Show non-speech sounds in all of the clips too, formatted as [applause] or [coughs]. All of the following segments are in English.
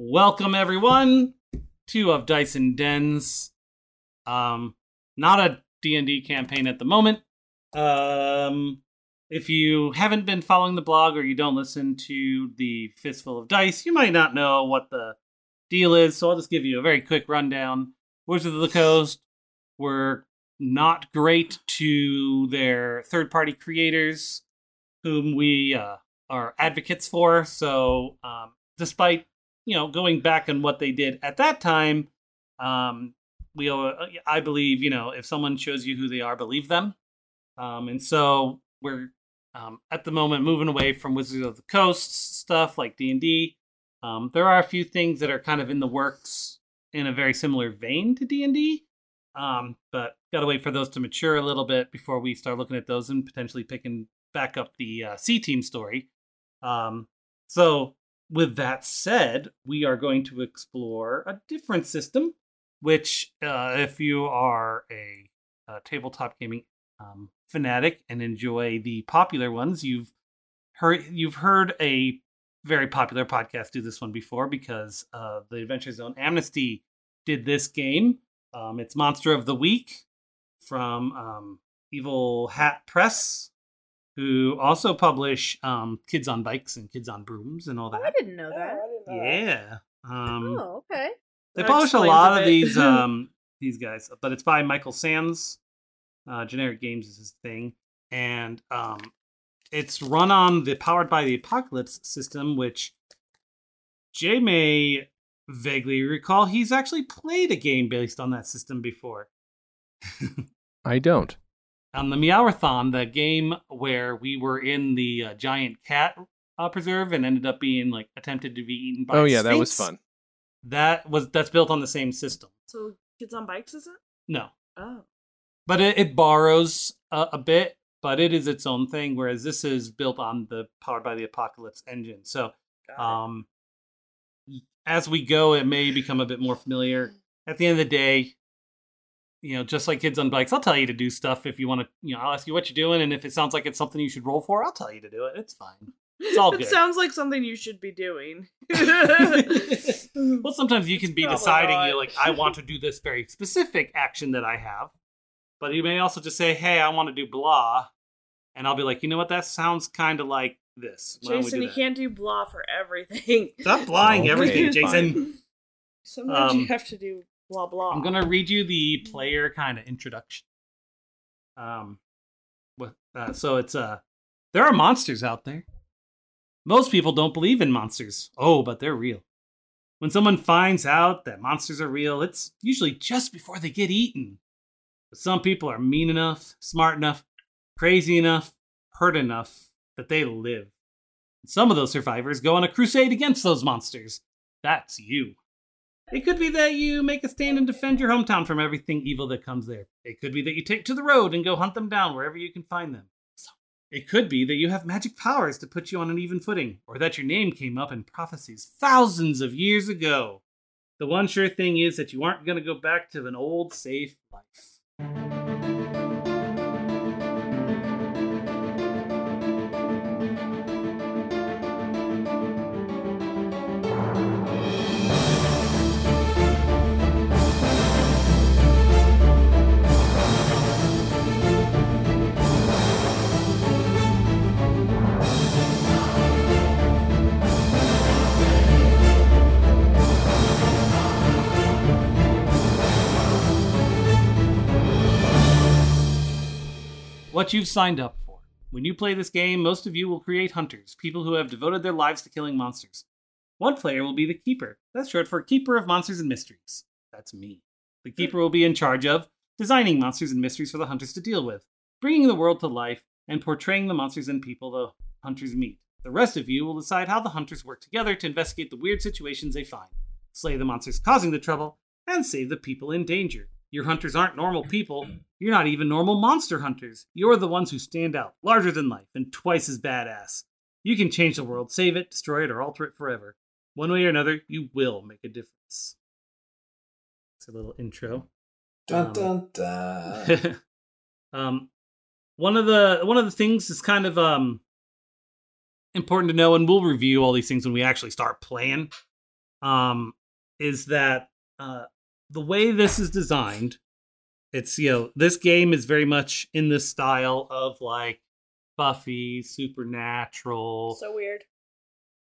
Welcome everyone to of Dyson Dens. Um, not a D&D campaign at the moment. Um, if you haven't been following the blog or you don't listen to the Fistful of Dice, you might not know what the deal is. So I'll just give you a very quick rundown. Wizards of the Coast were not great to their third-party creators, whom we uh, are advocates for. So, um, despite you know going back on what they did at that time, um, we uh, I believe you know if someone shows you who they are, believe them. Um, and so we're um, at the moment moving away from Wizards of the Coast stuff like D and D. Um, there are a few things that are kind of in the works in a very similar vein to D and D, um, but got to wait for those to mature a little bit before we start looking at those and potentially picking back up the uh, C Team story. Um, so, with that said, we are going to explore a different system, which, uh, if you are a, a tabletop gaming um, fanatic and enjoy the popular ones, you've heard you've heard a very popular podcast do this one before because uh, the Adventure Zone Amnesty did this game. Um, it's Monster of the Week from um, Evil Hat Press, who also publish um, Kids on Bikes and Kids on Brooms and all Oh, that. I didn't know that. Yeah. Um, Oh, okay. they That publish a lot a of these [laughs] um these guys, but it's by Michael Sands. Uh, Generic Games is his thing, and um, it's run on the Powered by the Apocalypse system, which Jay may vaguely recall. He's actually played a game based on that system before. [laughs] I don't. On the Meowathon, the game where we were in the uh, giant cat uh, preserve and ended up being like attempted to be eaten by. Oh a yeah, that was fun. That was that's built on the same system. So kids on bikes, is it? No, Oh. but it, it borrows a, a bit, but it is its own thing. Whereas this is built on the powered by the apocalypse engine. So, um, as we go, it may become a bit more familiar. At the end of the day, you know, just like kids on bikes, I'll tell you to do stuff if you want to. You know, I'll ask you what you're doing, and if it sounds like it's something you should roll for, I'll tell you to do it. It's fine. It's all it good. sounds like something you should be doing. [laughs] [laughs] well, sometimes you can be Probably deciding, not. you like, I want to do this very specific action that I have. But you may also just say, hey, I want to do blah. And I'll be like, you know what? That sounds kind of like this. Why don't we Jason, do you can't do blah for everything. Stop blahing [laughs] Okay, everything. Jason. Sometimes Um, you have to do blah blah. I'm gonna read you the player kind of introduction. Um, with, uh, so it's uh, there are monsters out there. Most people don't believe in monsters. Oh, but they're real. When someone finds out that monsters are real, it's usually just before they get eaten. But some people are mean enough, smart enough, crazy enough, hurt enough that they live. And Some of those survivors go on a crusade against those monsters. That's you. It could be that you make a stand and defend your hometown from everything evil that comes there. It could be that you take to the road and go hunt them down wherever you can find them. It could be that you have magic powers to put you on an even footing, or that your name came up in prophecies thousands of years ago. The one sure thing is that you aren't going to go back to an old, safe life. What you've signed up for. When you play this game, most of you will create hunters, people who have devoted their lives to killing monsters. One player will be the Keeper. That's short for Keeper of Monsters and Mysteries. That's me. The Keeper will be in charge of designing monsters and mysteries for the hunters to deal with, bringing the world to life, and portraying the monsters and people the hunters meet. The rest of you will decide how the hunters work together to investigate the weird situations they find, slay the monsters causing the trouble, and save the people in danger. Your hunters aren't normal people. You're not even normal monster hunters. You're the ones who stand out, larger than life, and twice as badass. You can change the world, save it, destroy it, or alter it forever. One way or another, you will make a difference. It's a little intro. Dun Um, dun dun. [laughs] um, one of the one of the things is kind of um important to know, and we'll review all these things when we actually start playing. um, is that uh, the way this is designed, it's you know this game is very much in the style of like Buffy, Supernatural, so weird.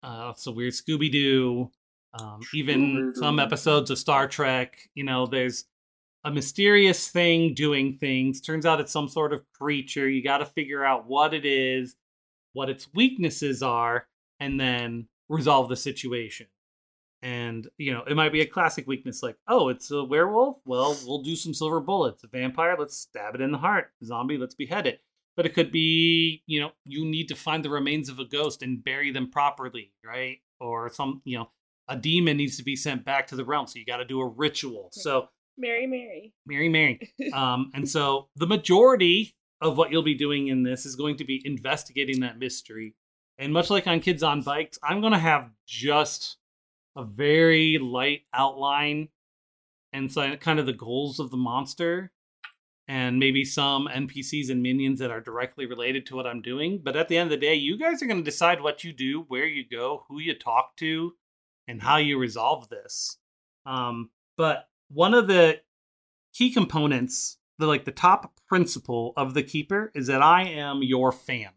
uh, so weird Scooby Doo, um, even some episodes of Star Trek. You know, there's a mysterious thing doing things. Turns out it's some sort of creature. You got to figure out what it is, what its weaknesses are, and then resolve the situation. And, you know, it might be a classic weakness like, oh, it's a werewolf? Well, we'll do some silver bullets. A vampire? Let's stab it in the heart. A zombie? Let's behead it. But it could be, you know, you need to find the remains of a ghost and bury them properly, right? Or some, you know, a demon needs to be sent back to the realm. So you got to do a ritual. So, Mary, Mary. Mary, Mary. [laughs] Um, and so the majority of what you'll be doing in this is going to be investigating that mystery. And much like on Kids on Bikes, I'm going to have just a very light outline and so kind of the goals of the monster and maybe some NPCs and minions that are directly related to what I'm doing. But at the end of the day, you guys are going to decide what you do, where you go, who you talk to, and how you resolve this. Um, but one of the key components, the like the top principle of the keeper is that I am your fan.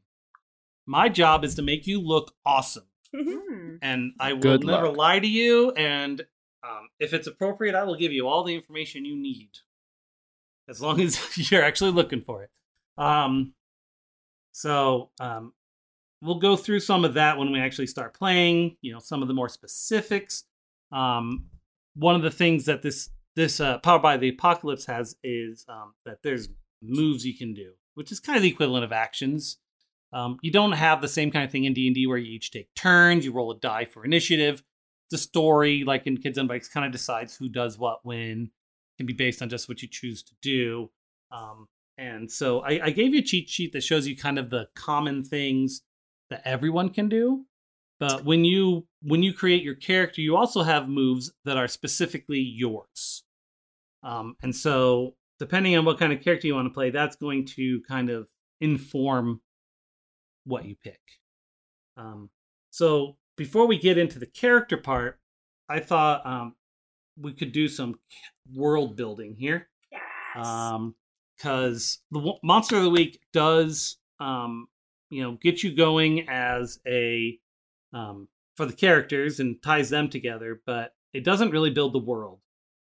My job is to make you look awesome, Mhm. and I will Good never luck. lie to you. And um, if it's appropriate, I will give you all the information you need, as long as [laughs] you're actually looking for it. Um, so um, we'll go through some of that when we actually start playing. You know, some of the more specifics. Um, one of the things that this this uh, Powered by the Apocalypse has is um, that there's moves you can do, which is kind of the equivalent of actions. Um, you don't have the same kind of thing in D and D where you each take turns. You roll a die for initiative. The story, like in Kids on Bikes, kind of decides who does what when. It can be based on just what you choose to do. Um, and so I, I gave you a cheat sheet that shows you kind of the common things that everyone can do. But when you when you create your character, you also have moves that are specifically yours. Um, and so depending on what kind of character you want to play, that's going to kind of inform what you pick. Um, so before we get into the character part, I thought um, we could do some world building here Yes. um because the monster of the week does um you know get you going as a um for the characters and ties them together but it doesn't really build the world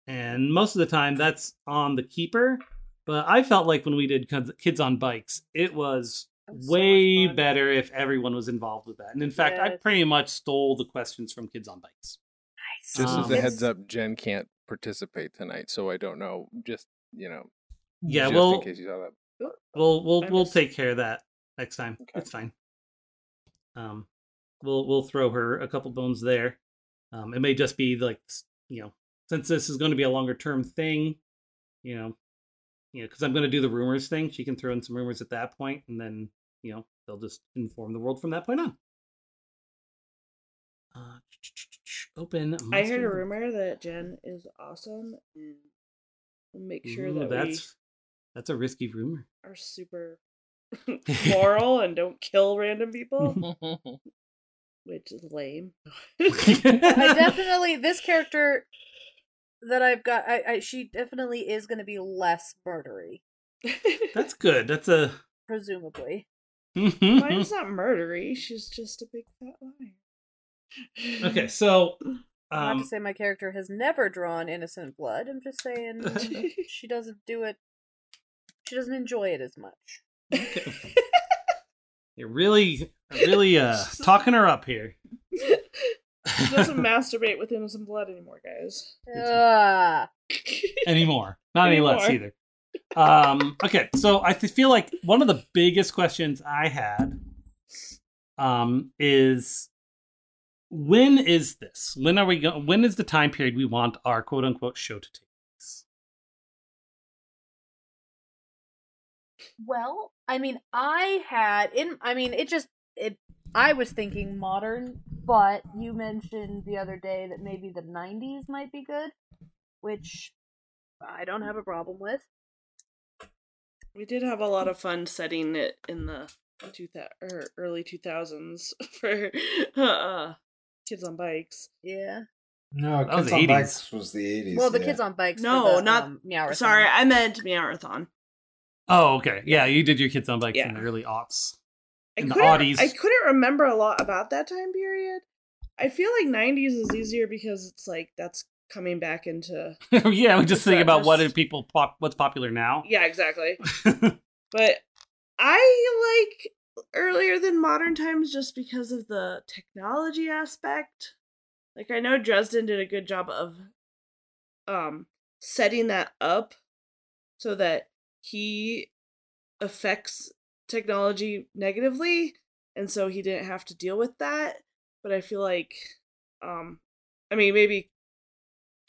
and most of the time that's on the keeper but i felt like when we did kids on bikes it was That was so way better if everyone was involved with that and in fact i pretty much stole the questions from kids on bikes Just Um, as a heads up, Jen can't participate tonight, so I don't know. Just you know, yeah just well in case you saw that. We'll we'll we'll take care of that next time. Okay. It's fine. Um, we'll we'll throw her a couple bones there. Um, it may just be like you know, since this is going to be a longer term thing, you know, you know, because I'm going to do the rumors thing. She can throw in some rumors at that point, and then you know they'll just inform the world from that point on. Uh, open. I Monster heard a rumor that Jen is awesome, and we'll make sure Ooh, that that's that's a risky rumor. are super [laughs] [laughs] moral and don't kill random people, [laughs] which is lame. I definitely this character that I've got. I, I she definitely is going to be less murdery, That's good. That's a. presumably. Mine's not murdery. She's just a big fat liar. okay, [laughs] so Not um, to say my character has never drawn innocent blood. I'm just saying [laughs] she doesn't do it. She doesn't enjoy it as much. okay. [laughs] you're really, really uh, talking her up here. she doesn't masturbate with innocent blood anymore, guys. Ah, anymore. Not any less either. Um, okay, so I feel like one of the biggest questions I had um, is when is this? When are we going? When is the time period we want our quote unquote show to take place? well, I mean, I had in. I mean, it just it. I was thinking modern, but you mentioned the other day that maybe the '90s might be good, which I don't have a problem with. We did have a lot of fun setting it in the two thou- or early two thousands [laughs] for uh, kids on bikes. Yeah. No, That was Kids on 80s. Bikes was the 80s. Well, the yeah. kids on bikes. No, the, not- um, Meow-a-thon. Sorry, I meant Meow-a-thon. Oh, okay. Yeah, you did your kids on bikes in the early aughts. I And the couldn't, Audis. I couldn't remember a lot about that time period. I feel like 90s is easier because it's like that's coming back into. [laughs] yeah, we just think that about what do people pop, what's popular now. Yeah, exactly. [laughs] But I like earlier than modern times just because of the technology aspect. Like I know Dresden did a good job of um setting that up so that he affects technology negatively and so he didn't have to deal with that. But I feel like um I mean maybe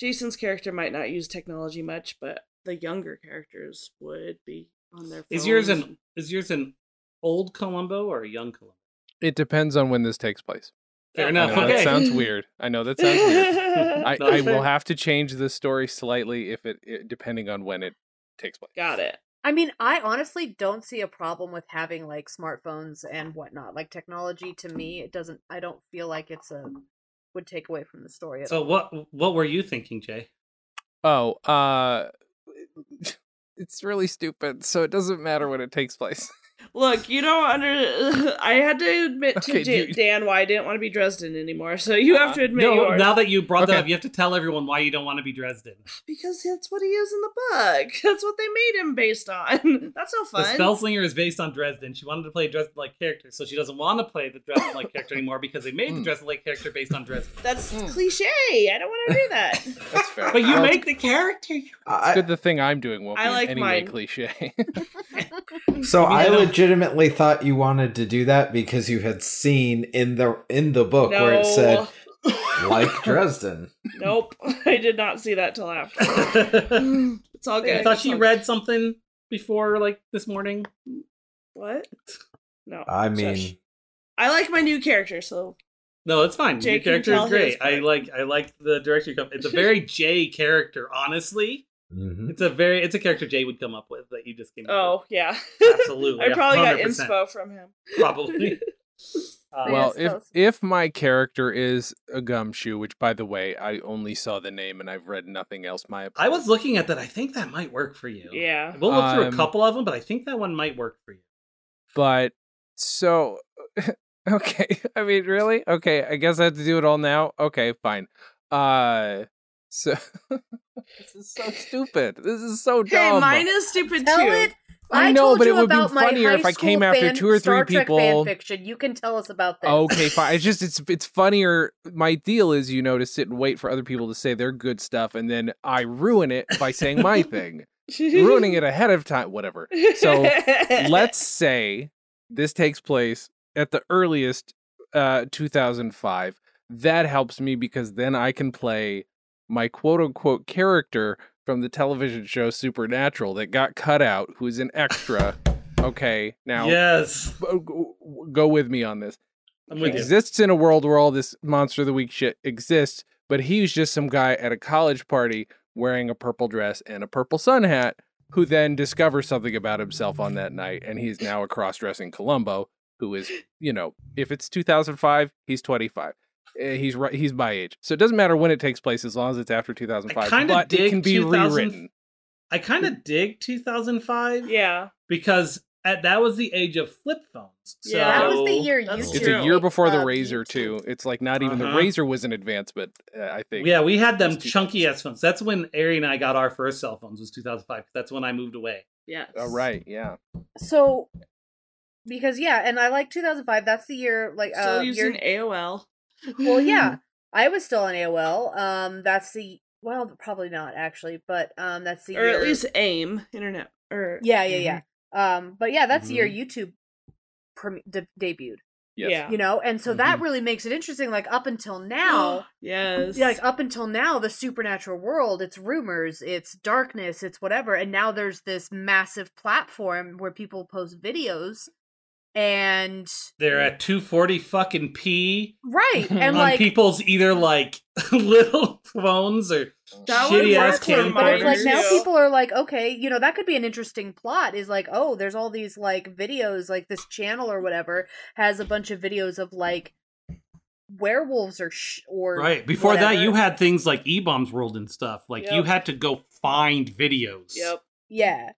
Jason's character might not use technology much, but the younger characters would be on their phones. is yours and- an is yours an old Columbo or a young Columbo? It depends on when this takes place. Fair Yeah. I enough. know Okay. that sounds [laughs] weird. I know that sounds weird. [laughs] I, I will have to change the story slightly if it, it depending on when it takes place. Got it. I mean, I honestly don't see a problem with having like smartphones and whatnot. Like technology to me, it doesn't. I don't feel like it's a would take away from the story. At So all. what what were you thinking, Jay? Oh, uh [laughs] it's really stupid, so it doesn't matter when it takes place. Look, you don't under. [laughs] I had to admit to Okay, J- dude. Dan why I didn't want to be Dresden anymore. So you have to admit No, yours. now that you brought that up, you have to tell everyone why you don't want to be Dresden. because that's what he is in the book. [laughs] That's what they made him based on. [laughs] That's no The fun. Spellslinger is based on Dresden. She wanted to play a Dresden-like character, so she doesn't want to play the Dresden-like character anymore because they made the Mm. Dresden-like character based on Dresden. That's Hmm. cliche. I don't want to do that. That's fair. But you Well, make the character. I, it's good the thing I'm doing won't I be like any way mine. cliche. so I mean, I I don't- legitimately thought you wanted to do that because you had seen in the in the book no. where it said like [laughs] Dresden. Nope. [laughs] I did not see that till after. [laughs] It's all good. I thought she read something before, like this morning. What? No. I shush. mean, I like my new character, so No, it's fine. Jay Your character is great. I like. I like the direction you come. It's a very J character, honestly. Mhm. It's a very. It's a character Jay would come up with that you just came. up oh yeah. absolutely. [laughs] I probably got 100%, inspo from him. Probably. [laughs] Uh, well, I if if my character is a gumshoe, which by the way, I only saw the name and I've read nothing else. My I was looking at that. I think that might work for you. Yeah. We'll look through a Um, couple of them, but I think that one might work for you. but so [laughs] okay. I mean, really? Okay, I guess I have to do it all now. Okay, fine. Uh, so [laughs] this is so stupid. This is so dumb. Hey, dumb. mine is stupid Tell too. it. I know, told but it would be funnier if I came school after two or three Star Trek people. fan fiction. You can tell us about this. Okay, fine. It's just it's it's funnier. My deal is, you know, to sit and wait for other people to say their good stuff, and then I ruin it by saying my thing, ruining it ahead of time. Whatever. So [laughs] let's say this takes place at the earliest uh 2005 that helps me because then i can play my quote unquote character from the television show supernatural that got cut out who's an extra. Okay now yes, go with me on this. I'm with you. exists in a world where all this monster of the week shit exists but he's just some guy at a college party wearing a purple dress and a purple sun hat who then discovers something about himself on that night and he's now a cross-dressing columbo who is you know if it's 2005 he's 25 Eh, he's right he's my age so it doesn't matter when it takes place as long as it's after 2005 kinda but it can be 2000 rewritten I kind of dig 2005 yeah. because at, that was the age of flip phones. So Yeah. That was the year That's YouTube. it's true. a year before the uh, razor too it's like not even Uh-huh. the razor was an advance but uh, i think Yeah, we had them chunky ass phones. That's when Ari and I got our first cell phones. Was 2005. That's when I moved away. Yes. oh right yeah So, because yeah, and I like 2005. That's the year, like, Still uh, using year- AOL. Well, yeah, [laughs] I was still on AOL. Um, that's the well, probably not actually, but um, that's the or year, at least AIM internet. Or yeah, yeah, yeah. Um, but yeah, that's the year Mm-hmm. YouTube prem- de- debuted. yes. Yeah. You know, and so that Mhm. really makes it interesting. Like up until now, [gasps] yes. yeah, like up until now, the supernatural world, it's rumors, it's darkness, it's whatever, and now there's this massive platform where people post videos, and They're at 240 fucking p right, [laughs] and on like people's either like [laughs] little phones or That would shitty ass for camcorders. But it's like now people are like, okay, you know, that could be an interesting plot. Is like, oh, there's all these like videos, like this channel or whatever has a bunch of videos of like werewolves or sh- or Right. Before that, you had things like E Bombs World and stuff. Like you had to go find videos. Yep. yeah.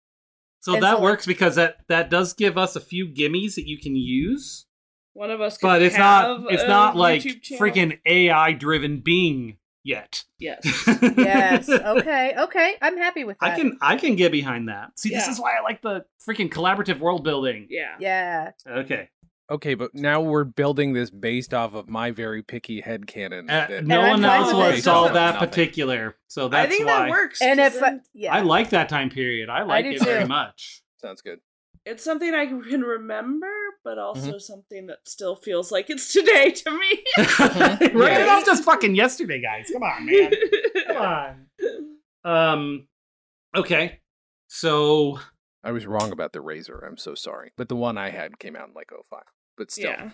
So And that so, like- works because that that does give us a few gimmies that you can use, One of us, could but it's have not it's not like freaking AI driven Bing yet. Yes. Yes. [laughs] Okay. Okay. I'm happy with that. I can I can get behind that. See, this is why I like the freaking collaborative world building. Yeah. Yeah. Okay. Okay, but now we're building this based off of my very picky headcanon. Uh, no one else with was all that nothing. particular, so that's I think why that works. And if then yeah, I like that time period. I like do it very much. Sounds good. it's something I can remember, but also Mm-hmm. something that still feels like it's today to me. [laughs] right? Yeah. That was just fucking yesterday, guys. Come on, man. Come [laughs] on. Um. Okay. So I was wrong about the razor. I'm so sorry. But the one I had came out in like 05. But still, Yeah.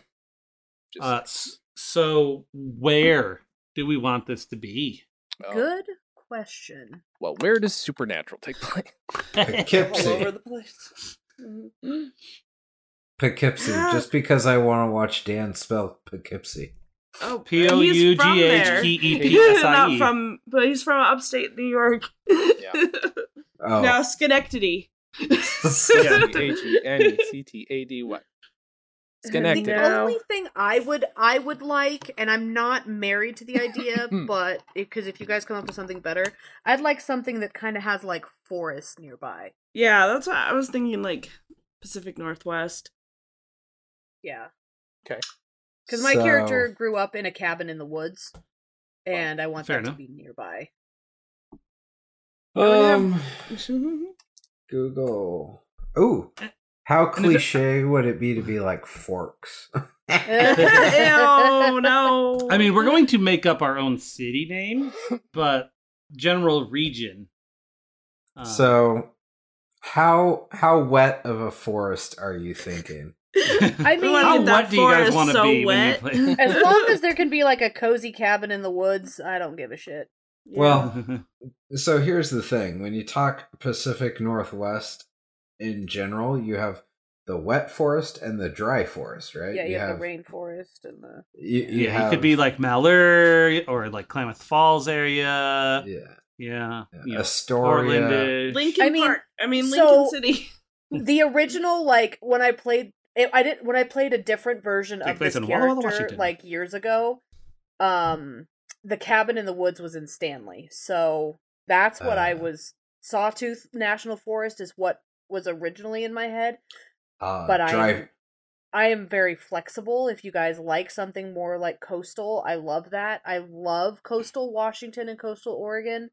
just, Uh, so where do we want this to be? oh, good question. Well, where does Supernatural take place? [laughs] All Poughkeepsie. over the place. Mhm. Poughkeepsie. Just because I want to watch Dan spell Poughkeepsie. Oh, P O he's U from G H there. K E P S I [laughs] Not [laughs] E. from, but he's from upstate New York. Oh, Now Schenectady. C-H-E-N-E-C-T-A-D-Y. Schenectady. The No. only thing I would I would like, and I'm not married to the idea, [laughs] Hmm. but because if you guys come up with something better, I'd like something that kind of has like forests nearby. yeah, that's what I was thinking. Like Pacific Northwest. Yeah. Okay. Because my So- character grew up in a cabin in the woods, and I want Fair that enough. to be nearby. Um, [laughs] Google. Ooh, how And it- cliche would it be to be like forks? oh [laughs] no! I mean, we're going to make up our own city name, but general region. Uh, so, how how wet of a forest are you thinking? I mean, wanna [laughs] how get that wet do you guys want to so be wet. when you play? [laughs] as long as there can be like a cozy cabin in the woods, I don't give a shit. Yeah. Well, So here's the thing: when you talk Pacific Northwest in general, you have the wet forest and the dry forest, right? Yeah, you, have, the rainforest and the. You, you yeah, have, it could be like Malheur or like Klamath Falls area. yeah, Yeah, yeah, you know, Astoria. Lincoln I mean, Park. I mean so- City. [laughs] the original like when I played it, I didn't when I played a different version Take of this in Walla Walla, character like years ago. Um the cabin in the woods was in Stanley. So that's what I Uh. was Sawtooth National Forest is what was originally in my head. Uh, but I am- I am very flexible. If you guys like something more like coastal, I love that. I love coastal Washington and coastal Oregon.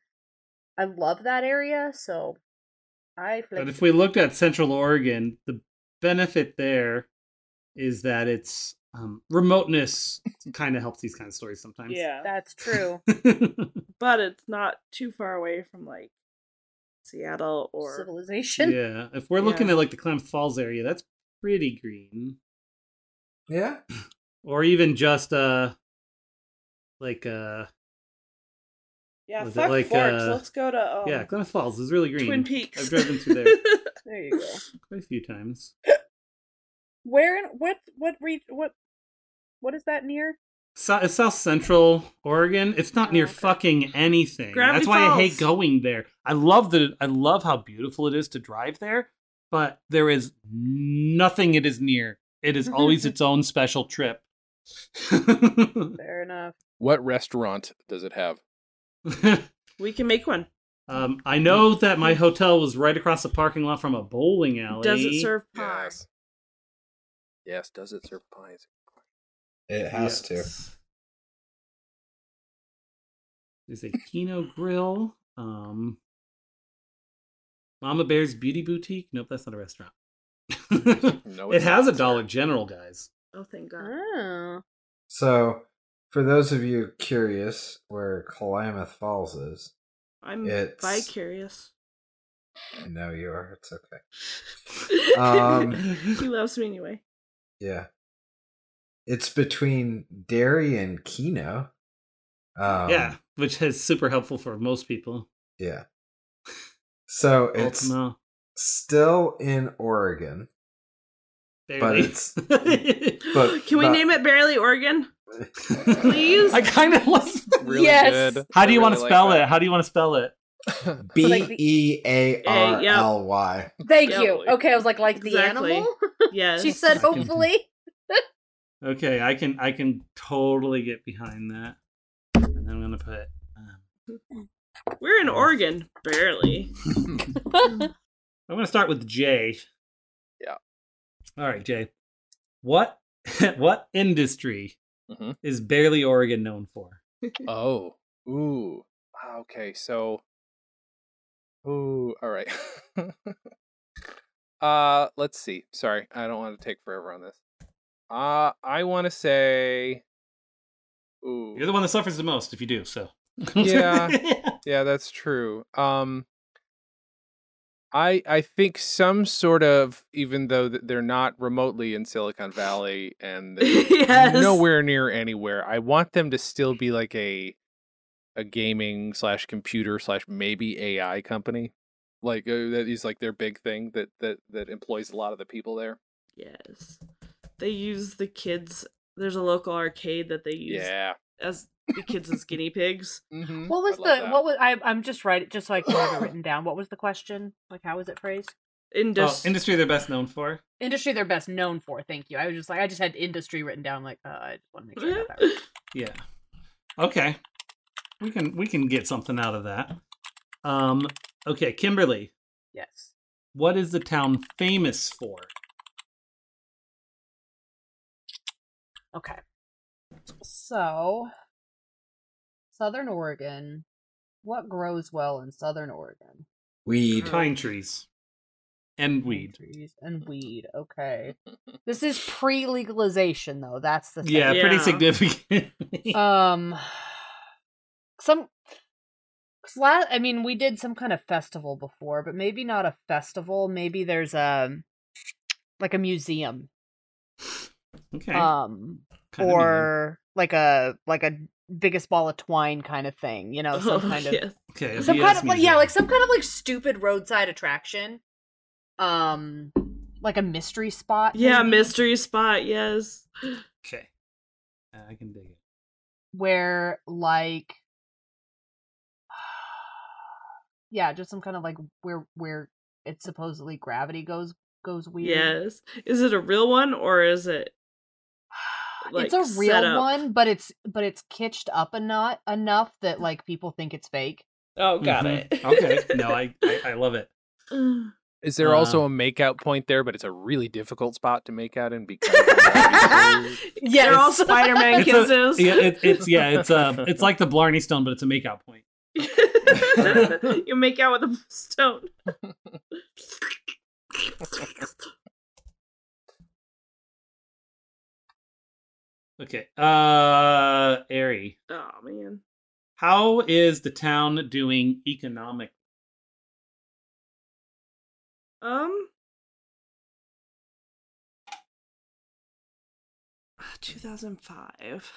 I love that area, so I But if we looked at Central Oregon, the benefit there is that it's um, remoteness kind of helps these kind of stories sometimes. Yeah, that's true. [laughs] but it's not too far away from like Seattle or Civilization. yeah, if we're looking Yeah. at like the Klamath Falls area, that's pretty green. yeah, Or even just uh, like uh, yeah. Was it Fuck like, Forks. uh, Let's go to um, yeah, Klamath Falls is really green. Twin Peaks. I've driven through there [laughs] There you go. [laughs] quite a few times. Where in what what re- what what is that near? So, it's South Central Oregon. It's not near okay. fucking anything. Gravity That's why I hate going there. I love that. I love how beautiful it is to drive there, but there is nothing it is near. It is always [laughs] its own special trip. [laughs] Fair enough. What restaurant does it have? [laughs] we can make one. um, I know that my hotel was right across the parking lot from a bowling alley. Does it serve pie? Yes. Yes, does it serve pies? It has to. Yes. There's a Kino Grill. Um, Mama Bear's Beauty Boutique. Nope, that's not a restaurant. [laughs] No, it has a Dollar. General, guys. Oh, thank God. Oh. So, for those of you curious where Klamath Falls is, I'm It's- bi-curious. I know you are. It's okay. [laughs] Um, he loves me anyway. Yeah, it's between Derry and Keno. Um, yeah, which is super helpful for most people. yeah. So [laughs] it's Ultima, still in Oregon. barely. it's- but [laughs] Can we not- name it Barely Oregon? [laughs] Please? I kind of was. Really Yes. good. How do you I want to really spell like it? How do you want to spell it? B Like the- E A R L Y. Thank Yeah, you. Okay, I was like, like the animal. yes. she said, hopefully. Okay, I can I can totally get behind that. And I'm gonna put. Um, [laughs] We're in Oregon. Barely. [laughs] [laughs] I'm gonna start with Jay. Yeah. All right, Jay. What what industry Mhm. is barely Oregon known for? Oh, ooh. Okay, so. Ooh, all right. uh, let's see. Sorry, I don't want to take forever on this. Uh, I want to say. Ooh. You're the one that suffers the most if you do so. Yeah. [laughs] Yeah, that's true. Um I I think some sort of even though they're not remotely in Silicon Valley and [laughs] yes. nowhere near anywhere, I want them to still be like a a gaming slash computer slash maybe AI company. Like uh, that is like their big thing that that that employs a lot of the people there. Yes. They use the kids. There's a local arcade that they use Yeah. as [laughs] the kids as guinea pigs. Mm-hmm. What was the what was I I'm just writing just so I can have it [coughs] written down. What was the question? Like how was it phrased? Oh, industry they're best known for. Industry they're best known for. Thank you. I was just like I just had industry written down. Like uh, I just want to make sure I got that right. [laughs] Yeah. Okay. We can we can get something out of that. Um. Okay, Kimberly. Yes. What is the town famous for? Okay. So, Southern Oregon. What grows well in Southern Oregon? Weed. Pine trees and Pine weed. trees and weed. Okay. [laughs] This is pre-legalization, though. That's the thing. Yeah, pretty Yeah. significant. [laughs] Um, some. 'cause la- I mean, we did some kind of festival before, but maybe not a festival. Maybe there's a like a museum, okay. um, kind or like a like a biggest ball of twine kind of thing. You know, some Oh, [laughs] kind of yes. okay. some kind of like yeah, like some kind of like stupid roadside attraction. Um, like a mystery spot. Yeah, maybe, mystery spot. Yes. [gasps] Okay. Uh, I can dig it. where like [sighs] yeah, just some kind of like where where it's supposedly gravity goes goes weird. Yes. Is it a real one or is it? Like, it's a real up? one, but it's but it's kitched up enough enough that like people think it's fake. Oh, got Mhm. it. Okay. No, I, [laughs] I I love it. [sighs] Is there also Uh, a makeout point there, but it's a really difficult spot to make out in because [laughs] Yeah, they're all Yes. [laughs] Spider-Man It's a- kisses. yeah, it, it's yeah, it's uh, it's like the Blarney Stone, but it's a makeout point. you make out with a stone. Okay. Uh, Ari, Oh man. how is the town doing economic? Um. [sighs] 2005.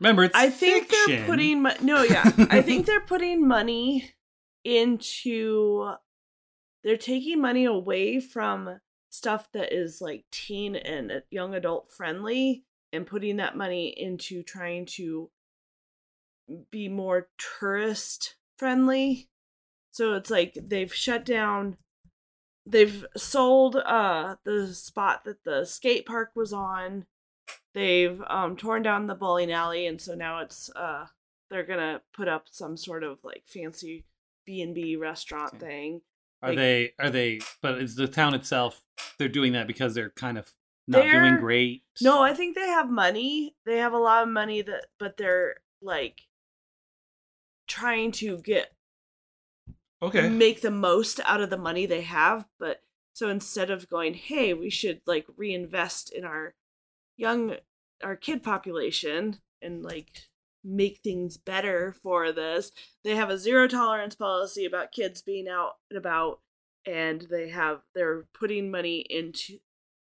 Remember, it's I think they're putting mo- no, yeah. I think [laughs] they're putting money into they're taking money away from stuff that is like teen and young adult friendly and putting that money into trying to be more tourist friendly. So it's like they've shut down they've sold uh the spot that the skate park was on they've um torn down the bowling alley and so now it's uh they're gonna put up some sort of like fancy b&b restaurant Okay. thing Are like- they? Are they? But is the town itself? They're doing that because they're kind of not doing great. no i think they have money they have a lot of money that but they're like trying to get Okay. make the most out of the money they have but so instead of going hey we should like reinvest in our young our kid population and like make things better for this they have a zero tolerance policy about kids being out and about and they have they're putting money into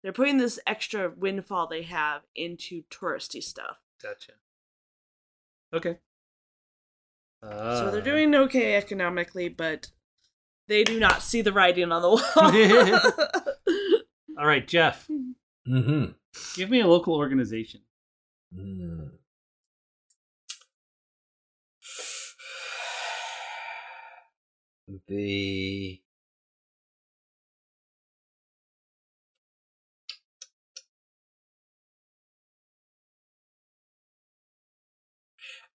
they're putting this extra windfall they have into touristy stuff Gotcha. Okay. so they're Uh, doing okay economically but they do not see the writing on the wall [laughs] All right, Jeff. [laughs] Mm-hmm. Give me a local organization. Mm. The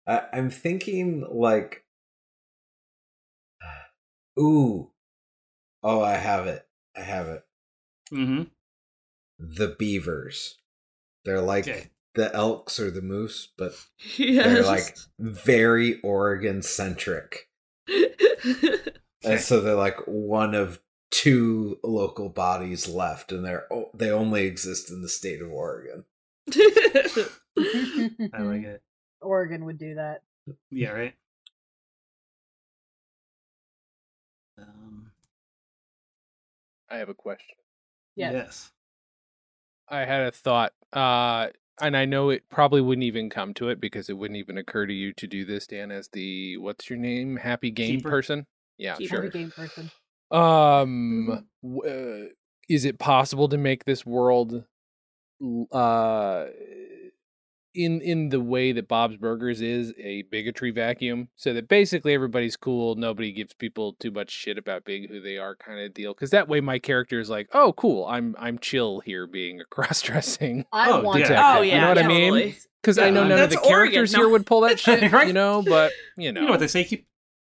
I, I'm thinking like, ooh, oh, I have it, I have it. Mm-hmm. The beavers. They're like Okay. the elks or the moose, but [laughs] yes. they're like very Oregon centric. [laughs] And so they're like one of two local bodies left, and they're they only exist in the state of Oregon. I like it. [laughs] Oregon would do that. Yeah, right. Um, I have a question. Yes. Yes. I had a thought, uh, and I know it probably wouldn't even come to it because it wouldn't even occur to you to do this, Dan, as the what's your name, happy game Keeper? person. Yeah, Keeper. sure. Every game person. Um, w- uh, is it possible to make this world, uh, in in the way that Bob's Burgers is a bigotry vacuum, so that basically everybody's cool, nobody gives people too much shit about being who they are, kind of deal. Because that way, my character is like, oh, cool, I'm I'm chill here, being a [laughs] cross dressing. I Oh, want yeah. to. oh You yeah, know what I mean? totally. Because I know none of that's the Oregon, characters no. here would pull that [laughs] shit, Right? you know. But you know, You know what they say? Keep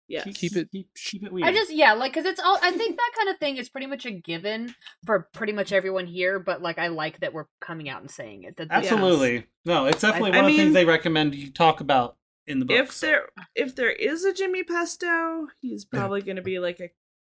Yes. keep, Keep it- keep, keep it weird. I just yeah, like because it's all. I think that kind of thing is pretty much a given for pretty much everyone here. But like, I like that we're coming out and saying it. That absolutely no. It's definitely I one of the things they recommend you talk about in the book. If there if there is a Jimmy Pesto, he's probably going to be like a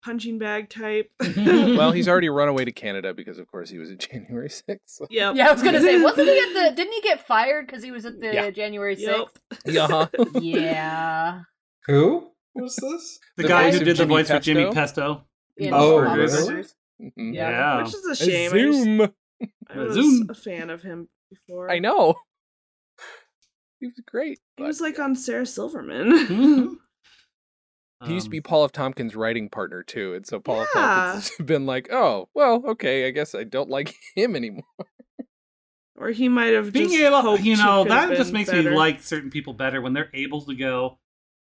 punching bag type. [laughs] well, he's already run away to [laughs] Canada because, of course, he was at [laughs] January sixth. Yep. Yeah, I was gonna say, wasn't he at the? Didn't he get fired because he was at the Yeah. January Yep. sixth? Yeah. Yeah. Who was this? [laughs] the, the guy who of did the Jimmy voice for Jimmy Pesto? Pesto. In Oh, really? Burgers. Mhm. Yeah. Yeah. Which is a shame. I, just- Zoom. I was Zoom. a fan of him before. I know. He was great. He was like on Sarah Silverman. Mhm. [laughs] He used to be Um, Paul F. Tompkins' writing partner too, and so Paul F. Yeah. Tompkins has [laughs] been like, "Oh, well, okay, I guess I don't like him anymore." or he might have being just able, hoped you know, that just been makes me like certain people better when they're able to go.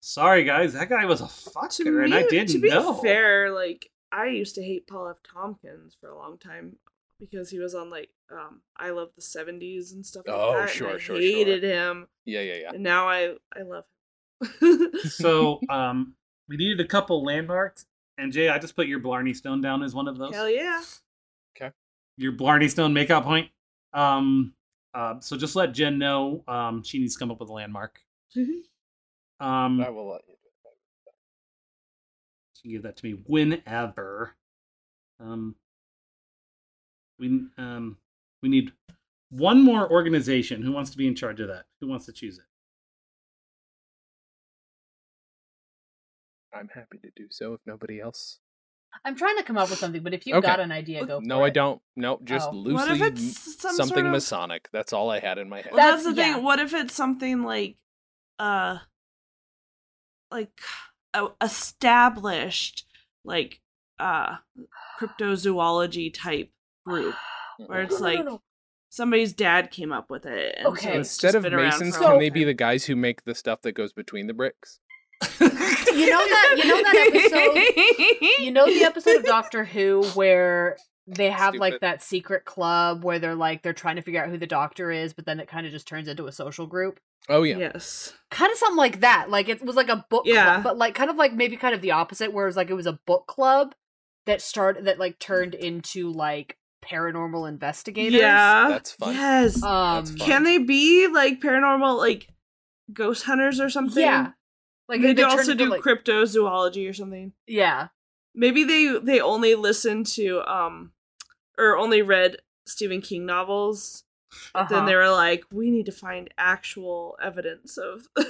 Sorry, guys, that guy was a fucker, me, and I didn't to be know. fair, like I used to hate Paul F. Tompkins for a long time because he was on like um I love the seventies and stuff like Oh, that. and sure, I sure, hated him. Yeah, yeah, yeah. And now I I love him. so, [laughs] um, we needed a couple landmarks, and Jay, I just put your Blarney Stone down as one of those. Hell yeah. Okay. Your Blarney Stone makeout point. Um, uh, so just let Jen know. Um, she needs to come up with a landmark. Um, I will let you. She can give that to me whenever. Um, we um we need one more organization. Who wants to be in charge of that? Who wants to choose it? I'm happy to do so if nobody else. I'm trying to come up with something, but if you've Okay. got an idea, go. For it. No, for I it. don't. No, just Oh. loosely What if it's some something sort of- Masonic. That's all I had in my head. Well, That's- that's, the yeah. thing. What if it's something like, uh, like established, like, uh, cryptozoology type group [sighs] where it's No, no, no, like no. somebody's dad came up with it. And Okay. so Instead of been around masons, for can they be the guys who make the stuff that goes between the bricks? [laughs] You know that. You know that episode. You know the episode of Doctor Who where they have like that secret club where they're like they're trying to figure out who the doctor is, but then it kind of just turns into a social group. Oh yeah. Yes. Kind of something like that. Like it was like a book Yeah. club, but like kind of like maybe kind of the opposite, where it was like it was a book club that started that like turned [laughs] into like paranormal investigators. Yeah. That's fun. Yes. Um. That's fun. Can they be like paranormal, like ghost hunters or something? Yeah. Like they, do turned also do like- cryptozoology or something. Yeah. Maybe they they only listen to um or only read Stephen King novels. Uh-huh. Then they were like, we need to find actual evidence of. [laughs]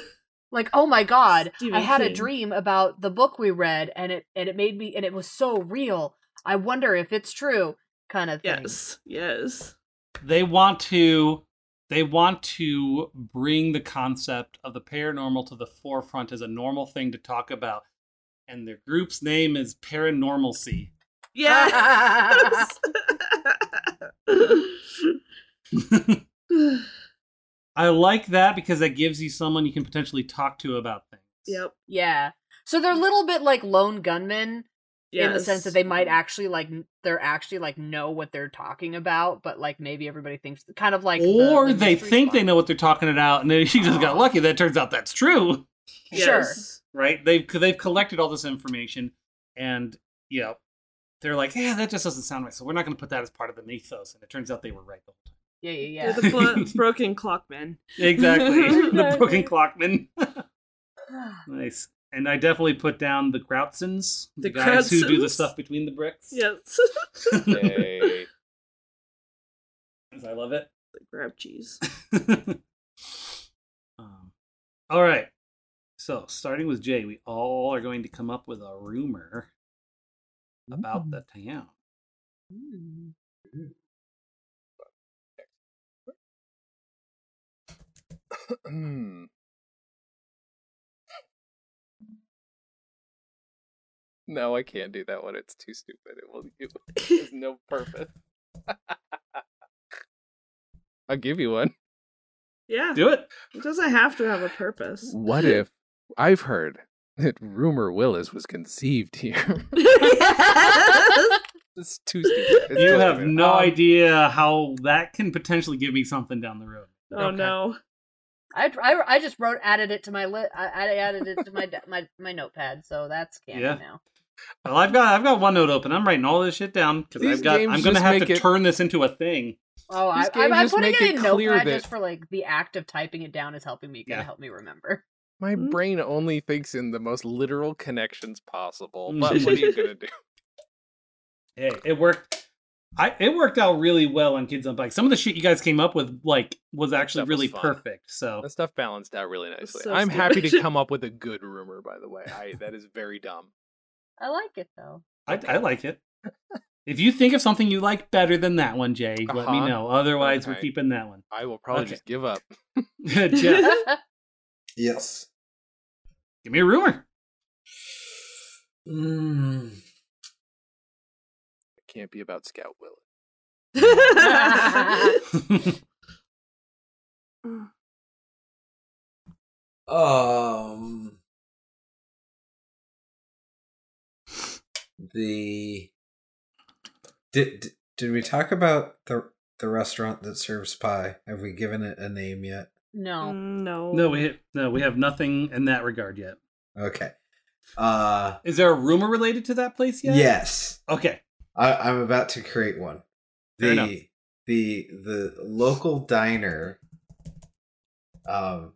like oh my god Stephen i had a dream about the book we read and it and it made me and it was so real i wonder if it's true kind of thing yes, yes. they want to they want to bring the concept of the paranormal to the forefront as a normal thing to talk about and their group's name is paranormalcy Yes. [laughs] [laughs] I like that because that gives you someone you can potentially talk to about things. yep. Yeah. So they're a little bit like lone gunmen in the sense that they might actually like they're actually like know what they're talking about, but like maybe everybody thinks kind of like or the they mystery think they know what they're talking about, and then [laughs] she just got lucky. That turns out that's true, Sure. Right? They've they've collected all this information, and you know, they're like, yeah, that just doesn't sound right. So we're not going to put that as part of the mythos. And it turns out they were right the whole Yeah, yeah, Yeah, yeah. the blo- broken clockman. time. Exactly, [laughs] [laughs] the broken Exactly. Clockman. [sighs] nice. And I definitely put down the Krautsons, the, The guys who do the stuff between the bricks. Yes. Yay. 'Cause [laughs] I love it. the grab cheese. um, all right. So, starting with Jay, we all are going to come up with a rumor about the town. Mm. Hmm. No, I can't do that one. It's too stupid. It will. It has no purpose. [laughs] I'll give you one. Yeah. Do it. It doesn't have to have a purpose. What if I've heard that Rumer Willis was conceived here? [laughs] it's too stupid. It's You too have stupid. no Um, idea how that can potentially give me something down the road. oh Okay. no. I, I, I just wrote added it to my list. I, I added it to my my my notepad, so that's canon Yeah. now. Well, I've got I've got one note open. I'm writing all this shit down because I've got I'm gonna have to it- turn this into a thing. Oh, I, These I'm, games I'm putting it it in clear notepad that- just for like the act of typing it down is helping me. Gonna Yeah. help me remember. My Hmm? brain only thinks in the most literal connections possible. But what are you gonna [laughs] do? Hey, it worked. I it worked out really well on Kids on Bikes. Some of the shit you guys came up with like was actually stuff was really perfect. So That stuff balanced out really nicely. so I'm happy to [laughs] come up with a good rumor. By the way, I that is very dumb. I like it though. I, I like it. If you think of something you like better than that one, Jay, let me Uh-huh. know. Otherwise, we're keeping that one. I will probably Okay. just give up. [laughs] Jeff, Yes. Give me a rumor. Mm. It can't be about Scout Willis. [laughs] Um. The did did- did we talk about the the restaurant that serves pie? Have we given it a name yet? No. No. no, we no, we have nothing in that regard yet. Okay. Uh Is there a rumor related to that place yet? yes. Okay. I, I'm about to create one. Fair. The the the local diner um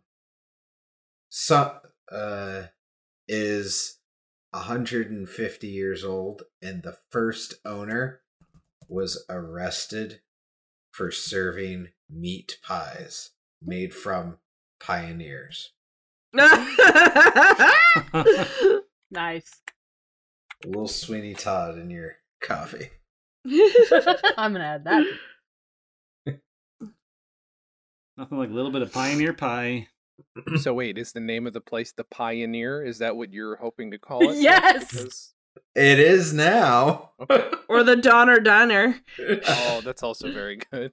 so, uh is 150 years old and the first owner was arrested for serving meat pies made from pioneers. [laughs] Nice. A little Sweeney Todd in your coffee. [laughs] I'm gonna add that. Nothing like a little bit of pioneer pie. [clears throat] so wait, is the name of the place the Pioneer? Is that what you're hoping to call it? [laughs] Yes! Because- It is now. Okay. or the Donner Diner. Oh, that's also very good.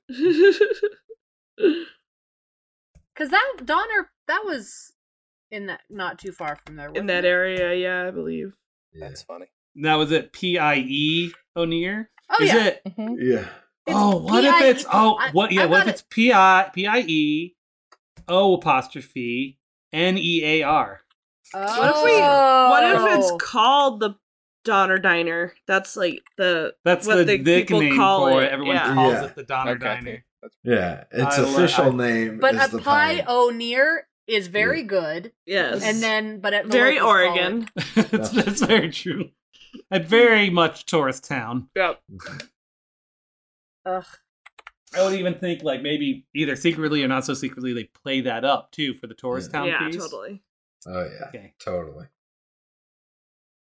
Cause that Donner that was in that not too far from there. In that it? area, yeah, I believe. Yeah. That's funny. Now is it P I E O'Near? Oh is yeah. it mm-hmm. Yeah. It's oh, what if it's oh what yeah, I what if it's P I P I E O apostrophe N E A R. Oh. What if we- What if it's Oh. called the Donner Diner? That's like the That's What the the people nickname call for it, it. Everyone yeah. calls Yeah. it the Donner Okay. Diner. Oh, Yeah. Its I lo- official I- name But is a the pie Pioneer. o near is very good, yes, and then but at very locals call it- Oregon. [laughs] [laughs] that's, that's very true. A very much tourist town. Yep. Ugh. I would even think like maybe either secretly or not so secretly they play that up too for the tourist Yeah. town Yeah, piece. totally. Oh yeah. Okay. Totally.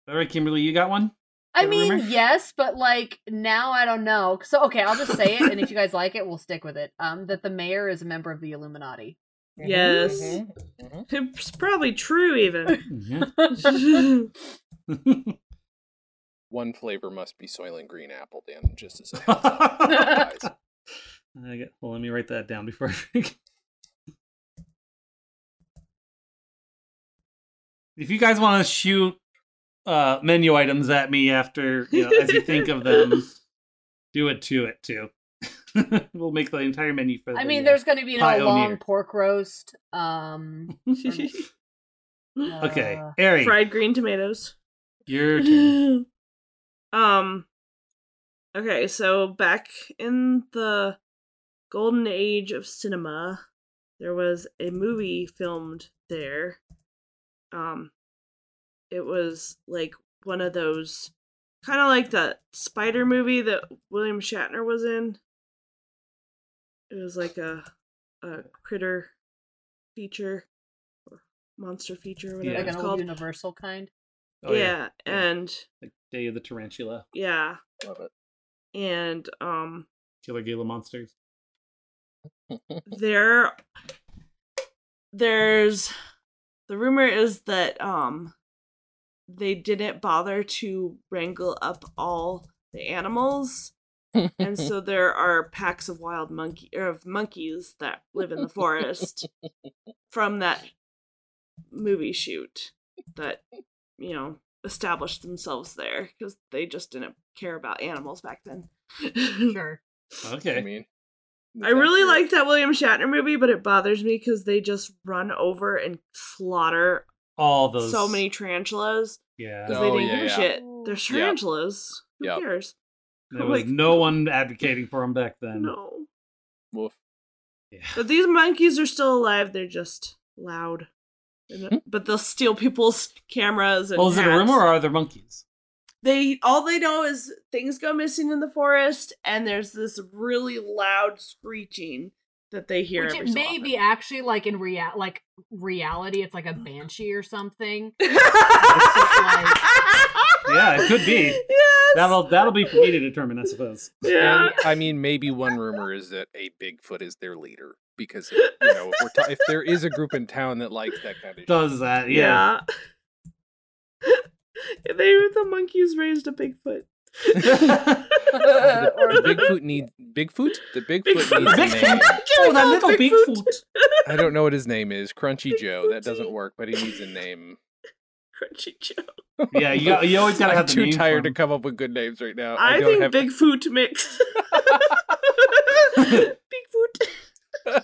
All right, Kimberly, you got one? I mean, rumor? yes, but like now I don't know. So okay, I'll just say it, and if you guys like it, we'll stick with it. Um, that the mayor is a member of the Illuminati. Yes. Mhm, mhm. It's probably true, even. [laughs] One flavor must be Soylent Green Apple, Dan. Just as a heads up. Otherwise, I well, let me write that down before I forget. If you guys want to shoot uh, menu items at me after, you know, as you think of them, [laughs] do it to it too. [laughs] we'll make the entire menu for. I mean, there's going to be no Pioneer. long pork roast. Um, [laughs] Okay, uh, Ari, Fried green tomatoes. your turn. um okay so back in the golden age of cinema there was a movie filmed there um it was like one of those kind of like the spider movie that william shatner was in it was like a a critter feature or monster feature whatever Yeah. like it's an old called universal kind. Oh, yeah, Yeah. and like Day of the Tarantula, yeah Love it. and um Killer Gila monsters. there there's the rumor is that um they didn't bother to wrangle up all the animals and [laughs] so there are packs of wild monkey or of monkeys that live in the forest from that movie shoot that you know established themselves there because they just didn't care about animals back then [laughs] Sure. Okay. I mean, I really accurate. like that William Shatner movie, but it bothers me because they just run over and slaughter All those. so many tarantulas Yeah. because Oh, they didn't yeah, give a yeah. shit. They're tarantulas. Who Yep. cares? [laughs] There was like- no one advocating for them back then. No. Woof. Yeah. But these monkeys are still alive. They're just loud. And Hmm. it- But they'll steal people's [laughs] cameras and Well, is it a hats. rumor or are there monkeys? They all they know is things go missing in the forest, and there's this really loud screeching that they hear. Which every it so may often. be actually like in real like reality, it's like a banshee or something. [laughs] Yeah, it could be. Yes. That'll that'll be for me to determine, I suppose. [laughs] yeah. And, I mean, maybe one rumor is that a Bigfoot is their leader because you know if, we're ta- if there is a group in town that likes that kind of shit. Does that? Yeah. Yeah. [laughs] they the monkeys raised a Bigfoot. The, the Bigfoot needs Bigfoot. The Bigfoot, Bigfoot. needs a name. oh, that little Bigfoot. I don't know what his name is. Crunchy Joe. That doesn't work, but he needs a name. Crunchy Joe. Yeah, you, you always gotta I'm have the too name tired to come up with good names right now. I, don't think have. Bigfoot mix. [laughs] Bigfoot.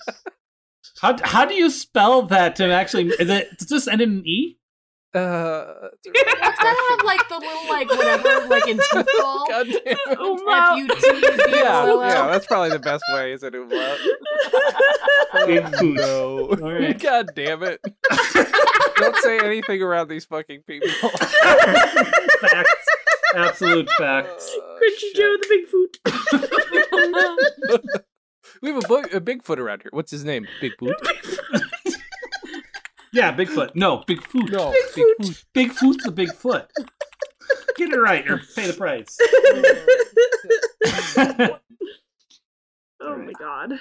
How how do you spell that to actually? Is it does this end in an e? Uh, it's a It's gotta have like the little like whatever like in [laughs] football. God damn it. Oh. [laughs] Yeah, yeah, that's probably the best way. Is it umlaut? [laughs] No. All right. God damn it. Don't say anything around these fucking people. Facts. Absolute facts. Uh, Crunchy shit. Joe the Bigfoot. We have a, bo- a Bigfoot around here. What's his name? Bigfoot? Yeah, Bigfoot. No, Bigfoot. No. Bigfoot. Bigfoot's a Bigfoot. Get it right or pay the price. [laughs] [laughs] oh my god.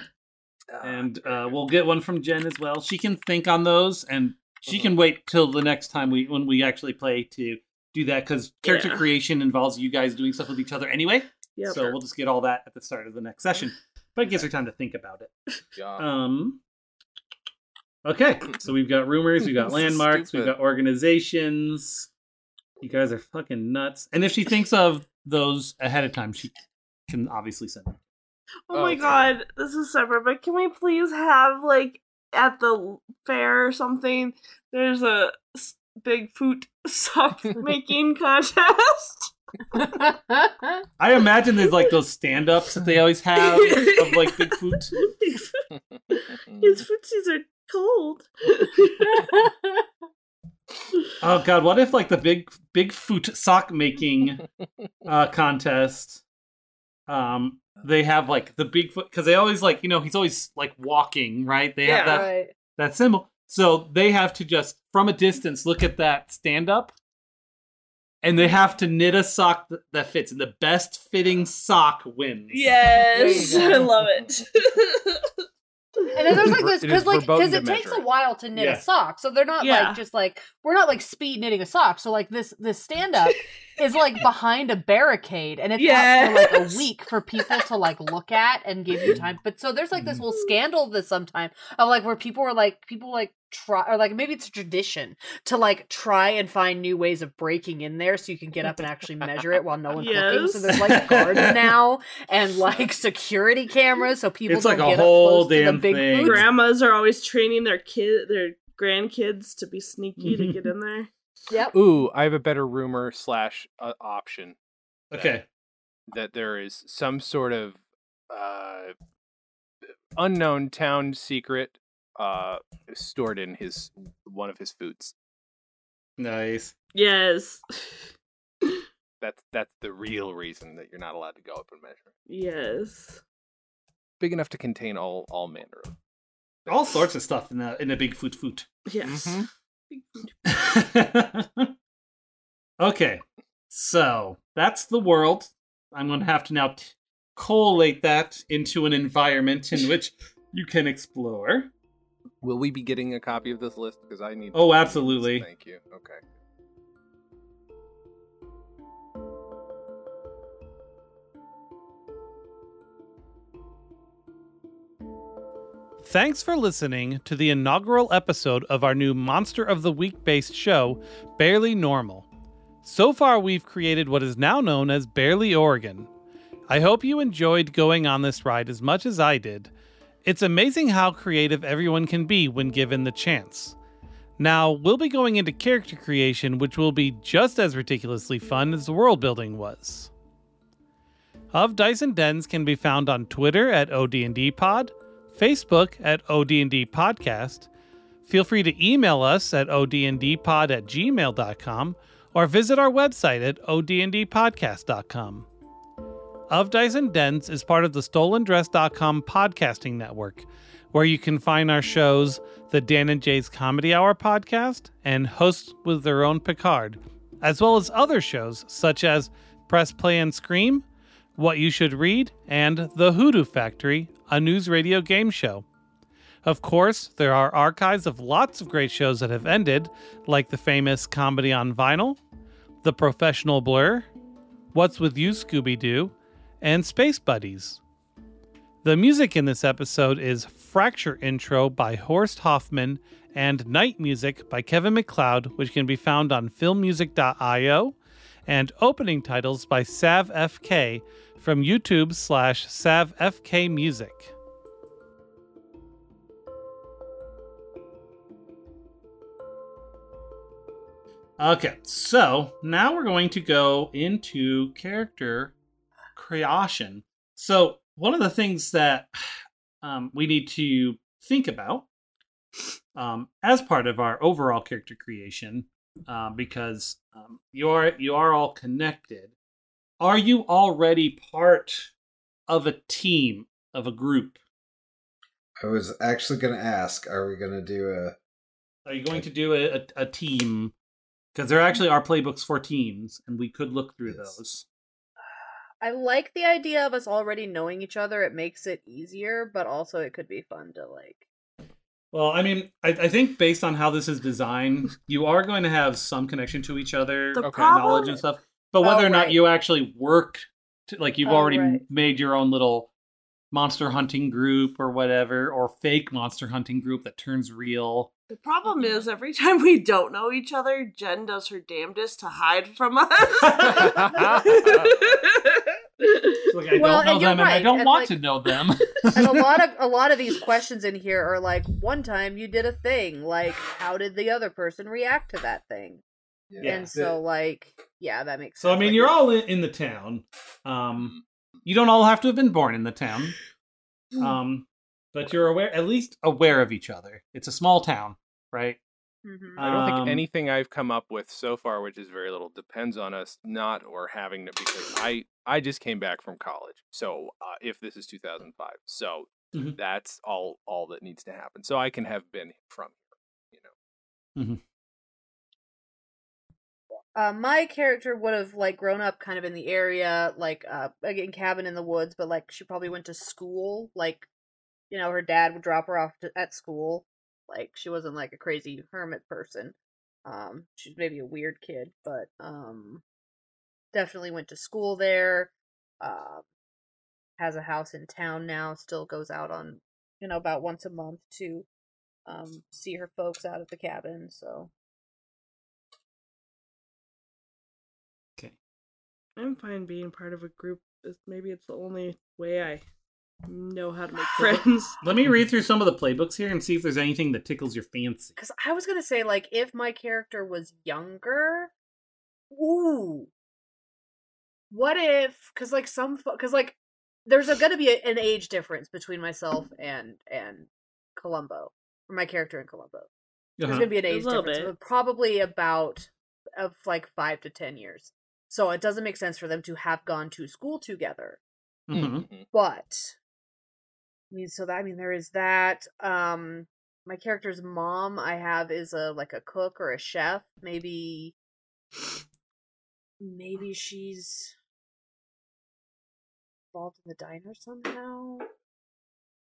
and uh, we'll get one from Jen as well. She can think on those, and she can wait till the next time we when we actually play to do that because character Yeah. creation involves you guys doing stuff with each other anyway. Yep. So we'll just get all that at the start of the next session. But it gives her time to think about it. Yeah. Um. Okay, so we've got rumors, we've got [laughs] This is landmarks, we've got organizations. You guys are fucking nuts. And if she thinks of those ahead of time, she can obviously send them. Oh, oh my Okay. god, this is separate, but can we please have like at the fair or something? There's a big Bigfoot sock [laughs] making contest. [laughs] I imagine there's like those stand-ups that they always have of like Bigfoot. His footsies are cold. [laughs] Oh god, what if like the big big foot sock making [laughs] uh contest um they have like the Bigfoot because they always like you know he's always like walking right they have that right. that symbol so they have to just from a distance look at that stand up and they have to knit a sock th- that fits and the best fitting sock wins Yes, [laughs] I love it. And then there's like this because like because it takes a while to knit Yeah. a sock, so they're not Yeah. like just like we're not like speed knitting a sock. So like this this stand up [laughs] is like behind a barricade, and it's out for like a week for people to like look at and give you time. But so there's like this whole scandal this sometime of like where people were like people like try or like maybe it's a tradition to like try and find new ways of breaking in there so you can get up and actually measure it while no [laughs] one's looking. So there's like guards [laughs] now and like security cameras so people It's don't like a get whole up damn to the big thing. boots. Grandmas are always training their kid, their grandkids to be sneaky to get [laughs] in there. Yep. Ooh, I have a better rumor slash uh, option Okay. that there is some sort of uh, unknown town secret uh, stored in his one of his foods. Nice. Yes. [laughs] That's that's the real reason that you're not allowed to go up and measure. Yes. Big enough to contain all all manner of. All sorts of stuff in the in a big foot foot. Yes. Mhm. [laughs] okay, so that's the world. I'm going to have to now t- collate that into an environment in which you can explore. Will we be getting a copy of this list? Because I need. Oh, absolutely. Thank you. Okay. Thanks for listening to the inaugural episode of our new Monster of the Week based show, Bearly Normal. So far, we've created what is now known as Bearly Oregon. I hope you enjoyed going on this ride as much as I did. It's amazing how creative everyone can be when given the chance. Now, we'll be going into character creation, which will be just as ridiculously fun as the world building was. Of and Dens can be found on Twitter at ODNDPod, Facebook at ODND Podcast. Feel free to email us at odndpod at gmail.com or visit our website at odndpodcast.com. Of Dice and Dens is part of the StolenDress.com podcasting network, where you can find our shows, the Dan and Jay's Comedy Hour podcast, and Hosts with Their Own Picard, as well as other shows such as Press Play and Scream, What You Should Read, and The Hoodoo Factory, a news radio game show. Of course, there are archives of lots of great shows that have ended, like the famous Comedy on Vinyl, The Professional Blur, What's With You, Scooby Doo, and Space Buddies. The music in this episode is Fracture Intro by Horst Hoffman and Night Music by Kevin MacLeod, which can be found on filmmusic.io, and opening titles by SavFK from YouTube slash Sav FK Music. Okay, so now we're going to go into character creation. So, one of the things that [sighs] um, we need to think about um, as part of our overall character creation, uh, because um, you are you are all connected. Are you already part of a team of a group? I was actually going to ask, are we going to do a Are you going to do a, a, a team? Because there actually are playbooks for teams, and we could look through Yes. those. I like the idea of us already knowing each other. It makes it easier, but also it could be fun to like. Well, I mean, I, I think based on how this is designed, you are going to have some connection to each other, Okay. knowledge and stuff. But oh, whether Oh, or not right. you actually work, to, like you've Oh, already right. made your own little monster hunting group or whatever, or fake monster hunting group that turns real. The problem is every [laughs] time we don't know each other, Jen does her damnedest to hide from us. Like I Well, don't know and you're them, and I don't and, want like- to know them. [laughs] and a [laughs] lot of a lot of these questions in here are like, one time you did a thing, like how did the other person react to that thing? Yeah. And so, like, yeah, that makes. Sense. So I mean, Like, you're all in, in the town. Um, you don't all have to have been born in the town. Um, but you're aware, at least aware of each other. It's a small town, right? Mhm. I don't Um, think anything I've come up with so far, which is very little, depends on us not or having to because I I just came back from college. So uh, if this is 2005, so Mhm. that's all all that needs to happen. So I can have been from here, you know. Uh, my character would have like grown up kind of in the area, like uh, again, cabin in the woods, but like she probably went to school like you know, her dad would drop her off to, at school. Like she wasn't like a crazy hermit person. Um, she's maybe a weird kid, but um, definitely went to school there. Uh, has a house in town now. Still goes out on, you know, about once a month to um see her folks out at the cabin. So Okay. I'm fine being part of a group. Maybe it's the only way I know how to make friends. [laughs] Let me read through some of the playbooks here and see if there's anything that tickles your fancy. because I was gonna say like if my character was younger, ooh, what if? Because like some, because like there's a, gonna be a, an age difference between myself and and Columbo, or my character in Columbo. There's Uh-huh. gonna be an age little difference, bit. probably about of like five to ten years. So it doesn't make sense for them to have gone to school together. Mhm. Mhm. But I mean, so that I mean, there is that. Um, my character's mom, I have is a like a cook or a chef. Maybe, maybe she's involved in the diner somehow.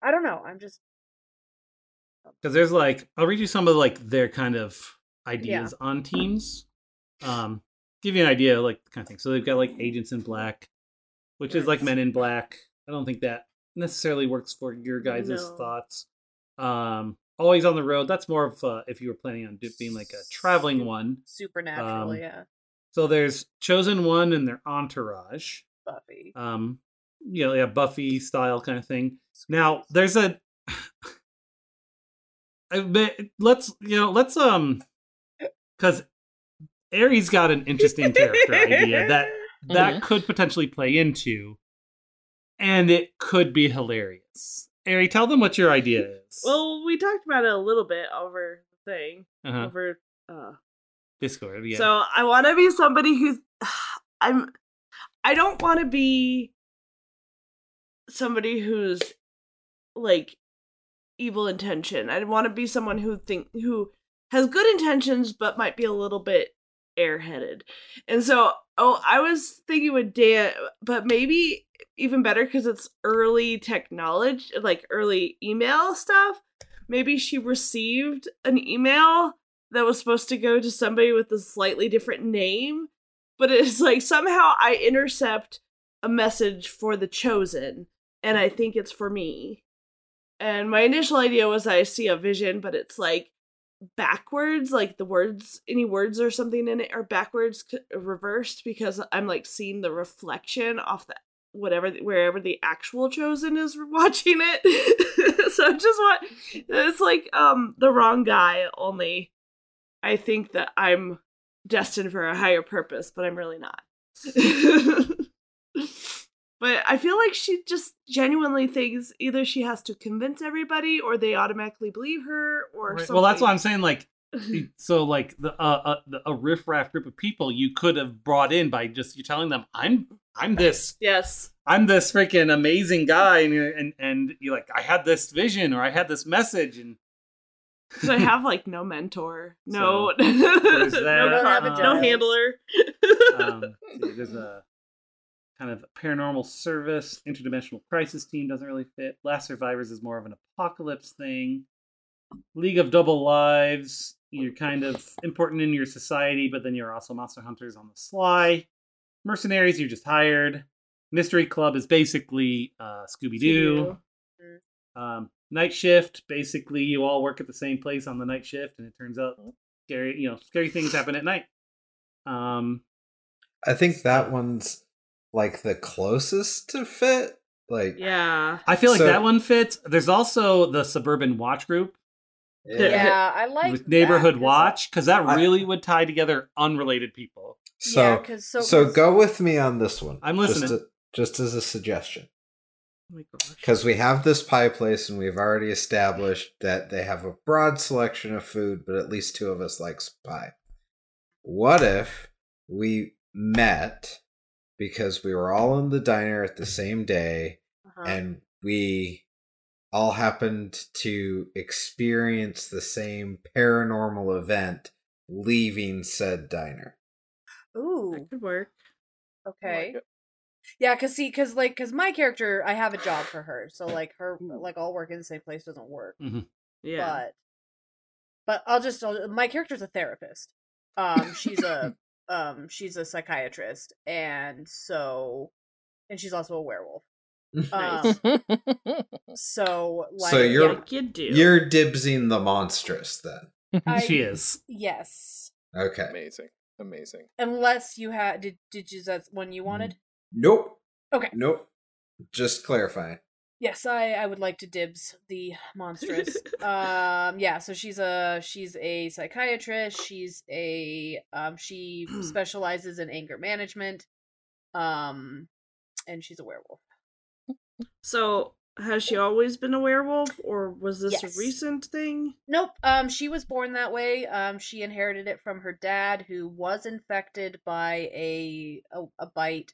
I don't know. I'm just because there's like I'll read you some of like their kind of ideas on teams. Um, give you an idea, like kind of thing. So they've got like Agents in Black, which is like Men in Black. I don't think that necessarily works for your guys' No. thoughts. Um, Always on the road. That's more of uh, if you were planning on being like a traveling one. supernatural. Um, yeah, So there's Chosen One and their entourage. Buffy. um you know yeah buffy style kind of thing now there's a. bet- let's you know let's um because Ari's got an interesting character idea that [laughs] that Mhm. could potentially play into and it could be hilarious Ari, tell them what your idea is Well, we talked about it a little bit over the thing, uh-huh. over uh discord yeah So I want to be somebody who's [sighs] I'm I don't want to be somebody who's like evil intention. I want to be someone who think who has good intentions but might be a little bit airheaded. And so oh, I was thinking with Dan but maybe even better cuz it's early technology like early email stuff. Maybe she received an email that was supposed to go to somebody with a slightly different name, but it's like somehow I intercept a message for the chosen, and I think it's for me. And my initial idea was I see a vision, but it's like backwards, like the words, any words or something in it are backwards, reversed, because I'm like seeing the reflection off the whatever wherever the actual chosen is [laughs] watching it [laughs] so just want it's like um the wrong guy only I think that I'm destined for a higher purpose, but I'm really not. [laughs] but I feel like she just genuinely thinks either she has to convince everybody or they automatically believe her or Right. well that's why i'm saying like so like the uh, uh the, a riffraff group of people you could have brought in by just you telling them i'm i'm this yes. I'm this freaking amazing guy, and you're, and and you're like, I had this vision or I had this message, and Because I have [laughs] like no mentor, no, [laughs] there's no, that, car- um, no handler. um, see, there's a kind of paranormal service, interdimensional crisis team doesn't really fit. Last Survivors is more of an apocalypse thing. League of Double Lives, you're kind of important in your society, but then you're also monster hunters on the sly. Mercenaries, you're just hired. Mystery Club is basically uh, Scooby Doo. Um, night shift, basically, you all work at the same place on the night shift, and it turns out scary, you know, scary things happen at night. Um, I think that one's like the closest to fit. Like, Yeah. I feel like So- that one fits. There's also the suburban watch group yeah. yeah, [laughs] I like with neighborhood that, 'cause- watch because that I- really would tie together unrelated people. So, yeah, 'cause so, so 'cause- go with me on this one. I'm Just, listening. to- just as a suggestion. Oh. Because we have this pie place and we've already established that they have a broad selection of food, but at least two of us likes pie. What if we met because we were all in the diner at the same day uh-huh. and we all happened to experience the same paranormal event leaving said diner? Ooh, That could work. okay. Yeah, cause see, cause like, cause my character, I have a job for her, so like her, like all work in the same place doesn't work. Yeah. But, but I'll just, I'll, my character's a therapist. Um, she's a, [coughs] um, she's a psychiatrist, and so, and she's also a werewolf. [laughs] Um, [laughs] so like, So you're- yeah, Like you do. You're dibsing the monstrous then. [laughs] I- she is. yes, Okay. amazing, amazing. unless you had, did did you that's one you wanted? Nope. Okay. Nope. Just clarifying. Yes, I, I would like to dibs the monstrous. um, yeah, so she's a she's a psychiatrist. She's a um she [clears throat] specializes in anger management. Um, and she's a werewolf. So has she always been a werewolf, or was this Yes. a recent thing? Nope. Um, she was born that way. Um, she inherited it from her dad, who was infected by a a, a bite,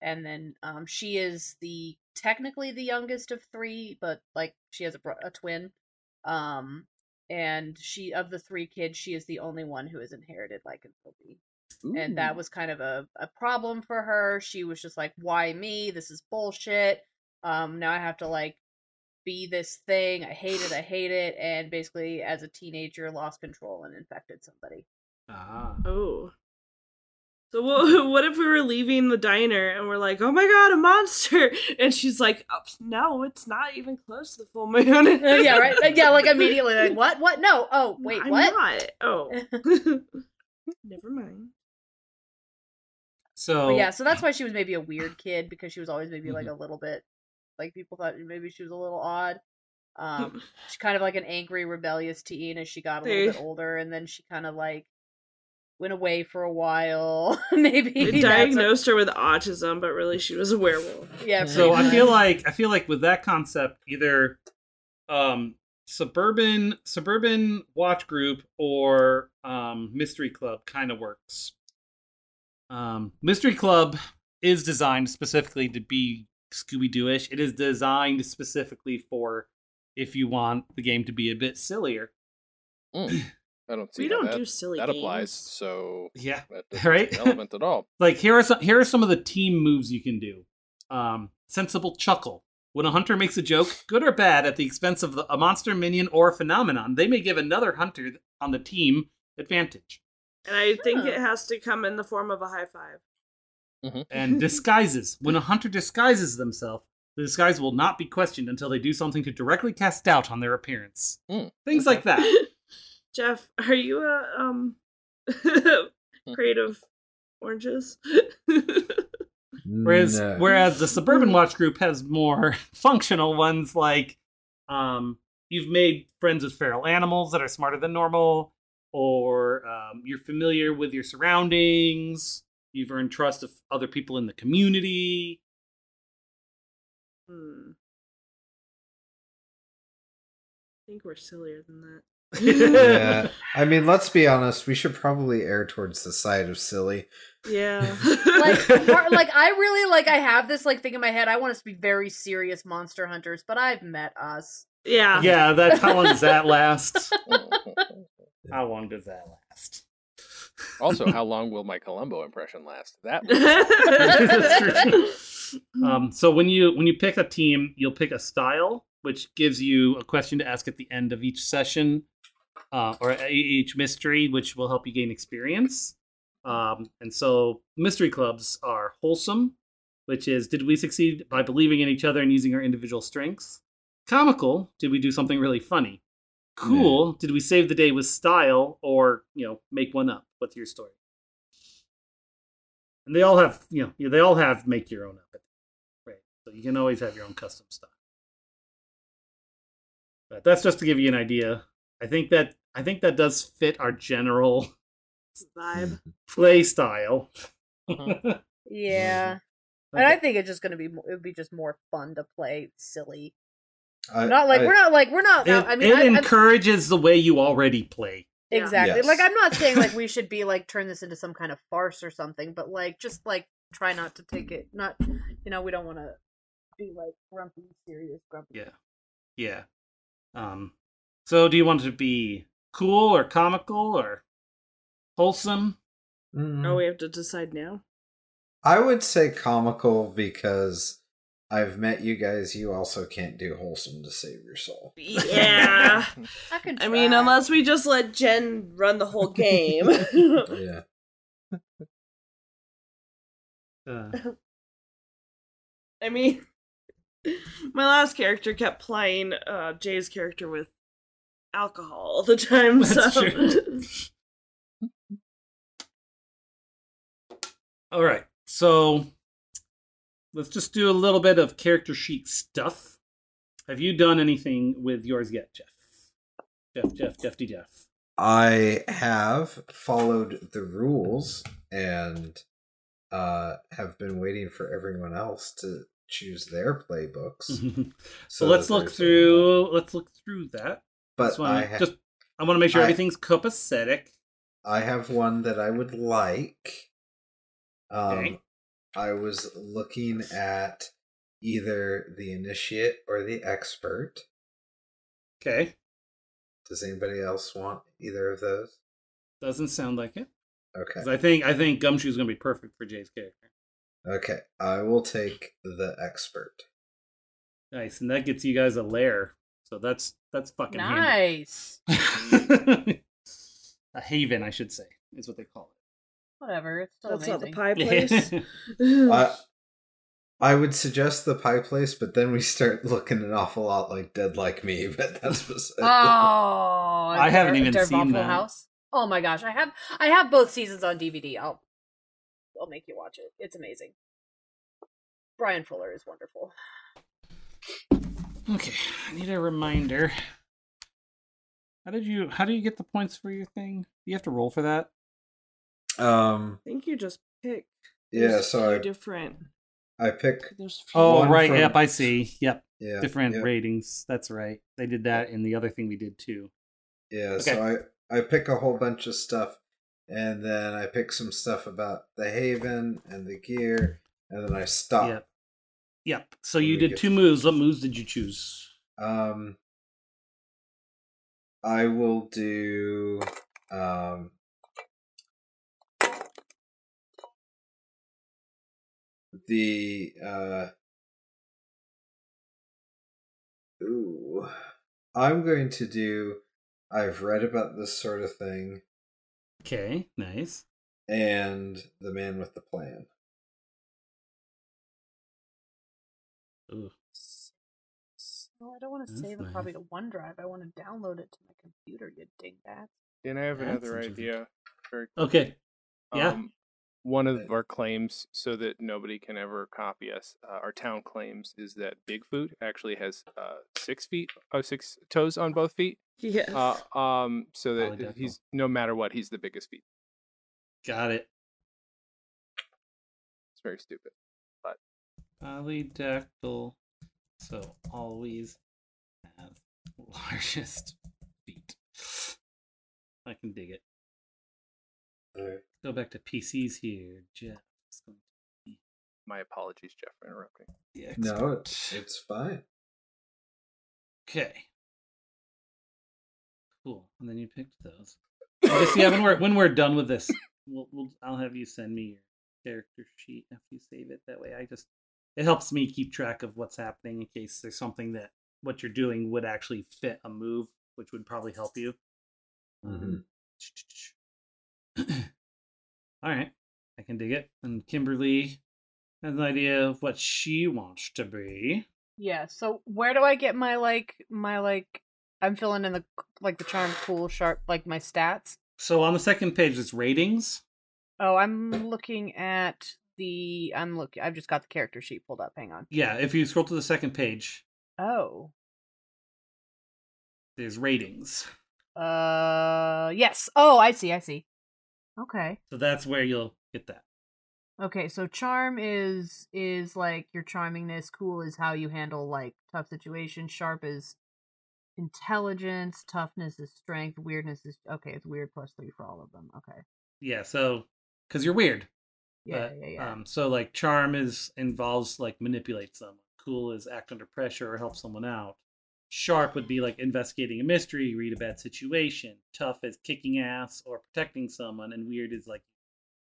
and then um, she is the technically the youngest of three, but like she has a bro- a twin. Um, and she of the three kids, she is the only one who has inherited lycanthropy, and that was kind of a a problem for her. She was just like, "Why me? This is bullshit." Um, now I have to like be this thing. I hate it. I hate it. And basically, as a teenager, lost control and infected somebody. Ah. Oh. So what, [laughs] what if we were leaving the diner and we're like, "Oh my god, a monster!" [laughs] And she's like, oh, "No, it's not even close to the full moon." Uh, yeah, right. Like, yeah, like [laughs] immediately, like what? What? No. Oh, wait, I'm what? Not. Oh, never mind. So But yeah, so that's why she was maybe a weird kid because she was always maybe like a little bit like people thought maybe she was a little odd. Um, [laughs] she's kind of like an angry, rebellious teen as she got a little bit older, and then she kind of like went away for a while. [laughs] maybe They that's a- diagnosed her with autism, but really she was a werewolf. yeah. So pretty I feel like I feel like with that concept, either um, suburban suburban watch group or um, mystery club kind of works. Um, mystery club is designed specifically to be Scooby Dooish. It is designed specifically for if you want the game to be a bit sillier. Mm. [clears throat] I don't see We don't that, do silly that games. applies. So Yeah, that [laughs] Right? seem relevant at all. [laughs] like here are some here are some of the team moves you can do. Um, sensible chuckle. When a hunter makes a joke, good or bad, at the expense of the, a monster, minion, or phenomenon, they may give another hunter on the team advantage. And I think Huh. it has to come in the form of a high five. Mm-hmm. And [laughs] disguises. When a hunter disguises themselves, the disguise will not be questioned until they do something to directly cast doubt on their appearance. Mm, Things okay. like that. [laughs] Jeff, are you a um [laughs] creative oranges? Whereas No. whereas the suburban watch group has more functional ones like um, you've made friends with feral animals that are smarter than normal, or um, you're familiar with your surroundings. You've earned trust of other people in the community. Hmm. I think we're sillier than that. yeah. [laughs] I mean, let's be honest. We should probably err towards the side of silly. Yeah. [laughs] like part- [laughs] like I really like I have this like thing in my head. I want us to be very serious monster hunters, but I've met us. yeah. yeah, that's how long does that last? How long does that last? Also, how [laughs] long will my Columbo impression last? That [laughs] [laughs] That's true. Um, so when you when you pick a team, you'll pick a style, which gives you a question to ask at the end of each session, uh, or each mystery, which will help you gain experience. Um, and so mystery clubs are wholesome, which is did we succeed by believing in each other and using our individual strengths? Comical, did we do something really funny? Cool, did we save the day with style or you know make one up? What's your story? And they all have, you know, they all have make your own up, right? So you can always have your own custom style. But that's just to give you an idea. I think that I think that does fit our general Vibe. [laughs] play style. [laughs] Mhm. Yeah. And I think it's just gonna be it would be just more fun to play silly. I, not like I- we're not like we're not. it I mean, it I, I'm- encourages the way you already play. Yeah. exactly. Yes. Like I'm not saying like [laughs] we should be like turn this into some kind of farce or something, but like just like try not to take it. Not you know we don't want to be like grumpy, serious, grumpy. Yeah, yeah. Um, so do you want it to be cool or comical or wholesome? Mm. Oh, we have to decide now. I would say comical because I've met you guys. You also can't do wholesome to save your soul. Yeah. [laughs] I could. I mean, unless we just let Jen run the whole game. [laughs] Yeah. Uh, I mean, my last character kept playing uh, Jay's character with alcohol all the time. That's so. true. [laughs] all right, so let's just do a little bit of character sheet stuff. Have you done anything with yours yet, Jeff? Jeff, Jeff, Jeffy, Jeff. I have followed the rules and uh have been waiting for everyone else to choose their playbooks. [laughs] so, let's look through. Let's look through that. But Just wanna- I ha- just I want to make sure I- everything's copacetic. I have one that I would like. Um, Okay. I was looking at either the initiate or the expert. Okay, Does anybody else want either of those? doesn't sound like it. Okay. I think I think Gumshoe's gonna be perfect for Jay's character. Okay. I will take the expert. Nice, and that gets you guys a lair. So that's that's fucking handy. nice. [laughs] a haven, I should say, is what they call Whatever. It's still That's not the pie place. [laughs] I I would suggest the pie place, but then we start looking an awful lot like Dead Like Me. [laughs] But that's [laughs] beside Oh, I haven't even Dar- seen Waffle that. House. Oh my gosh, I have I have both seasons on DVD. I'll I'll make you watch it. It's amazing. Bryan Fuller is wonderful. okay, I need a reminder. How did you? How do you get the points for your thing? Do you have to roll for that? Um. I think you just pick. Yeah. There's So I different. I pick. There's a few Oh, One right. from- Yep, I see. Yep, Yeah. different yeah. ratings. That's right. They did that in the other thing we did too. Yeah, so I I pick a whole bunch of stuff, and then I pick some stuff about the Haven and the gear, and then I stop. Yep. Yep. So you did two moves. What moves did you choose? Um, I will do um. The uh Ooh. I'm going to do I've read about this sort of thing Okay, nice. and the man with the plan. Ooh. No, I don't want to That's save it probably to OneDrive. I want to download it to my computer, you dingbat. And I have That's another idea. Very Okay. Yeah. Um, one of our claims, so that nobody can ever copy us, uh, our town claims is that Bigfoot actually has uh, six feet, uh, six toes on both feet. Yes. Uh, um, so that he's no matter what, he's the biggest feet. Got it. It's very stupid. But polydactyl. So always have [laughs] largest feet. I can dig it. Alright. Go back to PCs here. Jeff. going to be My apologies, Jeff, for interrupting. the No, it's it's fine. Okay. Cool. And then you picked those. I guess yeah. When we're when we're done with this, we'll, we'll I'll have you send me your character sheet after you save it. That way, I just it helps me keep track of what's happening in case there's something that what you're doing would actually fit a move, which would probably help you. Mhm. [clears throat] [clears throat] [clears throat] All right, I can dig it. And Kimberly has an idea of what she wants to be. Yeah. So where do I get my like my like? I'm filling in the like the charm, cool, sharp, like my stats. So on the second page, it's ratings. Oh, I'm looking at the. I'm looking. I've just got the character sheet pulled up. Hang on. Yeah, if you scroll to the second page, Oh. there's ratings. Uh. Yes. Oh, I see. I see. Okay. So that's where you'll get that. Okay. So charm is is like your charmingness. Cool is how you handle like tough situations. Sharp is intelligence. Toughness is strength. Weirdness is okay. It's weird plus three for all of them. Okay. Yeah, so because you're weird. Yeah. but, yeah. Yeah. Um, so like charm is involves like manipulate someone. Cool is act under pressure or help someone out. Sharp would be like investigating a mystery, read a bad situation. Tough is kicking ass or protecting someone, and weird is like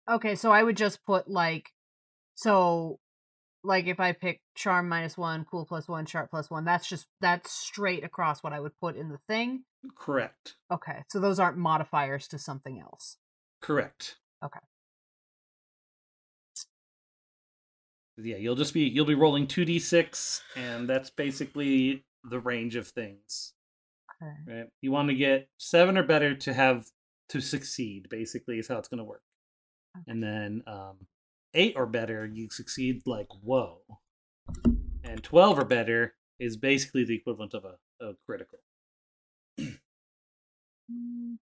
Okay, so I would just put like So, like, if I pick charm minus one, cool plus one, sharp plus one, that's just that's straight across what I would put in the thing. Correct. Okay, so those aren't modifiers to something else. Correct. Okay. Yeah, you'll just be you'll be rolling two d six, and that's basically the range of things. Okay. Right. You want to get seven or better to have to succeed. Basically, is how it's going to work. And then um, eight or better, you succeed like whoa. And twelve or better is basically the equivalent of a, a critical. Mm,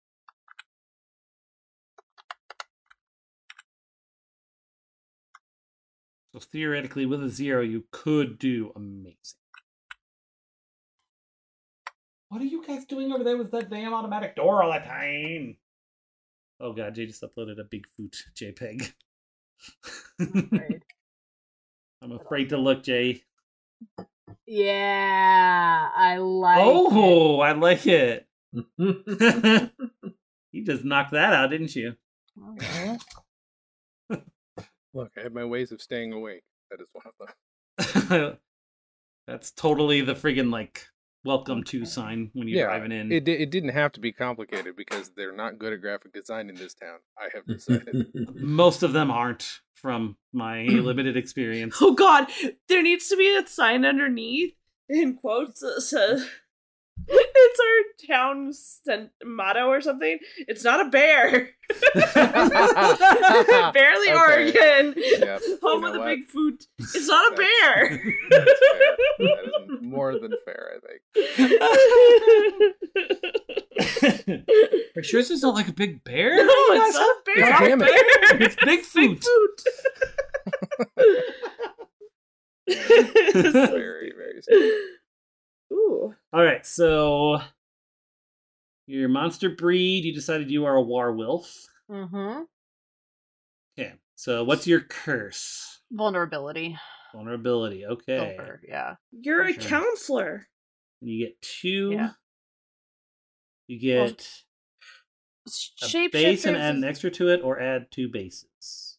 So theoretically, with a zero, you could do amazing. What are you guys doing over there with that damn automatic door all the time? Oh god, Jay just uploaded a Bigfoot JPEG. afraid. [laughs] I'm afraid to look, Jay. yeah, I like. Oh, it. Oh, I like it. [laughs] [laughs] you just knocked that out, didn't you? Okay. Look, I have my ways of staying awake. That is one of them. That's totally the friggin' like welcome to sign when you're yeah, driving in. It, it didn't have to be complicated because they're not good at graphic design in this town. I have [laughs] decided. Most of them aren't from my limited experience. [laughs] Oh God, there needs to be a sign underneath in quotes that says [laughs] it's our town cent- motto or something. It's not a bear. [laughs] Bearly Okay. Oregon, Yep. [laughs] home You of the know big what? food. It's not a bear. That's fair. That is more than fair, I think. Are you sure this is not like a big bear? No, You it's not a bear. God damn it. It's Bigfoot. Bigfoot. Very, very stupid. Ooh. All right, so your monster breed, you decided you are a werewolf. Mm-hmm. Okay, so what's your curse? Vulnerability. Vulnerability. Okay, Silver. Yeah. You're a Sure. counselor. and you get two. Yeah. You Well, get a Shape base and add an extra to it, or add two bases.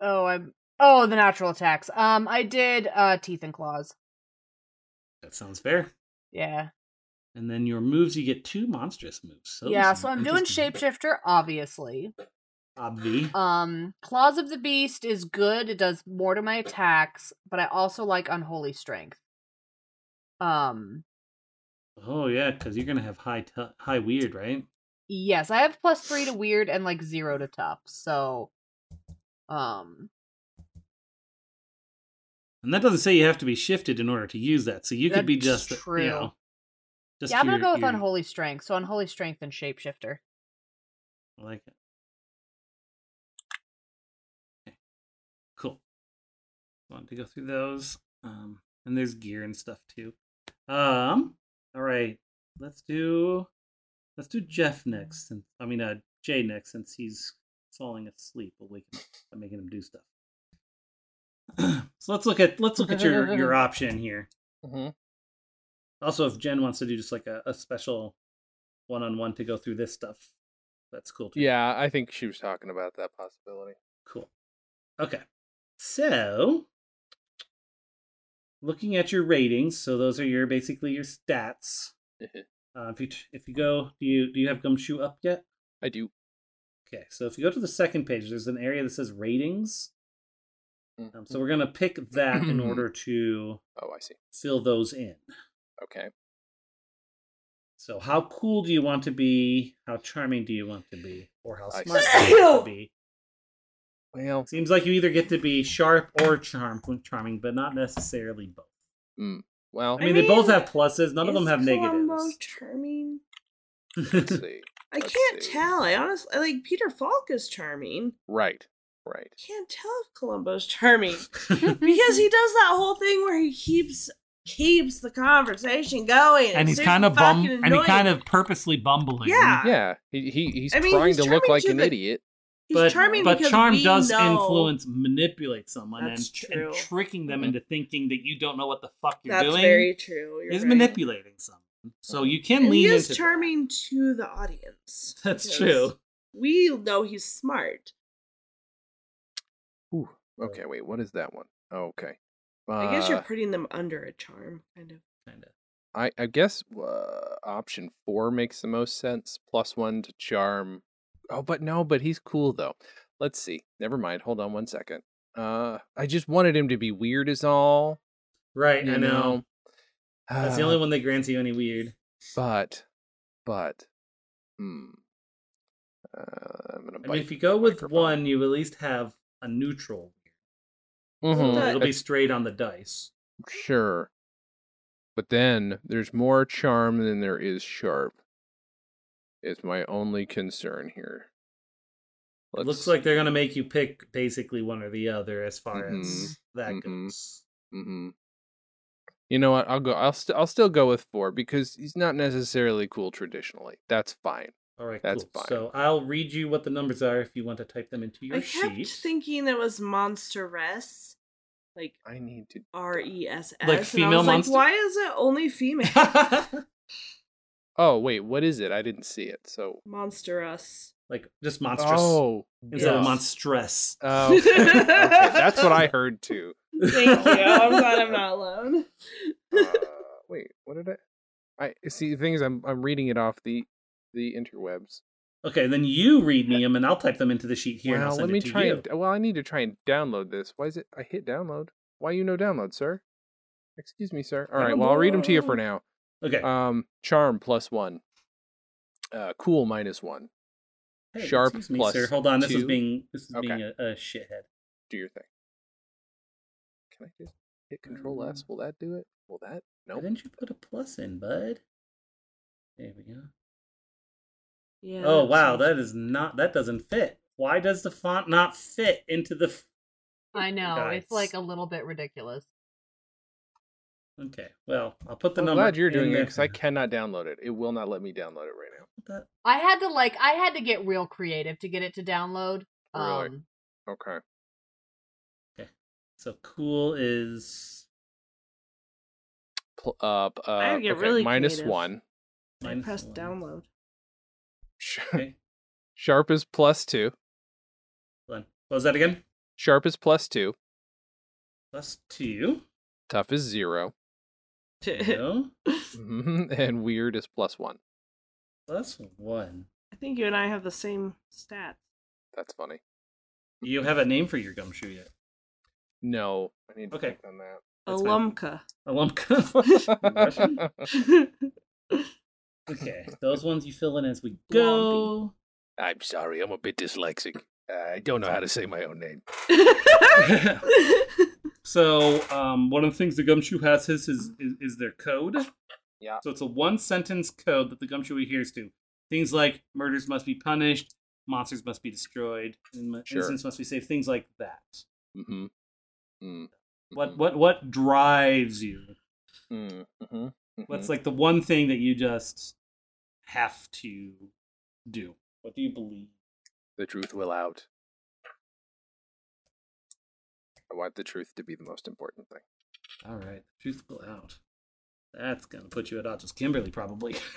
Oh, I'm. Oh, the natural attacks. Um, I did uh teeth and claws. That sounds fair. Yeah. And then your moves, you get two monstrous moves. So yeah. So I'm doing shapeshifter, obviously. Obvi. Um, claws of the beast is good. It does more to my attacks, but I also like unholy strength. Um, Oh yeah, because you're gonna have high t- high weird, right? yes, I have plus three to weird and like zero to tough. So, um, And that doesn't say you have to be shifted in order to use that. So you could be just true. you know. Just yeah, I'm gonna your- go with your- unholy strength. So unholy strength and shapeshifter. I like it. Okay. Cool. Want to go through those. Um, and there's gear and stuff too. Um, all right. Let's do let's do Jeff next. And I mean uh Jay next since he's falling asleep. We'll wake him up by making him do stuff. So let's look at let's look at your your [laughs] option here. hmm Also, if Jen wants to do just like a, a special one on one to go through this stuff, that's cool too. Yeah, I think she was talking about that possibility. Cool. Okay. So, looking at your ratings, so those are your basically your stats. [laughs] Uh, if you if you go, do you do you have Gumshoe up yet? I do. Okay, so if you go to the second page, there's an area that says ratings. Um, so we're gonna pick that in [clears throat] order to Oh, I see. fill those in. Okay. So how cool do you want to be? How charming do you want to be? Or how I smart see. do you want to be? Well, Seems like you either get to be sharp or charm charming, but not necessarily both. mm, well, I mean, they both have pluses. None of them have Columbo negatives. charming. let's [laughs] see. I Let's can't see. tell. I honestly like Peter Falk is charming. Right. Right. Can't tell if Columbo's charming [laughs] because he does that whole thing where he keeps keeps the conversation going, and he's kind of bum, fucking and he kind of purposely bumbling. Yeah. Yeah. He, he he's I mean, trying he's to look like to an the- idiot. He's but charming but charm does know- influence, manipulate someone, and, That's tr- true. and tricking them Mhm. into thinking that you don't know what the fuck you're doing. That's doing. very true. You're is right. manipulating someone. So you can And lean he is into charming to the audience. That's because true. We know he's smart. Okay, wait, what is that one? Oh, okay. I guess you're Uh, putting them under a charm, kind of. Kind of. I I guess uh, option four makes the most sense. Plus one to charm. Oh, but no, but he's cool though. Let's see. Never mind. Hold on one second. Uh, I just wanted him to be weird, is all. Right, You I know. know. That's the Uh, only [sighs] one that grants you any weird. But, but, hmm. Uh, I'm gonna. I mean, if you go with microphone. one, you at least have a neutral. Mhm, that- It'll be straight on the dice. sure. But then there's more charm than there is sharp. Is my only concern here. It looks like they're gonna make you pick basically one or the other as far Mhm, as that mhm. goes. hmm You know what? I'll go. I'll st- I'll still go with four because he's not necessarily cool traditionally. That's fine. All right, That's cool. fine. So I'll read you what the numbers are if you want to type them into your sheet. I kept thinking it was monsteress, like I need to. R E S S. Like and I female was monster? Like, Why is it only female? [laughs] Oh wait, what is it? I didn't see it. So. Monstrous. like just monstrous Oh. instead of yes. monstress. Oh, okay. okay, that's what I heard too. [laughs] Thank you. I'm glad I'm not alone. Uh, wait, what did I? I see. The thing is, I'm I'm reading it off the the interwebs. Okay, then you read me them and I'll type them into the sheet here well, let me try. you. And, well, I need to try and download this. Why is it? I hit download. Why you no download, sir? Excuse me, sir. All right. Well, I'll read them to you for now. Okay. Um, charm plus one. Uh, cool minus one. Hey, sharp me, plus sir. Hold on, this is being this is Okay. being a, a shithead. Do your thing. Can I just hit Control S? Will that do it? Will that? Why Nope. didn't you put a plus in, bud? There we go. Yeah. oh wow, sounds- that is not that doesn't fit. Why does the font not fit into the? f- I know Dice. it's like a little bit ridiculous. Okay, well, I'll put the I'm number. glad you're doing it because I cannot download it. It will not let me download it right now. I had to like I had to get real creative to get it to download. Really? Um, Okay. So cool is Pl- uh, uh, I get okay, really minus creative. one. I minus pressed one. download. [laughs] Okay, Sharp is plus two. hold on. What was that again? Sharp is plus two. Plus two. Tough is zero. No. [laughs] Mhm, [laughs] and weird is plus one. Plus one. I think you and I have the same stats. That's funny. You have a name for your gumshoe yet? No, I need to Okay. think on that. That's Alumka. A lump. Russian? Okay, those ones you fill in as we go. I'm sorry, I'm a bit dyslexic. I don't know how to say my own name. [laughs] So, um, one of the things the gumshoe has is, is is their code. Yeah. So it's a one sentence code that the gumshoe adheres to. Things like murders must be punished, monsters must be destroyed, in- Sure. innocents must be saved. Things like that. Mm-hmm. Mm. What what what drives you? Mm. Mm-hmm. What's like the one thing that you just have to do? What do you believe? the truth will out. I want the truth to be the most important thing. All right, truth will out. That's gonna put you at odds with Kimberly, probably. [laughs]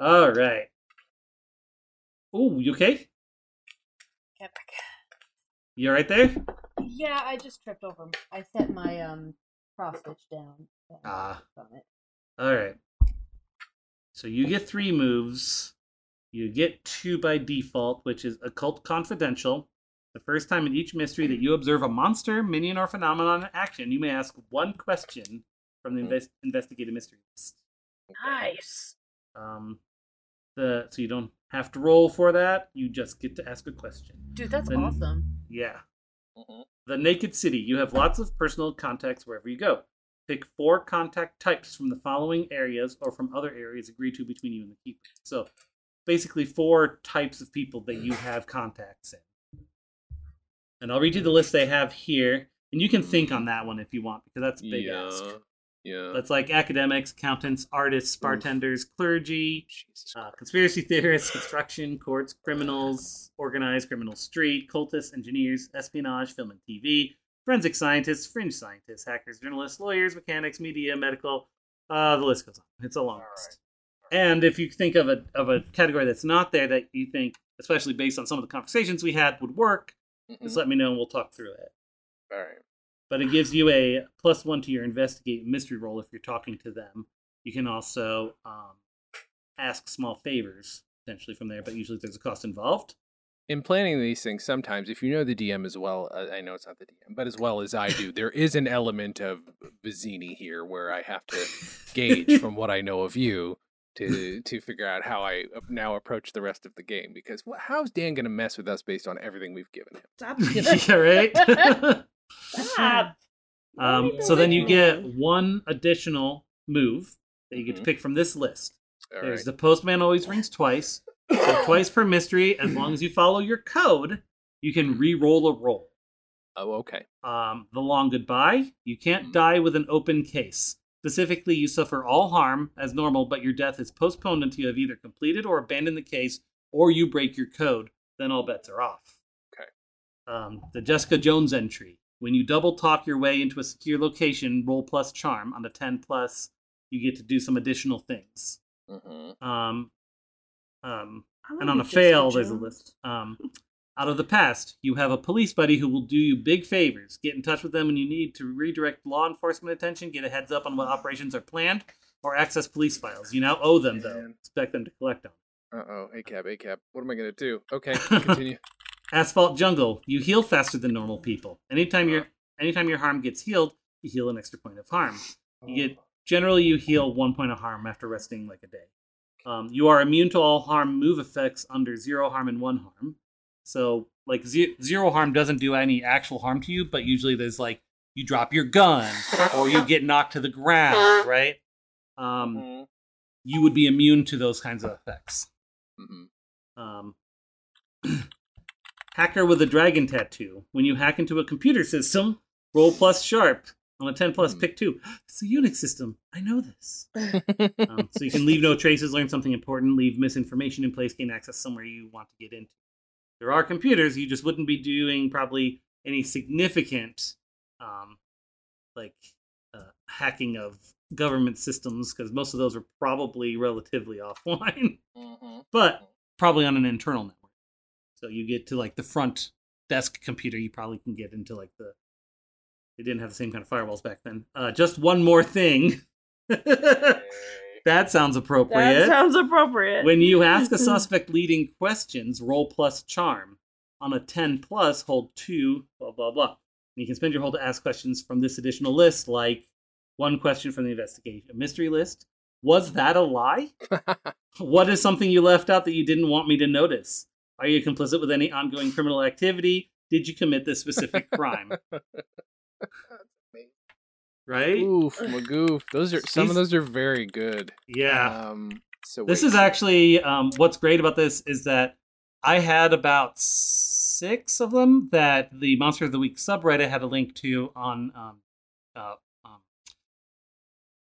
All right. Oh, you okay? get back. You all right there? Yeah, I just tripped over. I set my um cross stitch down. Ah. from. All right. So you get three moves. You get two by default, which is occult confidential. The first time in each mystery that you observe a monster, minion, or phenomenon in action, you may ask one question from the invest- investigated mystery list. Nice. Um, the so you don't have to roll for that. You just get to ask a question. Dude, that's Then- awesome. Yeah. Mhm. The Naked City. You have lots of personal contacts wherever you go. Pick four contact types from the following areas or from other areas agreed to between you and the keeper. So basically, four types of people that you have contacts in. And I'll read you the list they have here. And you can think on that one if you want, because that's a big yeah. ask. Yeah. That's like academics, accountants, artists, bartenders, clergy, uh, conspiracy theorists, construction, courts, criminals, organized criminal street, cultists, engineers, espionage, film and TV, forensic scientists, fringe scientists, hackers, journalists, lawyers, mechanics, media, medical. Uh, the list goes on. It's a long All list. And if you think of a of a category that's not there that you think, especially based on some of the conversations we had, would work, just let me know and we'll talk through it. All right. But it gives you a plus one to your investigate mystery roll if you're talking to them. You can also um, ask small favors potentially from there, but usually there's a cost involved. In planning these things, sometimes if you know the DM as well, uh, I know it's not the DM, but as well as I do, there [laughs] is an element of Vizzini here where I have to gauge from what I know of you to [laughs] to figure out how I now approach the rest of the game. Because how's Dan going to mess with us based on everything we've given him? Stop. [laughs] yeah, right. Stop. um, so then you get one additional move that you get to Mhm. pick from this list. All There's right. the postman always rings twice. So [coughs] twice per mystery. As long as you follow your code, you can re-roll a roll. Oh, okay. Um, the long goodbye. You can't Mhm. die with an open case. Specifically, you suffer all harm as normal, but your death is postponed until you have either completed or abandoned the case, or you break your code. Then all bets are off. Okay. Um, the Jessica Jones entry. When you double talk your way into a secure location, roll plus charm. On a 10 plus, you get to do some additional things. Mm-hmm. Um, um, and on a be Jessica fail, there's a list. Um, out of the past, you have a police buddy who will do you big favors. Get in touch with them when you need to redirect law enforcement attention, get a heads up on what operations are planned, or access police files. You now owe them, though. Man. Expect them to collect on. Uh oh. A cap, A cap. What am I going to do? Okay, [laughs] continue. Asphalt Jungle, you heal faster than normal people. Anytime your anytime your harm gets healed, you heal an extra point of harm. You get generally you heal one point of harm after resting like a day. Um, you are immune to all harm move effects under zero harm and one harm. So like ze- zero harm doesn't do any actual harm to you, but usually there's like you drop your gun or you get knocked to the ground, [laughs] right? Um, Mhm. you would be immune to those kinds of effects. Mhm. Um, [clears throat] [clears throat] hacker with a dragon tattoo. When you hack into a computer system, roll plus sharp. On a 10 plus, Hmm. pick two. It's a Unix system. I know this. [laughs] Um, so you can leave no traces, learn something important, leave misinformation in place, gain access somewhere you want to get into. There are computers, you just wouldn't be doing probably any significant, um, like, uh, hacking of government systems, because most of those are probably relatively [laughs] offline Mhm. but probably on an internal network. So you get to like the front desk computer, you probably can get into like the. They didn't have the same kind of firewalls back then. Uh, just one more thing. [laughs] that sounds appropriate. That sounds appropriate. when you ask a [laughs] suspect leading questions, roll plus charm. On a 10 plus, hold two, blah, blah, blah. And you can spend your hold to ask questions from this additional list, like one question from the investigation mystery list. Was that a lie? [laughs] What is something you left out that you didn't want me to notice? Are you complicit with any ongoing criminal activity? Did you commit this specific crime? [laughs] Right? Oof, [laughs] Magoof. Those are some of those are very good. Yeah. Um. So This wait. is actually um, what's great about this is that I had about six of them that the Monster of the Week subreddit had a link to on um, uh,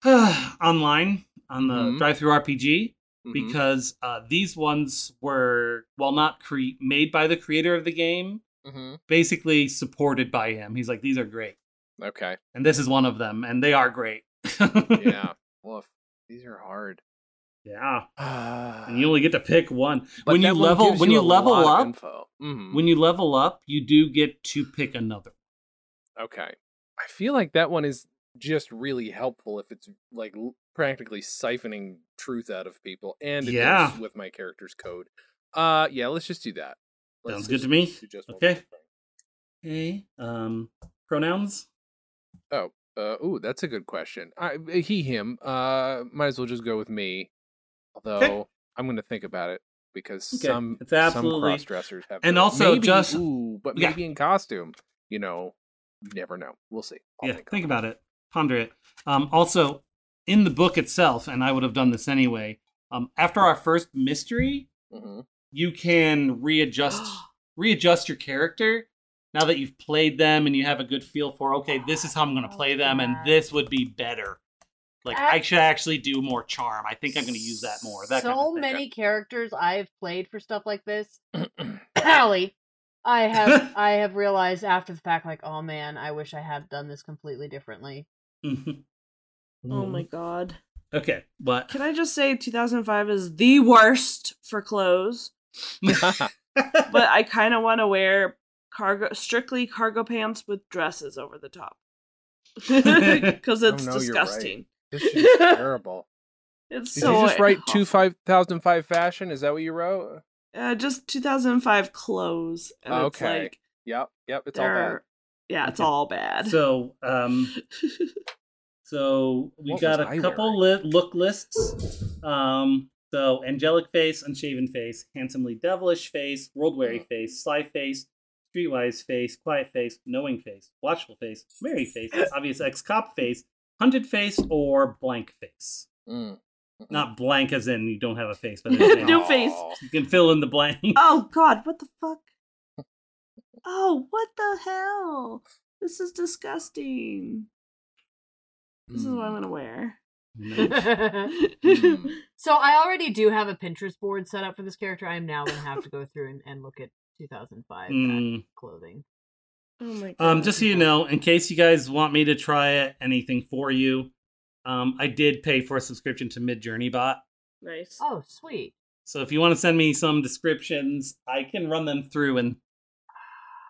um, [sighs] online on the Mhm. DriveThruRPG. Mhm. because uh, these ones were, while not cre- made by the creator of the game, Mhm. basically supported by him. He's like, these are great, Okay. and this is one of them, and they are great. Yeah. [laughs] Well, These are hard. yeah. [sighs] and you only get to pick one. when you level, when you level up. Mhm. when you level up, you do get to pick another. Okay. I feel like that one is just really helpful if it's like l- practically siphoning truth out of people and it Yeah. goes with my character's code. Uh yeah, let's just do that. Let's Sounds good to me. Okay. Okay. Um, pronouns. Oh, uh ooh, that's a good question. I he him. Uh might as well just go with me. Although I'm going to think about it because Okay, some it's absolutely- some cross dressers have and also Maybe- just- ooh, but Yeah. maybe in costume, you know, never know. We'll see. I'll yeah, think on about it. Ponder it. Um, also, in the book itself, and I would have done this anyway. Um, after our first mystery, Mhm. you can readjust [gasps] readjust your character now that you've played them and you have a good feel for okay this is how i'm going to play them and this would be better like i should actually do more charm i think i'm going to use that more that so kind of many characters I've played for stuff like this. [coughs] [coughs] Allie, I have [laughs] I have realized after the fact, like, oh man, I wish I had done this completely differently. Oh my god. Okay, but Can I just say 2005 is the worst for clothes? [laughs] [laughs] but I kind of want to wear cargo, strictly cargo pants with dresses over the top. [laughs] Because it's Oh, no, you're right. disgusting. This is terrible. It's Did so you just write awful. two five thousand five fashion? Is that what you wrote? Uh, just 2005 clothes. And it's Okay. like, Yep, yep. It's all bad. They're, yeah, it's Okay. all bad. So, um, [laughs] so we What got was a I couple li- look lists. Um, so angelic face, unshaven face, handsomely devilish face, world weary face, sly face, streetwise face, quiet face, knowing face, watchful face, merry face, obvious ex cop face, hunted face, or blank face. Mm. Not blank as in you don't have a face, but [laughs] it's- No face. You can fill in the blank. oh, God, what the fuck? Oh, what the hell? This is disgusting. This is what I'm going to wear. [laughs] Mm. so I already do have a Pinterest board set up for this character. I am now going to have to go through and, and look at 2005 Mm. clothing. Oh my god. Um, just so you know, in case you guys want me to try anything for you, um, I did pay for a subscription to Midjourney Bot. Nice. Oh, sweet. So if you want to send me some descriptions, I can run them through and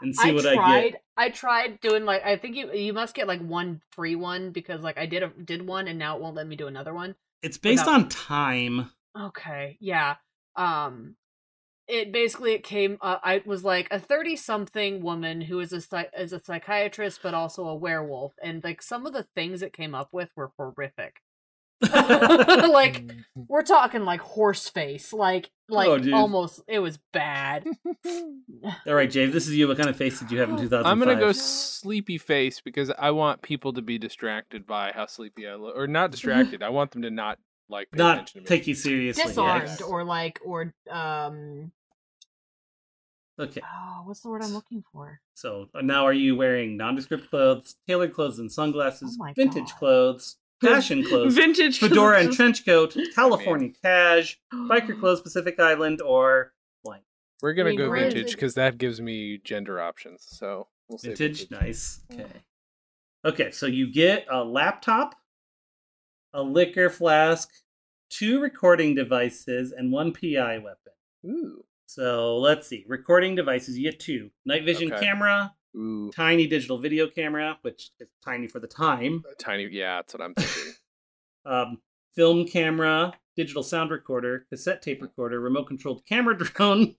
and see I what tried. I get. I tried doing like I think you you must get like one free one because like I did a did one and now it won't let me do another one. It's based without- on time. Okay, yeah. Um it basically it came uh, I was like a 30 something woman who is a is a psychiatrist but also a werewolf and like some of the things it came up with were horrific. [laughs] like [laughs] we're talking like horse face, like like Oh, dude. almost it was bad. [laughs] All right, Jave, this is you. What kind of face did you have in 2005? I'm gonna go sleepy face because I want people to be distracted by how sleepy I look, or not distracted. I want them to not like pay not attention to me. take you seriously. Disarmed yes. or like or um Okay, oh, what's the word I'm looking for? so uh, now are you wearing nondescript clothes, tailored clothes and sunglasses, Oh vintage God. clothes, fashion [laughs] clothes, Vintage fedora and trench coat, [laughs] California cash, biker [gasps] clothes, Pacific Island, or blank. We're gonna mean, go vintage because that gives me gender options. So we'll say Vintage, nice. Okay. Okay, so you get a laptop, a liquor flask, two recording devices, and one PI weapon. Ooh, So let's see. Recording devices, you get two. Night vision Okay. camera, ooh, tiny digital video camera, which is tiny for the time. Uh, tiny. Yeah, that's what I'm thinking. [laughs] Um, film camera, digital sound recorder, cassette tape mm. recorder, remote controlled camera [laughs] drone,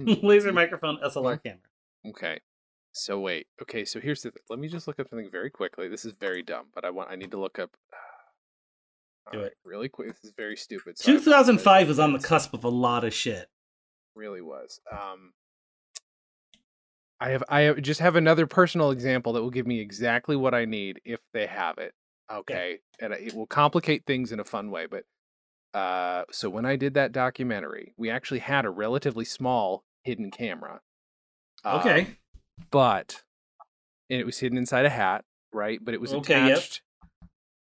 mm, mm, laser microphone, SLR mm-hmm. camera. Okay. So wait. Okay. So here's the. Th- let me just look up something very quickly. This is very dumb, but I want. I need to look up. [sighs] Do Alright, it. really quick. This is very stupid. so I 2005 apologize was on the cusp of a lot of shit. really was. Um, I have I have, just have another personal example that will give me exactly what I need if they have it. Okay, and it will complicate things in a fun way. But uh, so when I did that documentary, we actually had a relatively small hidden camera. Okay. Um, but and it was hidden inside a hat, right? But it was Okay, yep. attached.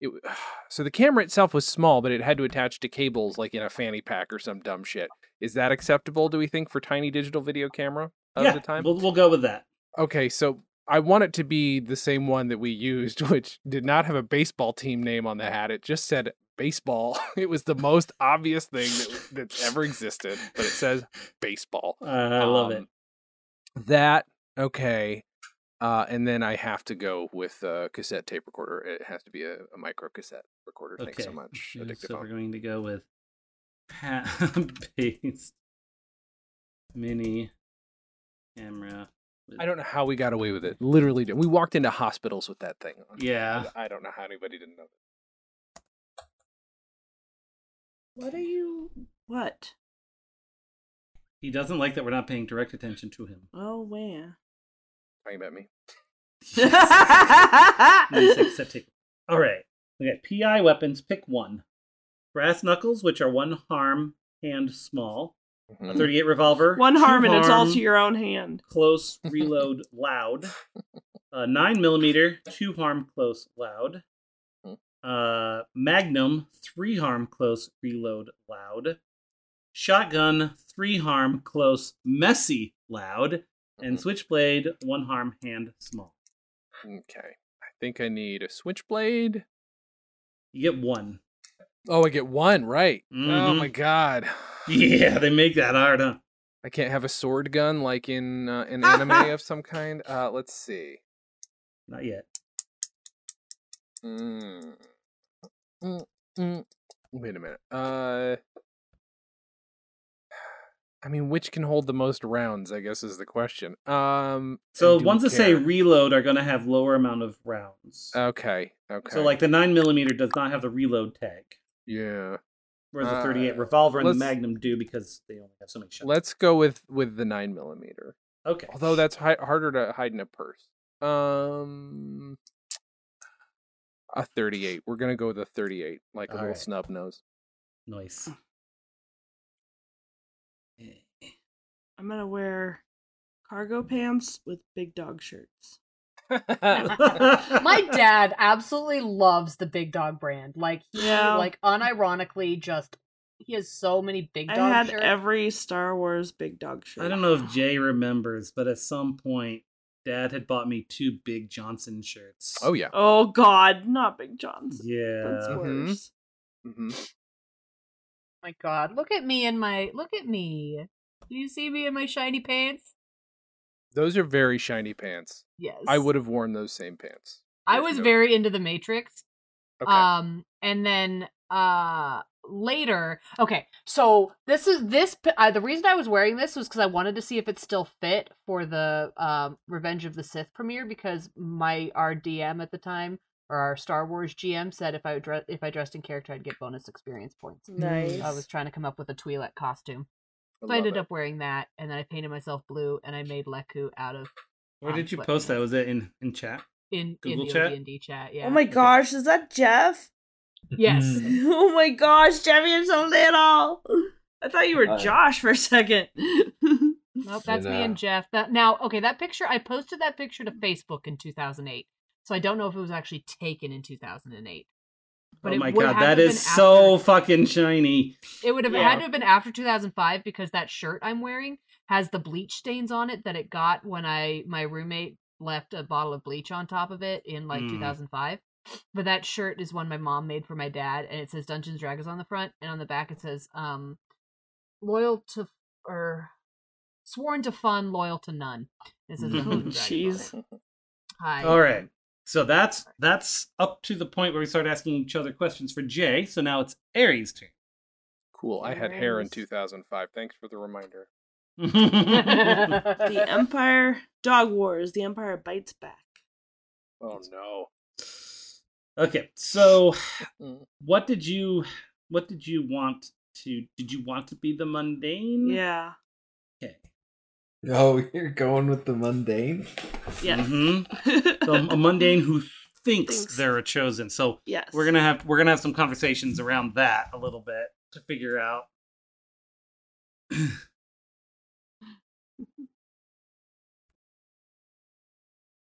It, [sighs] so the camera itself was small, but it had to attach to cables like in a fanny pack or some dumb shit. Is that acceptable? Do we think for tiny digital video camera of yeah, the time? We'll, we'll go with that. Okay, so I want it to be the same one that we used, [laughs] which did not have a baseball team name on the hat. It just said baseball. [laughs] It was the most obvious thing that, that's ever existed, but it says baseball. Uh, [laughs] I love it. Um, That okay, uh, and then I have to go with a cassette tape recorder. It has to be a, a micro cassette recorder. Thanks so much, Addictive So we're going to go with pat based mini camera. with- I don't know how we got away with it. Literally, we walked into hospitals with that thing. on. Yeah. I I don't know how anybody didn't know. What are you? What? He doesn't like that we're not paying direct attention to him. Oh man. Talking about me. Nice, cassette tape. All right. Okay. PI weapons. Pick one. Brass knuckles, which are one harm hand small. A Mhm. 38 revolver. One harm and it's all to your own hand. Close [laughs] reload loud. Uh, nine millimeter, two harm close loud. Uh, Magnum, three harm close reload loud. Shotgun, three harm close messy loud. And Mhm. Switchblade, one harm hand small. Okay. I think I need a switchblade. You get one. Oh, I get one, right. Oh Mhm. my god. Yeah, they make that hard, huh? I can't have a sword gun like in uh, an anime of some kind. Uh, let's see. Not yet. Mm. Mm, mm. Wait a minute. Uh, I mean, which can hold the most rounds? I guess is the question. Um, So and do we ones that say reload are going to have lower amount of rounds. Okay. Okay. So like the nine millimeter does not have the reload tag, yeah. whereas the Uh, 38 revolver and the Magnum do because they only have so many shots. Let's go with with the nine millimeter. Okay. Although that's hi- harder to hide in a purse. Um, a thirty-eight. We're gonna go with a thirty-eight, like a little Alright. snub nose. Nice. I'm gonna wear cargo pants with big dog shirts. My dad absolutely loves the Big Dog brand. Like he Yeah. like unironically just he has so many Big dog I had shirts. every Star Wars big dog shirt. I don't know if Jay remembers, but at some point, Dad had bought me two Big Johnson shirts. oh yeah. Oh God, not Big Johnson. That's yeah. Mhm. worse. hmm my god, look at me in my look at me. Do you see me in my shiny pants? Those are very shiny pants. Yes. I would have worn those same pants. I was ago. very into the Matrix. Okay. Um, and then uh later, okay. So this is this. Uh, the reason I was wearing this was because I wanted to see if it still fit for the um Revenge of the Sith premiere because my our DM at the time or our Star Wars GM said if I would dress if I dressed in character I'd get bonus experience points. Nice. I was trying to come up with a Twi'lek costume. I So I ended it. up wearing that, and then I painted myself blue, and I made lekku out of Where um, did you sweatpants. post that? Was it in, in chat? in Google in the chat? OD&D chat. Yeah. Oh my gosh, is that Jeff? Yes. Mm. [laughs] Oh my gosh, Jeff, you're so little. [laughs] I thought you were Uh, Josh for a second. Nope, that's me And, and Jeff. That now, okay, that picture I posted that picture to Facebook in 2008, so I don't know if it was actually taken in 2008. But oh my god, that is been so fucking shiny. It would have Yeah. had to have been after 2005 because that shirt I'm wearing has the bleach stains on it that it got when I my roommate left a bottle of bleach on top of it in like Mm. 2005. But that shirt is one my mom made for my dad, and it says Dungeons Dragons on the front, and on the back it says um, loyal to or sworn to fun, loyal to none. It says [laughs] Dungeons and Dragons on Jeez. Hi. All right. So that's that's up to the point where we start asking each other questions for Jay. So now it's Ari's turn. Cool. I had hair in 2005. Thanks for the reminder. [laughs] the Empire Dog Wars. The Empire bites back. Oh no. okay. So Mm. what did you what did you want to did you want to be the mundane? Yeah. Okay. Oh, [laughs] you're going with the mundane? Yes. Mhm. [laughs] So a mundane who thinks, Thinks. they're a chosen. So yes. we're gonna have we're gonna have some conversations around that a little bit to figure out. [clears throat]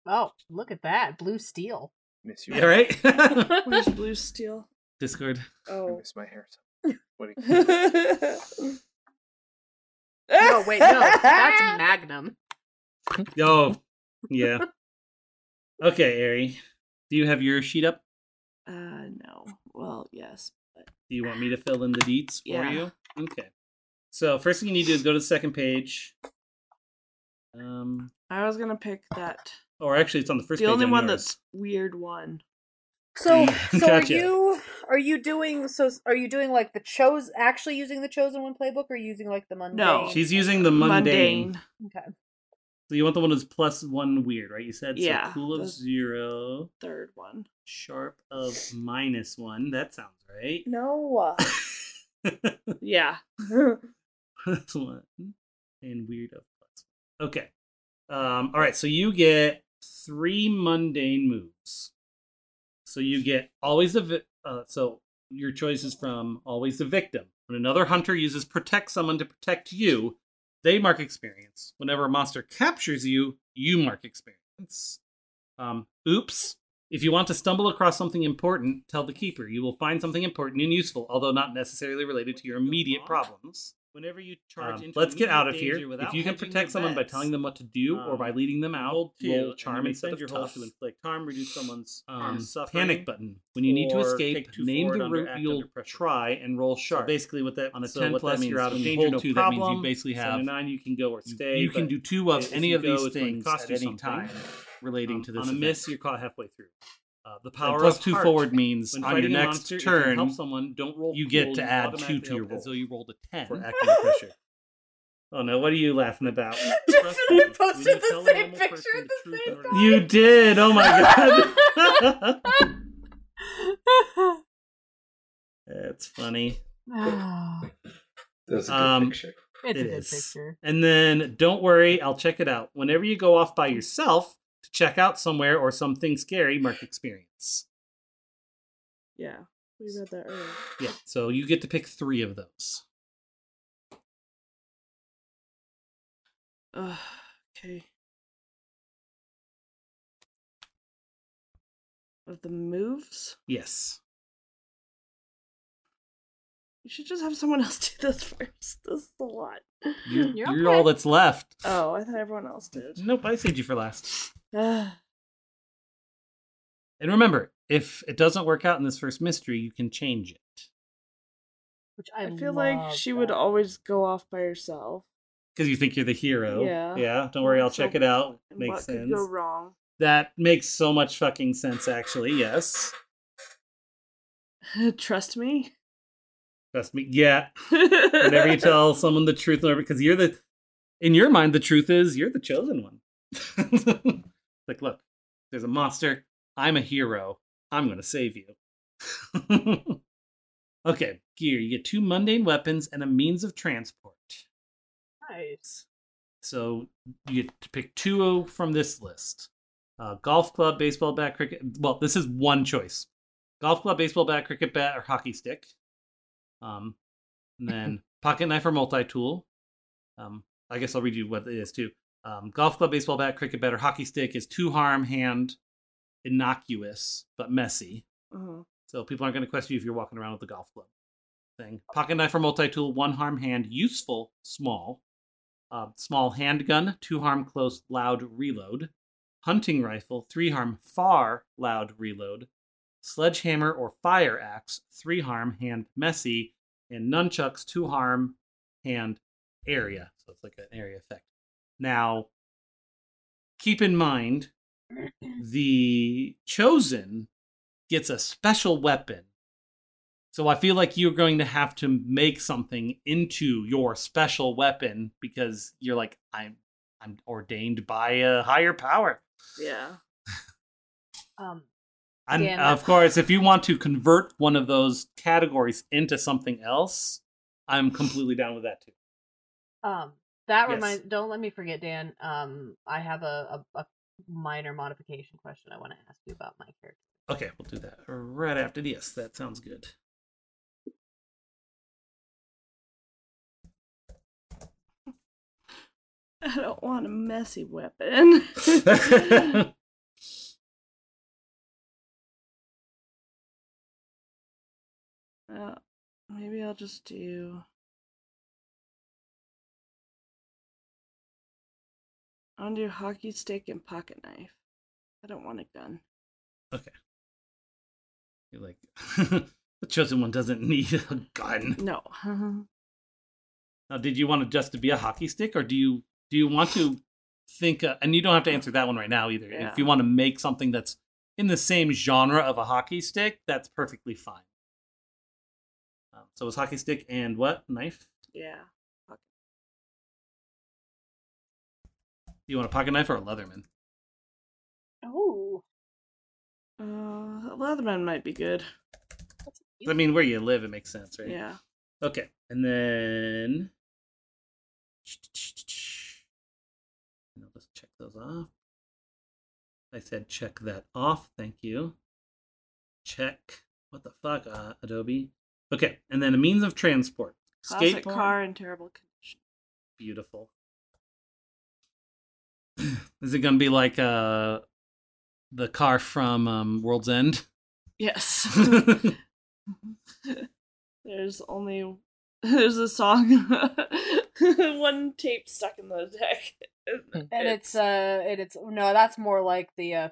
Oh, look at that blue steel. Miss you. All right. [laughs] Where's Blue Steel? Discord. I Oh. miss my hair. So. What do you- No, wait, no, that's [laughs] Magnum. Oh, yeah. Okay, Ari. Do you have your sheet up? Uh, no. Well, yes, but Do you want me to fill in the deets for Yeah. you? Okay. So first thing you need to do is go to the second page. Um, I was gonna pick that. or actually, it's on the first. the page only on one yours. that's weird one. So, [laughs] so are you are you doing so? Are you doing like the chose actually using the chosen one playbook, or using like the mundane? No. She's using the mundane. Mundane. okay. So you want the one that's plus one weird, right? You said Yeah, So cool of the- zero, Third one. sharp of minus one. That sounds right. No. yeah. [laughs] plus one and weird of one. Okay. Um. All right. So you get three mundane moves. So you get always the vi- uh, so your choice is from always the victim. When another hunter uses protect someone to protect you, they mark experience. Whenever a monster captures you, you mark experience. Um, oops. If you want to stumble across something important, tell the keeper. You will find something important and useful, although not necessarily related to your immediate problems. Whenever you charge Um, into let's get out of here. If you can protect someone by telling them what to do or by um, leading them out, roll two, roll and charm instead of your tough. to inflict harm, reduce someone's Um, suffering. panic button. When you need to escape, name the route you'll try and roll So sharp. basically, what that On a so 10 plus, you're out of danger, hold no two, that means problem. you basically have to nine. You can go or stay. you can do two of any of these it's going to things at any time relating Um, to this on a miss, you're caught halfway through. Uh, the And power plus of two heart. forward means When on your next monster, if you turn, help someone, don't roll. you get cool, to add two to your roll roll. So you rolled a ten. for acting pressure. [laughs] Oh no! What are you laughing about? [laughs] Just me, I posted you the same picture at the the same time. You did. Oh my god. [laughs] That's funny. That's a good Um, picture. it's It a good is. picture. And then don't worry, I'll check it out. Whenever you go off by yourself to check out somewhere or something scary, mark experience. Yeah, we read that earlier. Yeah. So you get to pick three of those. Ugh, okay. Of the moves, Yes. You should just have someone [laughs] else do this first. This is a lot. You're, You're you're okay. all that's left. Oh, I thought everyone else did. Nope, I saved you for last. [sighs] Ah. And remember, if it doesn't work out in this first mystery, you can change it. Which I, I feel like love she would always go off by herself. Because you think you're the hero. Yeah. Yeah. Don't worry, I'll So- check it out. Makes what sense. could go wrong? That makes so much fucking sense, actually. Yes. [laughs] Trust me. Trust me. Yeah. Whenever you tell [laughs] someone the truth, because you're the, in your mind, the truth is you're the chosen one. [laughs] like, look, there's a monster. I'm a hero. I'm going to save you. [laughs] okay, gear. You get two mundane weapons and a means of transport. nice. So you get to pick two from this list uh, golf club, baseball bat, cricket. Well, this is one choice golf club, baseball bat, cricket bat, or hockey stick. Um, and then [laughs] pocket knife or multi tool. Um, I guess I'll read you what it is too. Um, golf club, baseball bat, cricket bat, or hockey stick is two harm, hand, innocuous, but messy. Uh-huh. So people aren't going to question you if you're walking around with the golf club thing. Pocket knife or multi tool, one harm hand, useful, small. Uh, small handgun, two harm, close, loud, reload. Hunting rifle, three harm, far, loud, reload. Sledgehammer or fire axe, three harm, hand, messy. And nunchucks, two harm, hand, area. So it's like an area effect. Now, keep in mind, the chosen gets a special weapon. So I feel like you're going to have to make something into your special weapon because you're like I'm I'm ordained by a higher power. Yeah. [laughs] Um, And Yeah, of course, if you want to convert one of those categories into something else, I'm completely down with that too. um, that Yes. reminds. Don't let me forget, Dan. Um, I have a, a, a minor modification question I want to ask you about my character. Okay, we'll do that right after this. That sounds good. [laughs] I don't want a messy weapon. [laughs] [laughs] uh, maybe I'll just do. I'll do hockey stick and pocket knife. I don't want a gun. Okay. You're like [laughs] the chosen one doesn't need [laughs] a gun. No. [laughs] Now, did you want it just to be a hockey stick, or do you do you want to [sighs] think? Uh, and you don't have to answer that one right now either. Yeah. If you want to make something that's in the same genre of a hockey stick, that's perfectly fine. So it's hockey stick and what knife? yeah. Do you want a pocket knife or a Leatherman? Oh, Uh, Leatherman might be good. I mean, where you live, it makes sense, right? Yeah. Okay, and then [tsk] I'll just check those off. I said check that off. Thank you. Check. What the fuck, uh, Adobe? Okay, and then a means of transport. Classic Skateboard. car in terrible condition. Beautiful. Is it gonna be like uh the car from um, World's End? Yes. [laughs] [laughs] There's only there's a song, [laughs] one tape stuck in the deck, and it's uh, and it's no, that's more like the uh,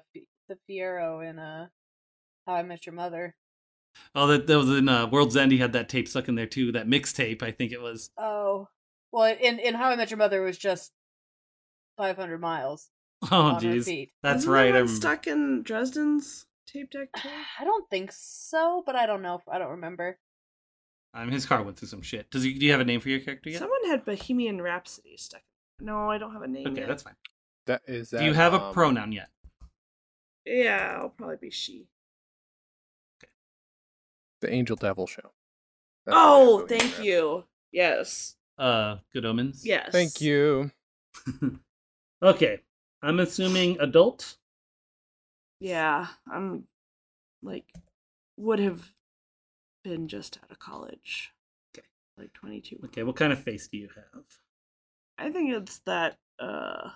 the Fiero in uh, How I Met Your Mother. Oh, that, that was in uh, World's End. He had that tape stuck in there too. That mixtape, I think it was. Oh, well, in in How I Met Your Mother it was just five hundred miles [laughs] Oh, on jeez, that's Wasn't right. That I one remember. stuck in Dresden's tape deck [sighs] too. I don't think so, but I don't know. I don't remember. Um, his car went through some shit. Does he? Do you have a name for your character yet? Someone had Bohemian Rhapsody stuck. No, I don't have a name Okay, yet. that's fine. That is that. do you have a um, pronoun yet? Yeah, I'll probably be she. The Angel Devil show. That's Oh, thank going you. Yes. Uh, Good Omens. Yes. Thank you. [laughs] okay, I'm assuming adult. Yeah, I'm like would have been just out of college. Okay. Like 22. Okay, what kind of face do you have? I think it's that uh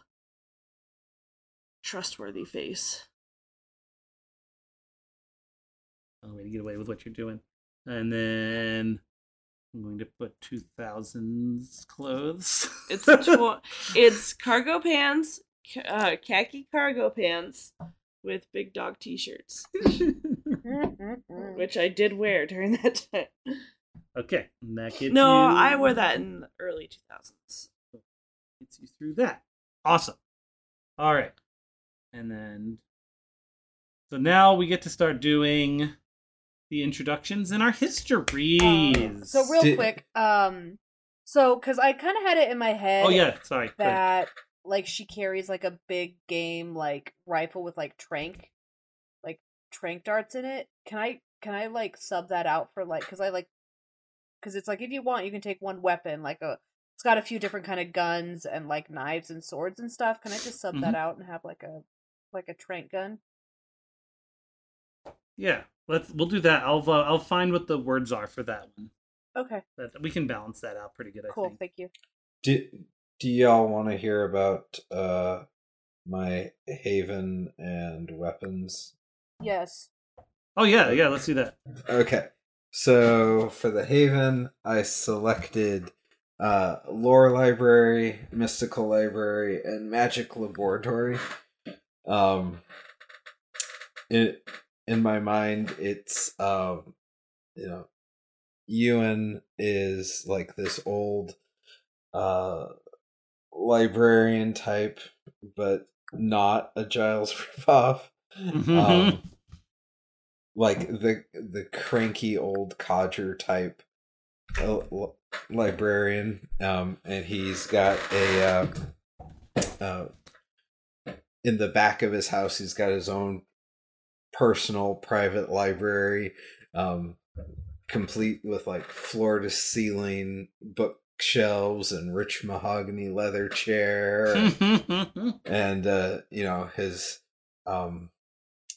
trustworthy face. Way to get away with what you're doing. And then I'm going to put 2000s clothes. It's tw- [laughs] it's cargo pants, uh, khaki cargo pants with big dog t-shirts, which I did wear during that time. okay, and that gets No, you- I wore that in the early 2000s. Gets you through that. Awesome. All right, and then so now we get to start doing the introductions in our histories. Um, so real Did- quick, um, so because I kind of had it in my head. oh yeah, sorry. that like she carries like a big game like rifle with like trank like trank darts in it can i can i like sub that out for like because i like because it's like if you want you can take one weapon like a it's got a few different kind of guns and like knives and swords and stuff can i just sub that out and have like a like a trank gun Yeah, let's we'll do that. I'll uh, I'll find what the words are for that one. okay That we can balance that out pretty good. I cool think. thank you Do, do y'all want to hear about uh my haven and weapons? yes Oh yeah, yeah. Let's do that. Okay. So for the Haven, I selected uh Lore Library, Mystical Library, and Magic Laboratory. Um in in my mind it's um you know Ewan is like this old uh librarian type, but not a Giles [laughs] ripoff. Um, like the the cranky old codger type uh, li- librarian um and he's got a uh, uh in the back of his house he's got his own personal private library um complete with like floor to ceiling bookshelves and rich mahogany leather chair [laughs] and uh you know his um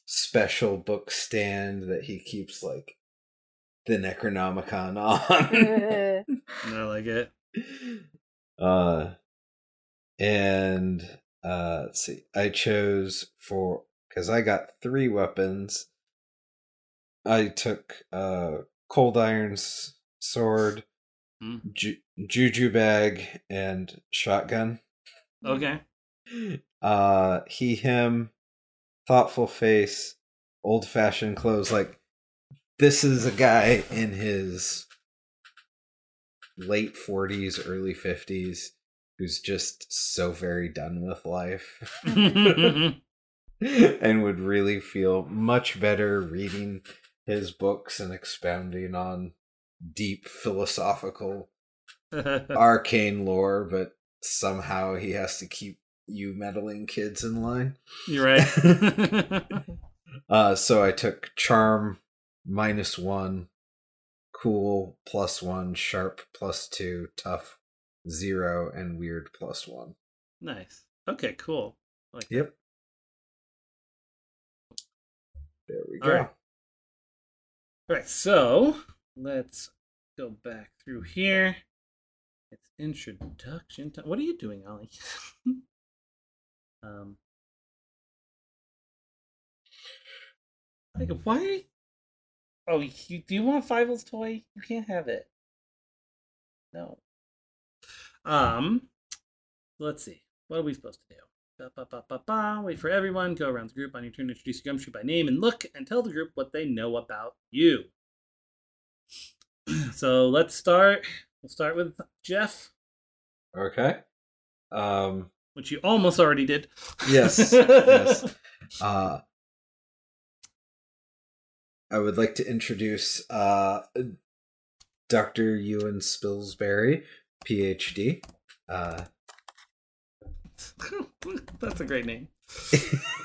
special book stand that he keeps like the necronomicon [laughs] on [laughs] I like it. uh and uh let's see i chose for because i got three weapons i took uh cold iron's sword Hmm. ju- juju bag and shotgun Okay. uh he him thoughtful face old fashioned clothes like this is a guy in his late 40s early 50s who's just so very done with life [laughs] [laughs] [laughs] [laughs] and would really feel much better reading his books and expounding on deep philosophical [laughs] arcane lore but somehow he has to keep you meddling kids in line You're right. [laughs] Uh, so I took charm minus one, cool plus one, sharp plus two, tough zero, and weird plus one. nice. Okay. Cool. Like Yep. There we go. right. All right, so let's go back through here. It's introduction time. What are you doing, Ollie? [laughs] um, like, why? Oh, you, do you want Fievel's toy? You can't have it. No. Um, let's see. What are we supposed to do? Ba, ba, ba, ba. Wait for everyone. Go around the group on your turn. Introduce your gumshoe by name and look and tell the group what they know about you. [clears throat] So let's start. We'll start with Jeff, Okay. Um. which you almost already did. Yes. [laughs] yes. Uh. I would like to introduce uh, Dr. Ewan Spilsbury, PhD. Uh, [laughs] That's a great name.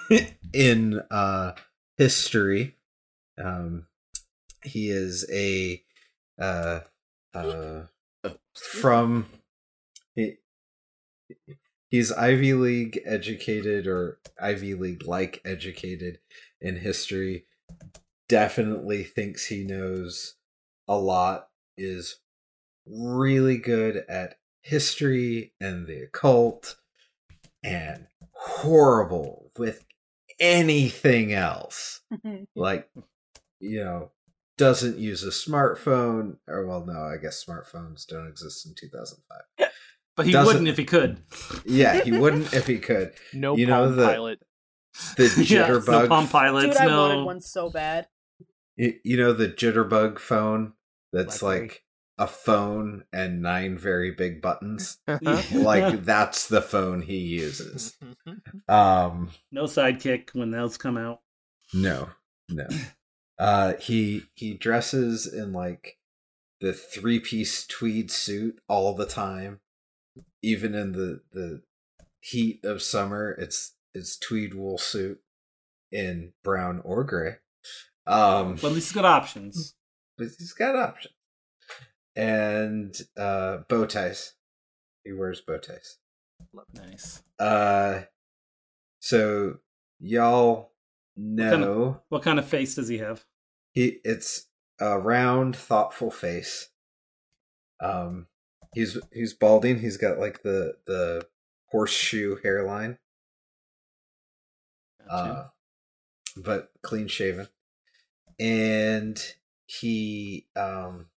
[laughs] in uh history um he is a uh uh [laughs] from he, he's ivy league educated or ivy league like educated in history. Definitely thinks he knows a lot is really good at history and the occult and horrible with anything else. [laughs] Like, you know, doesn't use a smartphone, or well, no, I guess smartphones don't exist in 2005. But he Doesn't- wouldn't if he could. Yeah, he [laughs] wouldn't if he could. No You know Palm the- Pilot. The [laughs] Yeah, no jitterbug, Palm Pilots, Dude, I no. wanted one so bad. you, you know the jitterbug phone that's Blackberry. like a phone and nine very big buttons. Uh-huh. [laughs] like that's the phone he uses. Um No sidekick when those come out. No, no. Uh, he he dresses in like the three piece tweed suit all the time, even in the the heat of summer. It's it's tweed wool suit in brown or gray. Um, But at least he's got options. but he's got options and uh bow ties. He wears bow ties. Look nice. Uh, so y'all kind of- know. What kind of face does he have? He it's a round, thoughtful face. Um, he's he's balding. He's got like the the horseshoe hairline, uh, but clean shaven, and he um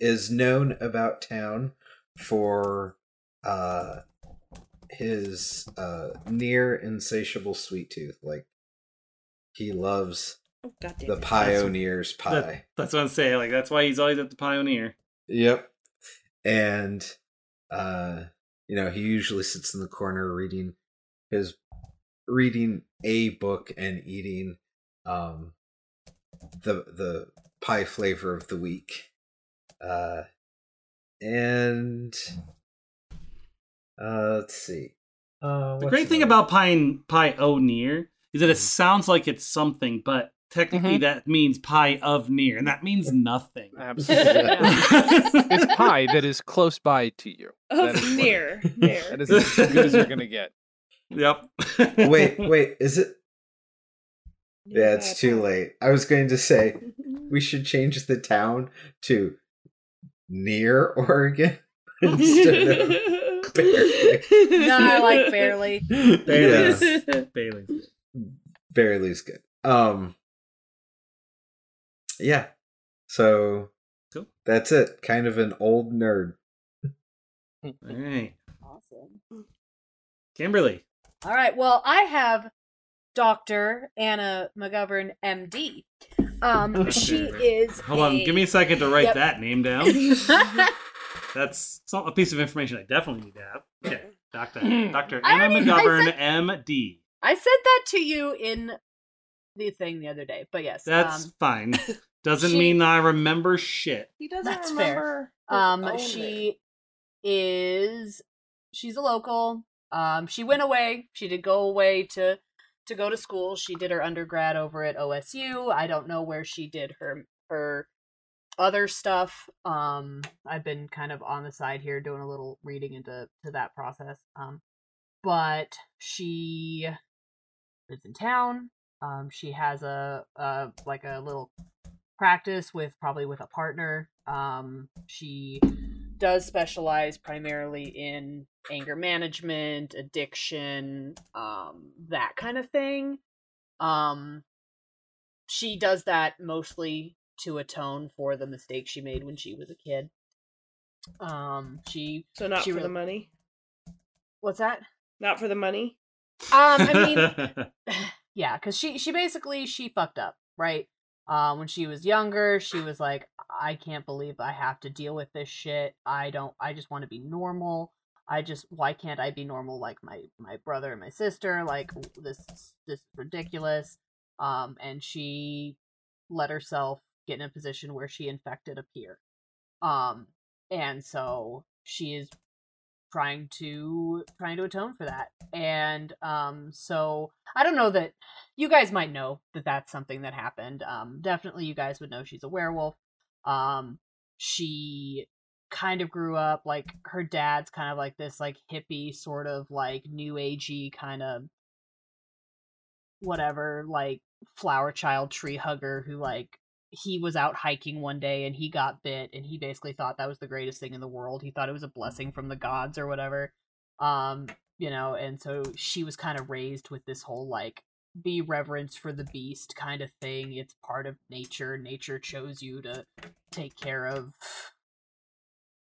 is known about town for uh his uh near insatiable sweet tooth like he loves Oh the it. pioneer's pie That- that's what I'm saying. Like that's why he's always at the Pioneer. Yep. And uh you know, he usually sits in the corner reading his reading a book and eating um the the pie flavor of the week. Uh and uh let's see. Uh The great thing another- about Pine Pioneer is that it sounds like it's something, but technically Mhm. that means pie of near, and that means nothing. [laughs] Absolutely. [laughs] it's pie that is close by to you. That Of is what- near, [laughs] near. That is as good as you're gonna get. Yep. Wait, wait, is it Yeah, it's too late. I was going to say we should change the town to near [laughs] Oregon [laughs] instead of Bearly. No, I like Bearly. Bailey's. Yeah, Bailey's. [laughs] barely's good. Um, yeah. So Cool. that's it. Kind of an old nerd. All right. Awesome. Kimberly. All right. Well, I have Dr. Anna McGovern, MD. Um, [laughs] she is. Hold on. Give me a second to write Yep. that name down. [laughs] That's some, a piece of information I definitely need to have. Okay. Doctor Dr. Anna already- McGovern, said- MD. I said that to you in the thing the other day, but yes. That's um, fine. [laughs] Doesn't she- mean I remember shit. He doesn't That's fair. remember. his Um, own she is she's a local. Um, she went away. She did go away to to go to school. She did her undergrad over at OSU. I don't know where she did her her other stuff. Um, I've been kind of on the side here doing a little reading into to that process. Um, but she lives in town. Um, she has a, a like a little practice with probably with a partner. Um, she does specialize primarily in anger management, addiction, um, that kind of thing. Um, she does that mostly to atone for the mistake she made when she was a kid. Um, she So not She for the money. what's that? Not for the money. Um, I mean, [laughs] [sighs] yeah, because she she basically she fucked up, right? Um, when she was younger, she was like, I can't believe I have to deal with this shit. I don't. I just want to be normal. I just why can't I be normal like my my brother and my sister? Like this this is ridiculous. Um, and she let herself get in a position where she infected a peer. Um, and so she is trying to trying to atone for that. And um so i don't know that you guys might know that that's something that happened. Um definitely you guys would know she's a werewolf. Um she kind of grew up like her dad's kind of like this like hippie sort of like new agey kind of whatever like flower child tree hugger who like he was out hiking one day and he got bit and he basically thought that was the greatest thing in the world. He thought it was a blessing from the gods or whatever um you know and so she was kind of raised with this whole like be reverence for the beast kind of thing. It's part of nature. Nature chose you to take care of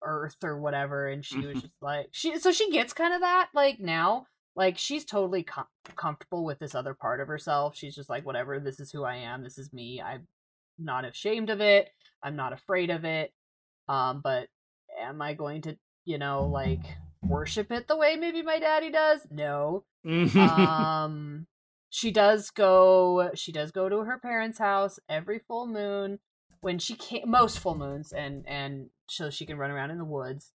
earth or whatever and she was [laughs] just like she so she gets kind of that like now like she's totally com- comfortable with this other part of herself. She's just like whatever this is who i am. This is me. I'm not ashamed of it i'm not afraid of it um but am i going to you know like worship it the way maybe my daddy does? No [laughs] um she does go she does go to her parents house every full moon when she can most full moons and and so she can run around in the woods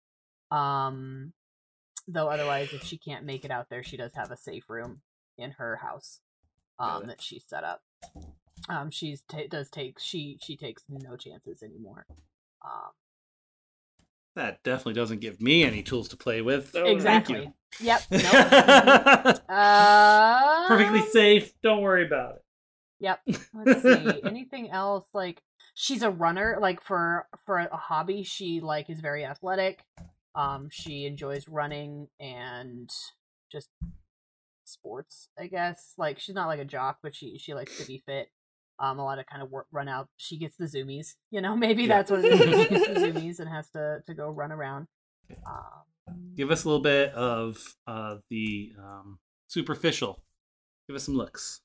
um though otherwise if she can't make it out there she does have a safe room in her house um that she set up um she's ta does take she she takes no chances anymore um that definitely doesn't give me any tools to play with. Exactly yep nope. [laughs] Perfectly uh safe. Don't worry about it. Yep. [laughs] Let's see. Anything else? Like she's a runner. Like for for a hobby, she like is very athletic. Um, she enjoys running and just sports. I guess. Like she's not like a jock, but she she likes to be fit. Um, a lot of kind of work, run out. She gets the zoomies. You know, [laughs] maybe Yeah. that's what it is. She gets the [laughs] zoomies and has to to go run around. Um, Give us a little bit of uh, the um, superficial. Give us some looks.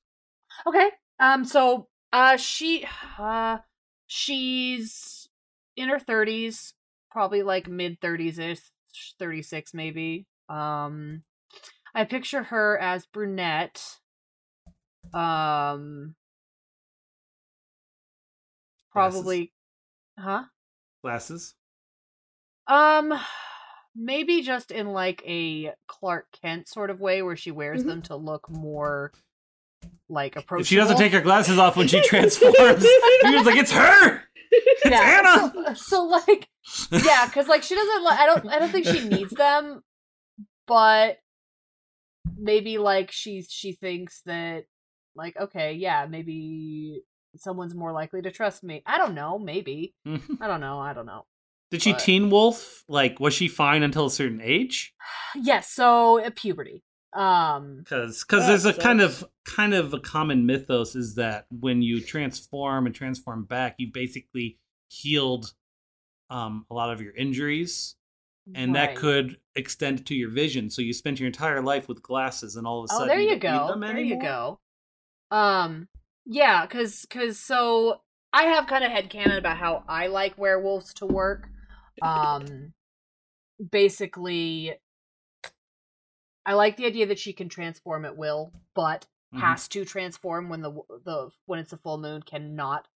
Okay. Um so uh she uh she's in her 30s, probably like mid 30s ish, 36 maybe. Um I picture her as brunette. Um probably huh? Glasses. Um [sighs] maybe just in like a Clark Kent sort of way where she wears Mhm. them to look more like approachable. If she doesn't take her glasses off when she [laughs] transforms, [laughs] you're like, it's her. It's Anna. So, so like yeah, because like she doesn't. I don't. I don't think she needs them, but maybe like she she thinks that like okay, yeah, maybe someone's more likely to trust me. I don't know. Maybe Mhm. I don't know. I don't know. Did she But- teen wolf? Like, was she fine until a certain age? [sighs] Yes. So uh, puberty. Um. Because because there's a kind of kind of a common mythos is that when you transform and transform back, you basically healed um, a lot of your injuries, and that could extend to your vision. So you spent your entire life with glasses, and all of a Oh, sudden, there you need go. them There anymore? you go. Um, yeah, cause, cause, so I have kind of headcanon about how I like werewolves to work. Um, basically, I like the idea that she can transform at will, but Mhm. has to transform when the the when it's a full moon. Cannot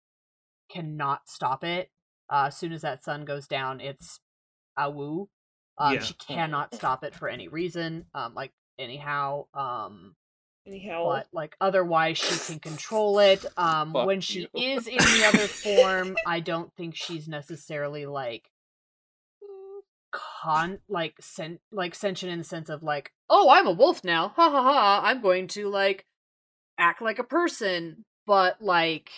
cannot stop it. Uh, as soon as that sun goes down, it's a woo. Um, Yeah. she cannot stop it for any reason. Um, like anyhow. Um, Anyhow, but like otherwise she can control it um Fuck when she you. is in the other [laughs] form i don't think she's necessarily like con like sent like sentient in the sense of like oh i'm a wolf now ha ha ha i'm going to like act like a person but like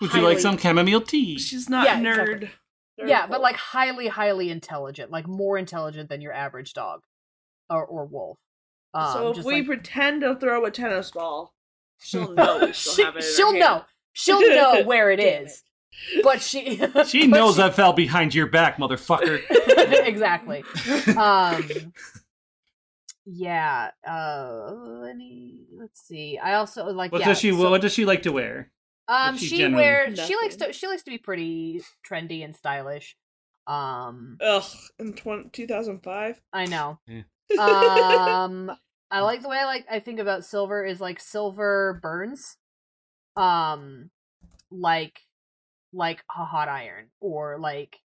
Would you like some chamomile tea? she's not Yeah, nerd. exactly. yeah but like highly highly intelligent like more intelligent than your average dog or, or wolf um, so if just, we like- pretend to throw a tennis ball, she'll [laughs] know we still have it she'll know. She'll know [laughs] where it but she [laughs] She but knows I fell behind your back, motherfucker. exactly. Um yeah, uh any let's see. I also like What yeah, does she? so- what does she like to wear? um she she, generally- wears she likes to she likes to be pretty trendy and stylish. Um Ugh, in 20, 2005. I know. Yeah. Um I like the way I like I think about silver is like silver burns. Um like like a hot iron or like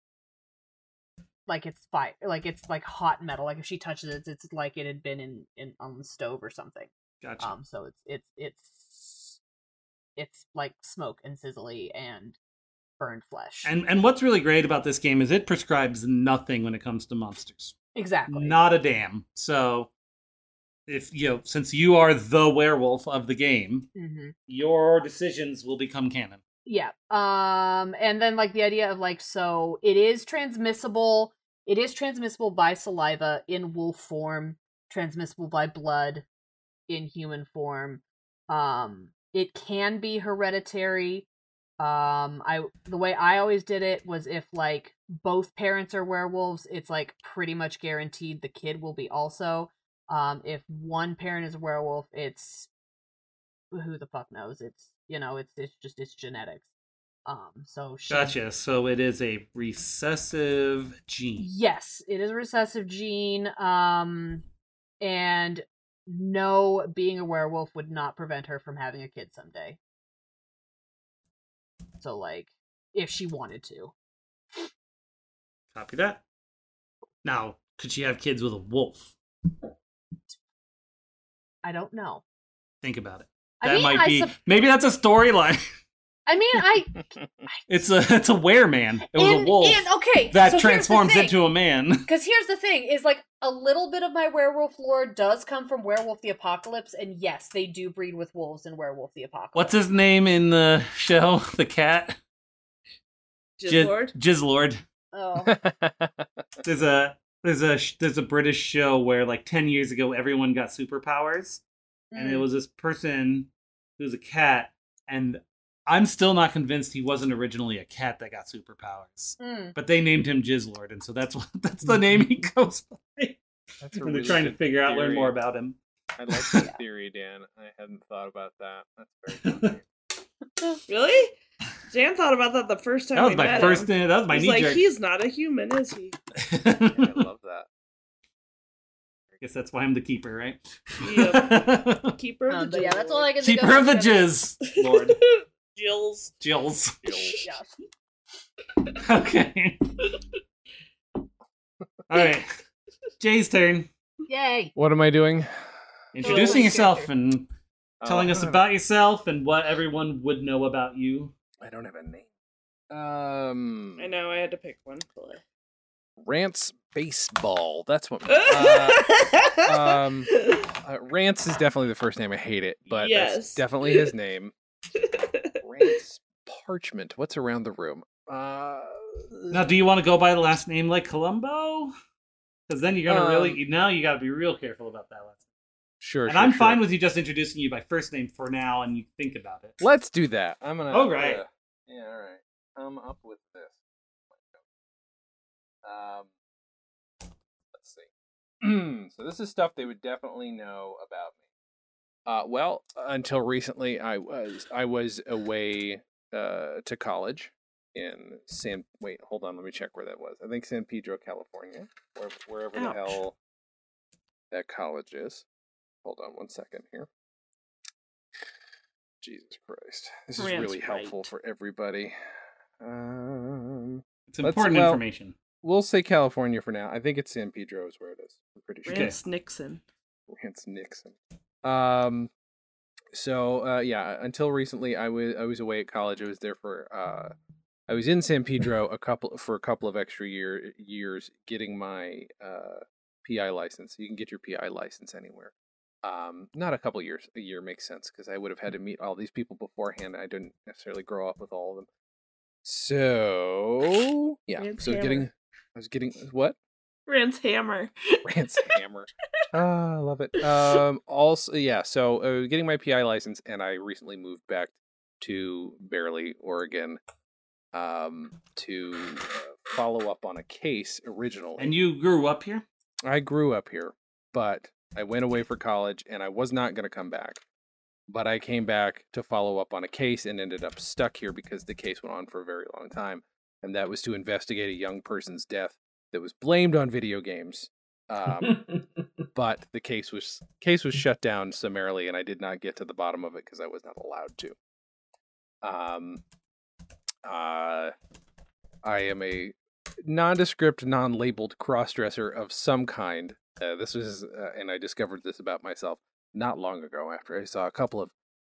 like it's fire like it's like hot metal like if she touches it it's like it had been in, in on the stove or something Gotcha. um so it's it's it's it's like smoke and sizzly and burned flesh and and what's really great about this game is it prescribes nothing when it comes to monsters. Exactly Not a damn. So, if you know, since you are the werewolf of the game, hmm your decisions will become canon. Yeah. Um and then like the idea of like so it is transmissible it is transmissible by saliva in wolf form, transmissible by blood in human form. Um it can be hereditary. Um I the way I always did it was if like both parents are werewolves, it's like pretty much guaranteed the kid will be also. Um if one parent is a werewolf, it's who the fuck knows? It's you know, it's it's just it's genetics. Um, so she, Gotcha. So it is a recessive gene. Yes, it is a recessive gene. Um, and no, being a werewolf would not prevent her from having a kid someday. So, like, if she wanted to, Copy that. Now, could she have kids with a wolf? I don't know. Think about it. I That mean, might I be. sup- maybe that's a storyline. [laughs] I mean, I [laughs] It's a it's a wereman. It was and, a wolf and okay that so transforms into a man. [laughs] Because here's the thing: is like a little bit of my werewolf lore does come from Werewolf the Apocalypse, and yes, they do breed with wolves in Werewolf the Apocalypse. What's his name in the show? [laughs] The cat. Jizzlord. Jizzlord. Oh, There's a there's a there's a British show where like ten years ago everyone got superpowers, and it Mm. was this person who's a cat, and I'm still not convinced he wasn't originally a cat that got superpowers. Mm. But they named him Jizzlord, and so that's what [laughs] that's the name he goes by. That's a When they're trying to good figure out, learn more about him. I like [laughs] that theory, Dan. I hadn't thought about that. That's very [laughs] funny. Really? Dan thought about that the first time That was we my met first. him. That was my He's knee like, jerk. he's not a human, is he? Yeah, I love that. I guess that's why I'm the keeper, right? Keeper of Um, the but yeah, that's all I can think keeper of the about. jizz, Lord Jills. Jills. [laughs] Yeah. Okay. All right, Jay's turn. Yay! What am I doing? Introducing Oh, yourself and telling Oh, us about yourself and what everyone would know about you. I don't have a name. Um, I know, I had to pick one. But... Rance Baseball. That's what. [laughs] Uh, um, uh, Rance is definitely the first name. I hate it, but Yes. that's definitely his name. [laughs] Rance Parchment. What's around the room? Uh, Now, do you want to go by the last name like Columbo? Because then you're gonna Um, really now you got to be real careful about that last. sure. And sure, I'm sure. fine with you just introducing you by first name for now, and you think about it. Let's do that. I'm gonna. All right. uh, yeah. All right. Come up with this. Um. Let's see. [clears throat] so this is stuff they would definitely know about me. Uh, well, until recently, I was I was away uh, to college in San. Wait, hold on. Let me check where that was. I think San Pedro, California, where, wherever the hell that college is. Hold on one second here. Jesus Christ, this is Rance really helpful for everybody. Um, It's important well- information. we'll say California for now. I think it's San Pedro is where it is. I'm pretty sure. Rance Nixon. Rance Nixon. Um, so uh, yeah, until recently, I was I was away at college. I was there for uh, I was in San [laughs] Pedro a couple for a couple of extra year years getting my uh PI license. You can get your PI license anywhere. Um, not a couple years. A year makes sense because I would have had to meet all these people beforehand. I didn't necessarily grow up with all of them. So yeah, so getting I was getting what Rance Hammer. Rance [laughs] Hammer. Ah, I love it. Um, also, yeah. So, uh, getting my PI license, and I recently moved back to Bearly, Oregon. um, to uh, follow up on a case originally. And you grew up here? I grew up here, but I went away for college and I was not going to come back. But I came back to follow up on a case and ended up stuck here because the case went on for a very long time. And that was to investigate a young person's death that was blamed on video games. Um, [laughs] but the case was case was shut down summarily, and I did not get to the bottom of it because I was not allowed to. Um, uh, I am a nondescript, non-labeled crossdresser of some kind. Uh, this was, uh, and I discovered this about myself not long ago after I saw a couple of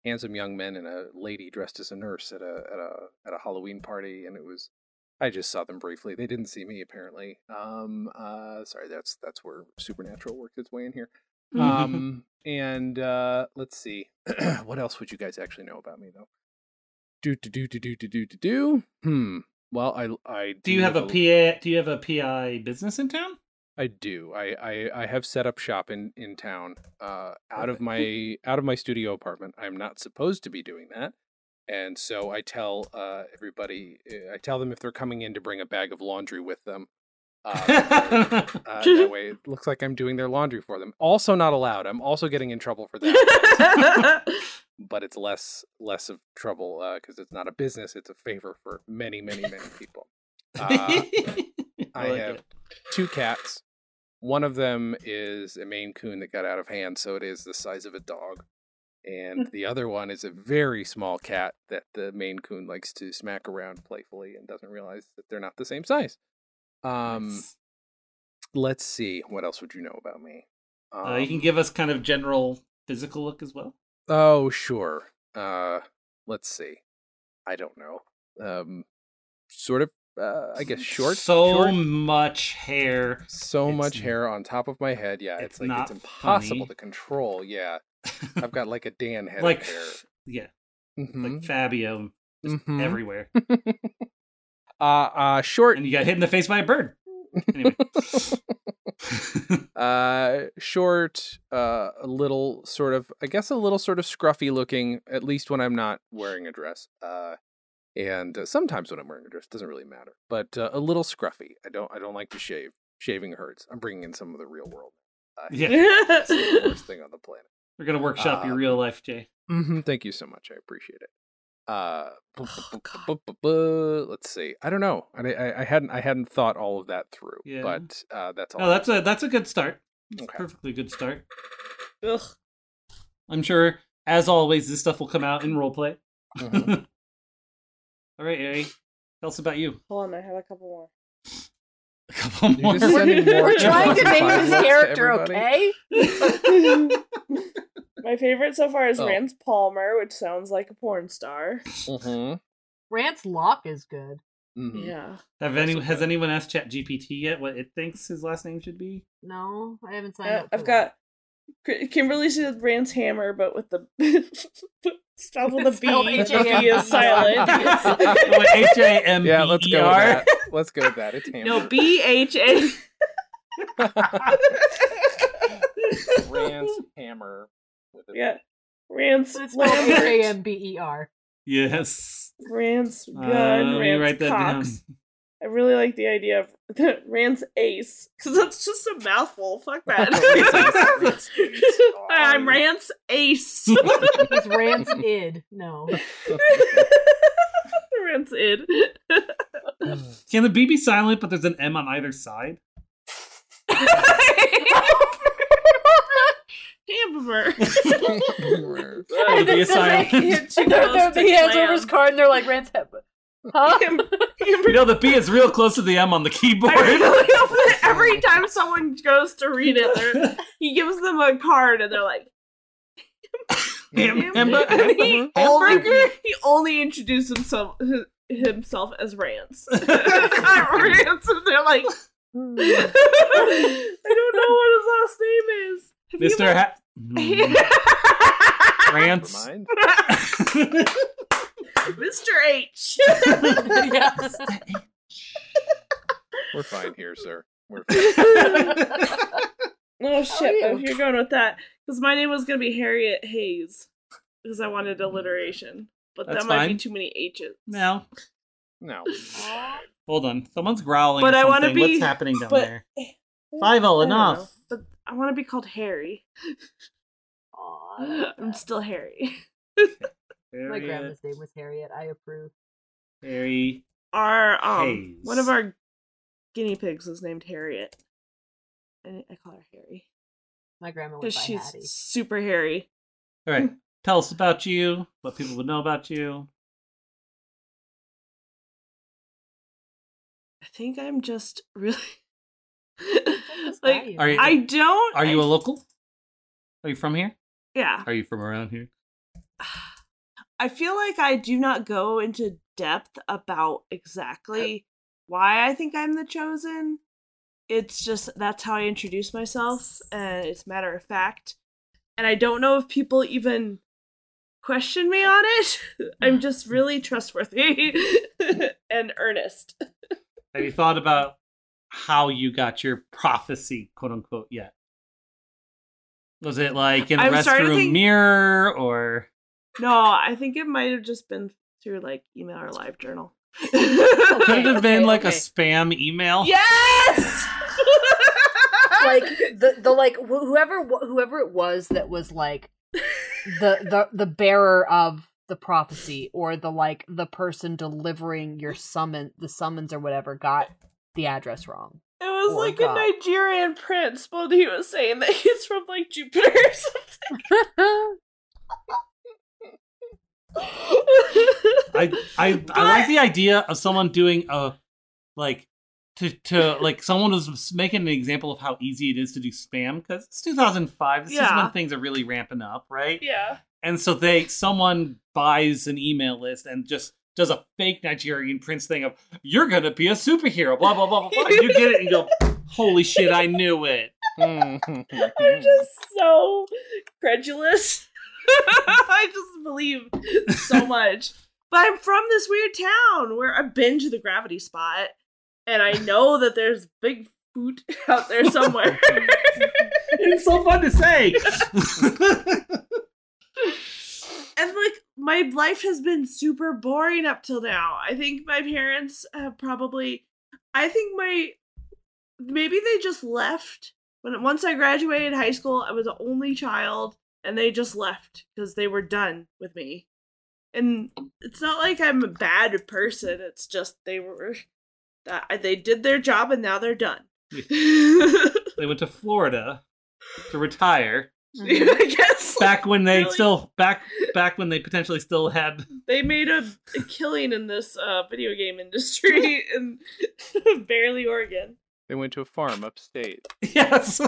handsome young men and a lady dressed as a nurse at a at a at a Halloween party, and it was I just saw them briefly. They didn't see me apparently. Um, uh, sorry, that's that's where supernatural worked its way in here. [laughs] Um, and uh, let's see, [clears throat] what else would you guys actually know about me though? Do do do do do do do do do. Hmm. Well, I I Do you have a PA? Do you have a PI business in town? I do. I, I I have set up shop in in town. Uh, out of my out of my studio apartment. I'm not supposed to be doing that, and so I tell uh everybody. uh, I tell them if they're coming in to bring a bag of laundry with them. Uh, [laughs] uh, that way, it looks like I'm doing their laundry for them. Also, not allowed. I'm also getting in trouble for that, [laughs] but it's less less of trouble because it's not a business. It's a favor for many, many, many people. Uh, [laughs] I like have it. two cats. One of them is a Maine Coon that got out of hand, so it is the size of a dog. And the other one is a very small cat that the Maine Coon likes to smack around playfully and doesn't realize that they're not the same size. Um, Nice. let's see. What else would you know about me? Um, Uh, you can give us kind of general physical look as well. Oh, sure. Uh, let's see. I don't know. Um, sort of. Uh, I guess short. So short? much hair. so It's much hair on top of my head. Yeah, it's it's, like it's impossible funny. to control. Yeah, I've got like a Dan head like yeah, Mhm, like Fabio just mhm. everywhere, [laughs] uh, uh, short. and you got hit in the face by a bird. Anyway, [laughs] uh, short. Uh, a little sort of. I guess a little sort of scruffy looking. At least when I'm not wearing a dress. Uh, and uh, sometimes when I'm wearing a dress, doesn't really matter. But uh, a little scruffy. I don't. I don't like to shave. Shaving hurts. I'm bringing in some of the real world. Uh, yeah, it's the [laughs] worst thing on the planet. We're gonna workshop your Uh, real life, Jay. hmm Thank you so much. I appreciate it. Uh, Oh, let's see. I don't know. I, I, I hadn't I hadn't thought all of that through. Yeah. But uh, that's all. No, that's a that's a good start. It's a Okay. perfectly good start. Ugh. I'm sure, as always, this stuff will come out in roleplay. Mhm. [laughs] All right, Ari, tell us about you. Hold on, I have a couple more. A couple You're more. just sending more We're trying to Xbox make Five this character okay. [laughs] My favorite so far is Oh. Rance Palmer, which sounds like a porn star. Mhm, Rance Locke is good. mhm. Yeah. Have any has anyone asked Chat GPT yet what it thinks his last name should be? No, I haven't signed Uh, up. I've that. got K- Kimberly said Rance Hammer, but with the [laughs] spelled with a B. Spelled The H-A-M-M-E-R. B is silent. [laughs] What, H A M B E R? Yeah, let's go with that. Let's go with that. It's Hammer. no, B H A. [laughs] Rance Hammer. With a- Yeah. Rance It's spelled H A Lambert. M B E R. Yes. Rance Uh, Gun. let me Rance write that Cox. I really like the idea of [laughs] Rance Ace [laughs] because that's just a mouthful. Fuck that. Rance Ace. Hi, I'm Rance Ace. It's Rance Id. No. Rance Id. [laughs] Can the B be silent, but there's an M on either side? Hamburger. Hammer. Or the B is silent? Too They're- close they're- to hands over his card and they're like, Rance Hep. Huh? You know, the B is real close to the M on the keyboard. I really [laughs] hope that every time someone goes to read it, [laughs] he gives them a card and they're like, Ham- Ham- hamburger? and he, only, Hamburger? he only introduced himself himself as Rance. [laughs] [laughs] Rance, and they're like, hmm. [laughs] I don't know what his last name is. Have you Mr. Ha- hmm. ever- Rance. Mr. H. yes. We're fine here, sir. We're fine. Oh shit! you? Oh, you're going with that because my name was gonna be Harriet Hayes because I wanted alliteration, but That's that might be too many H's. no. No. Hold on. Someone's growling. But or I wanna something. What's happening down but- there? Five-O, I don't enough. know, But I want to be called Harry. Aw, I love I'm still Harry. My grandma's name was Harriet. I approve. Harry. Our um, Hayes. one of our guinea pigs was named Harriet, and I call her Harry My grandma was because by she's Hattie. super hairy. All right. [laughs] Tell us about you. What people would know about you. I think I'm just [laughs] really [laughs] like. Are you- I don't. Are you I- a local? Are you from here? Yeah. Are you from around here? [sighs] I feel like I do not go into depth about exactly why I think I'm the chosen. It's just that's how I introduce myself, and it's matter of fact. And I don't know if people even question me on it. [laughs] I'm just mm. really trustworthy [laughs] and earnest. Have you thought about how you got your prophecy, quote unquote, yet? Was it like in a I'm restroom think- mirror or No, I think it might have just been through like email or live journal. could it have been Okay, like a spam email? yes. like [laughs] the the like wh- whoever wh- whoever it was that was like the the the bearer of the prophecy or the like the person delivering your summon the summons or whatever got the address wrong. It was Poor like guy. a Nigerian prince, but he was saying that [laughs] he's from like Jupiter or something. [laughs] I I I like the idea of someone doing a like to to like someone was making an example of how easy it is to do spam because it's 2005. This is when things are really ramping up, right? yeah. And so they someone buys an email list and just does a fake Nigerian prince thing of you're gonna be a superhero, blah blah blah blah blah. You get it and you go, [laughs] holy shit, I knew it. [laughs] I'm just so credulous. [laughs] I just believe so much. But I'm from this weird town where I've been to the gravity spot and I know that there's big food [laughs] out there somewhere. [laughs] It's so fun to say. [laughs] and like my life has been super boring up till now. I think my parents have probably I think my maybe they just left when once I graduated high school, I was the only child and they just left because they were done with me. And it's not like I'm a bad person, it's just they were that they did their job and now they're done. [laughs] they went to Florida to retire. [laughs] I guess Back when they Really? still back back when they potentially still had they made a, a killing in this uh, video game industry [laughs] in Bearly Oregon. They went to a farm upstate. yes.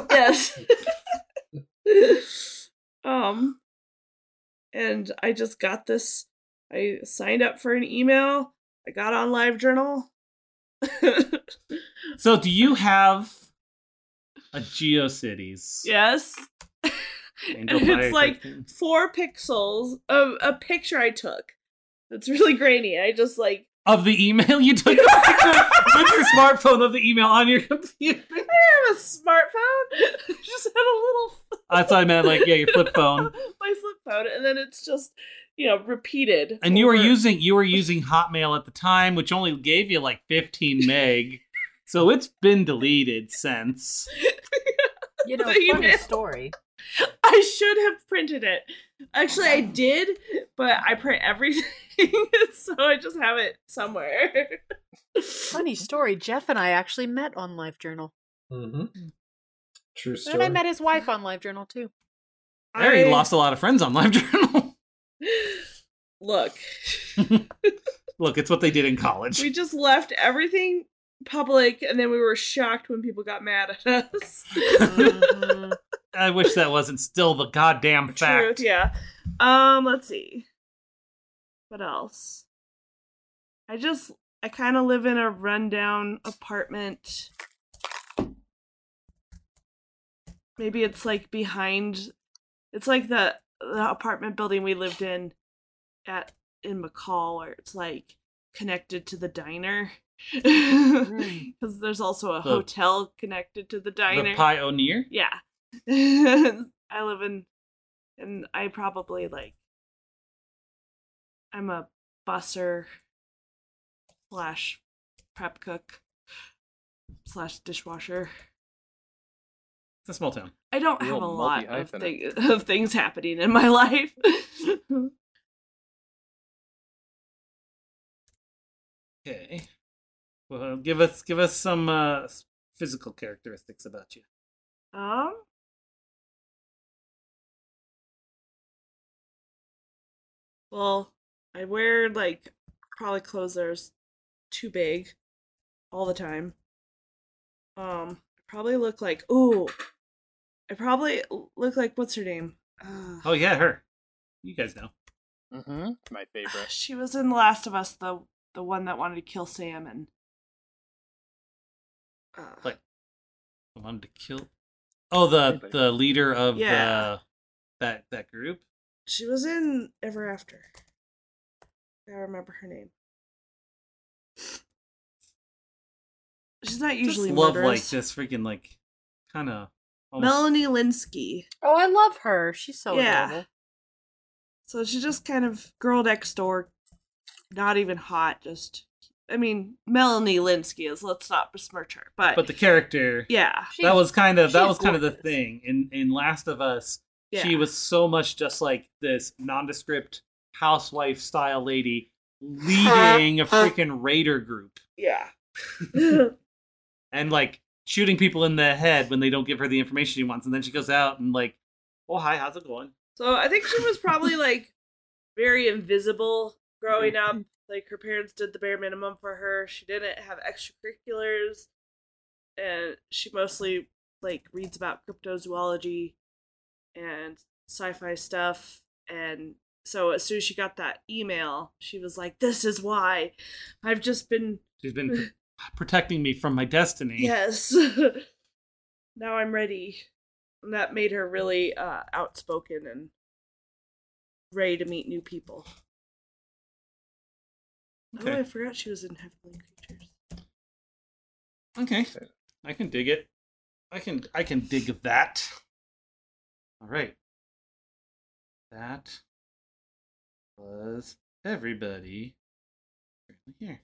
Yes. um, and I just got this. I signed up for an email. I got on LiveJournal. [laughs] So do you have a GeoCities? yes. [laughs] And it's like 13. four pixels of a picture I took. It's really grainy. I just like of the email you took a [laughs] picture with your smartphone of the email on your computer. I have a smartphone. I just had a little That's what I meant, like yeah, your flip phone. my flip phone, and then it's just you know repeated. And you were using you were using Hotmail at the time, which only gave you like 15 meg. [laughs] So it's been deleted since. You know, [laughs] funny email. story. I should have printed it. Actually, I did, but I print everything, [laughs] so I just have it somewhere. Funny story. Jeff and I actually met on LiveJournal. Mm-hmm. True story And. I met his wife on LiveJournal too. Harry I- lost a lot of friends on LiveJournal. [laughs] Look, [laughs] Look, it's what they did in college. we just left everything public, and then we were shocked when people got mad at us. Mhm. I wish that wasn't still the goddamn fact. Truth, yeah. Um, let's see. What else? I just I kind of live in a rundown apartment. Maybe it's like behind it's like the the apartment building we lived in at in McCall where it's like connected to the diner. Hmm. [laughs] Cuz there's also a The- hotel connected to the diner. The pioneer? Yeah. [laughs] I live in and I probably like I'm a busser. slash prep cook slash dishwasher. It's a small town. I don't Real have a lot of, thing- of things happening in my [laughs] life. Okay. Well, give us give us some uh, physical characteristics about you. um. Well, I wear like probably clothes that are too big all the time. Um, probably look like ooh. I probably look like what's her name? Uh, Oh yeah, her. You guys know. Mm-hmm. My favorite. She was in The Last of Us, the the one that wanted to kill Sam and. Uh, Like- I wanted to kill. Oh, the Anybody. the leader of Yeah. the that that group. she was in Ever After. I remember her name. She's not usually Just love like murderous. this freaking like kind of Oh, Melanie Lynskey. Oh, I love her. She's so Yeah. adorable. So she's just kind of girl next door, not even hot. Just, I mean, Melanie Lynskey is. Let's not besmirch her, but, But the character yeah, that was kind of that was kind of the thing in in Last of Us. yeah. She was so much just like this nondescript housewife style lady leading a freaking raider group yeah. [laughs] [laughs] [laughs] and like shooting people in the head when they don't give her the information she wants, and then she goes out and like, oh hi, how's it going? So I think she was probably [laughs] like very invisible growing up. Mm-hmm. Like her parents did the bare minimum for her. She didn't have extracurriculars, and she mostly like reads about cryptozoology and sci-fi stuff. And so as soon as she got that email, she was like, "This is why I've just been She's been [laughs] protecting me from my destiny. yes. [laughs] now I'm ready." And that made her really uh, outspoken and ready to meet new people. Okay. Oh, I forgot she was in Heavenly Creatures. Okay. I can dig it. I can I can dig that. All right. That was everybody here.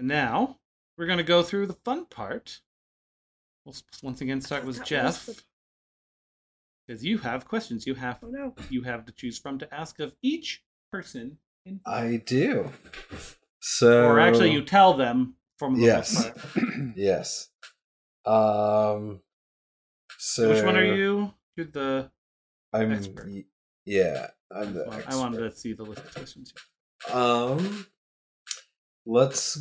And now we're going to go through the fun part. We'll once again start with That was Jeff the- because you have questions you have Oh no. you have to choose from to ask of each person in I do. So or actually you tell them from the Yes. part. [clears throat] yes. Um. So Which one are you? You're the I'm. expert? y- Yeah, I'm the. Well, I wanted to see the list of questions. Um, let's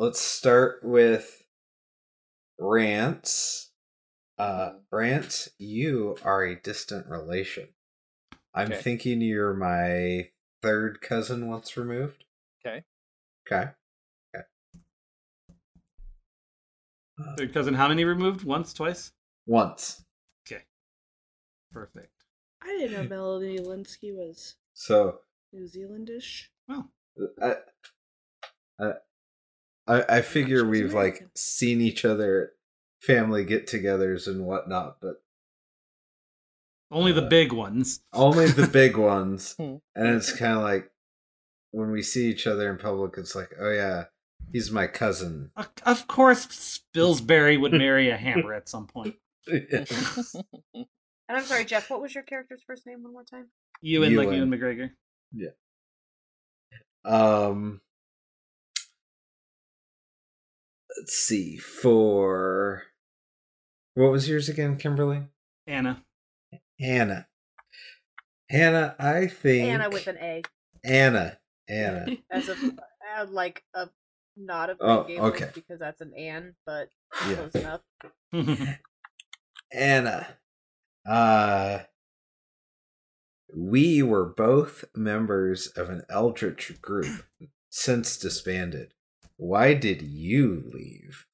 let's start with Rance. Uh, mm-hmm. Rance, you are a distant relation. I'm Okay. thinking you're my third cousin once removed. Okay. Okay. Third uh, cousin, how many removed? Once, twice? Once. Okay. Perfect. I didn't know [laughs] Melody Lynskey was So New Zealandish. Well, uh, I, I, I I figure we've like seen each other at family get-togethers and whatnot, but only the Uh, big ones. only the [laughs] big ones. Hmm. And it's kind of like when we see each other in public, it's like, oh yeah, he's my cousin. Of course, Spilsbury would [laughs] marry a hammer at some point. [laughs] And I'm sorry, Jeff. What was your character's first name one more time? Ewan, like Ewan. Ewan McGregor. Yeah. Um, let's see. For what was yours again, Kimberly? Anna. anna anna I think Anna with an A, Anna. [laughs] Anna. as a uh, like a not a Oh, okay. because that's an Ann, but Yeah. close enough. Anna. Uh we were both members of an eldritch group since disbanded. Why did you leave?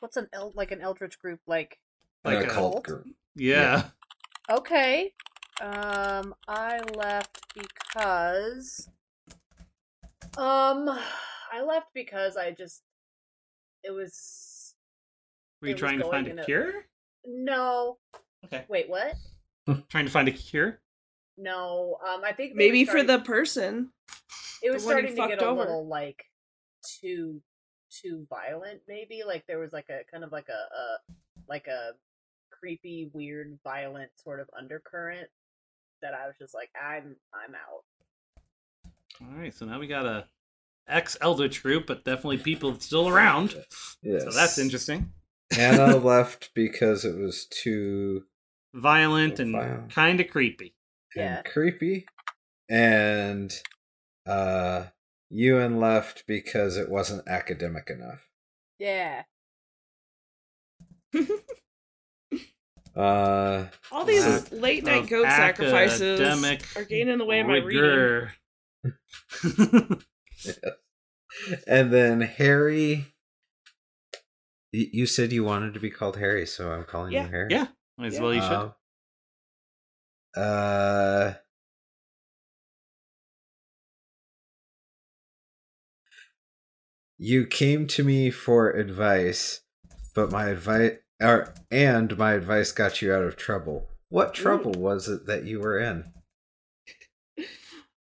What's an el- like an Eldritch group like? Like a a cult cult? group. yeah. Okay. Um, I left because. Um, [sighs] I left because I just. It was Were you trying to find a a- cure? no. Okay. Wait, what? Trying to find a cure? No, um, I think they were Maybe for the person. it was the one he starting to get fucked a over. little like too too violent. Maybe like there was like a kind of like a, a like a creepy, weird, violent sort of undercurrent that I was just like, I'm I'm out. All right, so now we got a ex Eldritch group, but definitely people still around. Yes. So that's interesting. Anna left because it was too Violent and kind of creepy. And Yeah. creepy. And uh Ewan left because it wasn't academic enough. Yeah. Uh All these Lack late night goat sacrifices are getting in the way of my reading. rigor. [laughs] [laughs] and then Harry you said you wanted to be called Harry, so I'm calling Yeah. you Harry. yeah, as well you should. Um, uh You came to me for advice, but my advice or and my advice got you out of trouble. What trouble was it that you were in?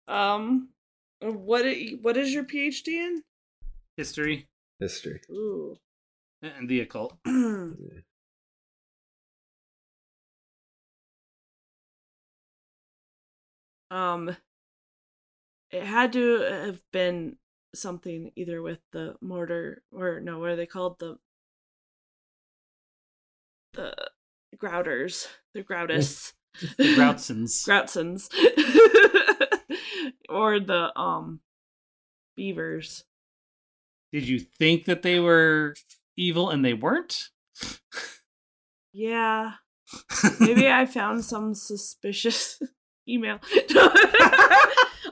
Um, what what is your PhD in? History History. Ooh. and the occult. [clears throat] [clears throat] um, it had to have been something either with the mortar or no, what are they called? The the grouters, the groutus, [laughs] The Groutsons. Groutsons, [laughs] or the um beavers. Did you think that they were evil and they weren't? Yeah, [laughs] maybe I found some suspicious email. [laughs]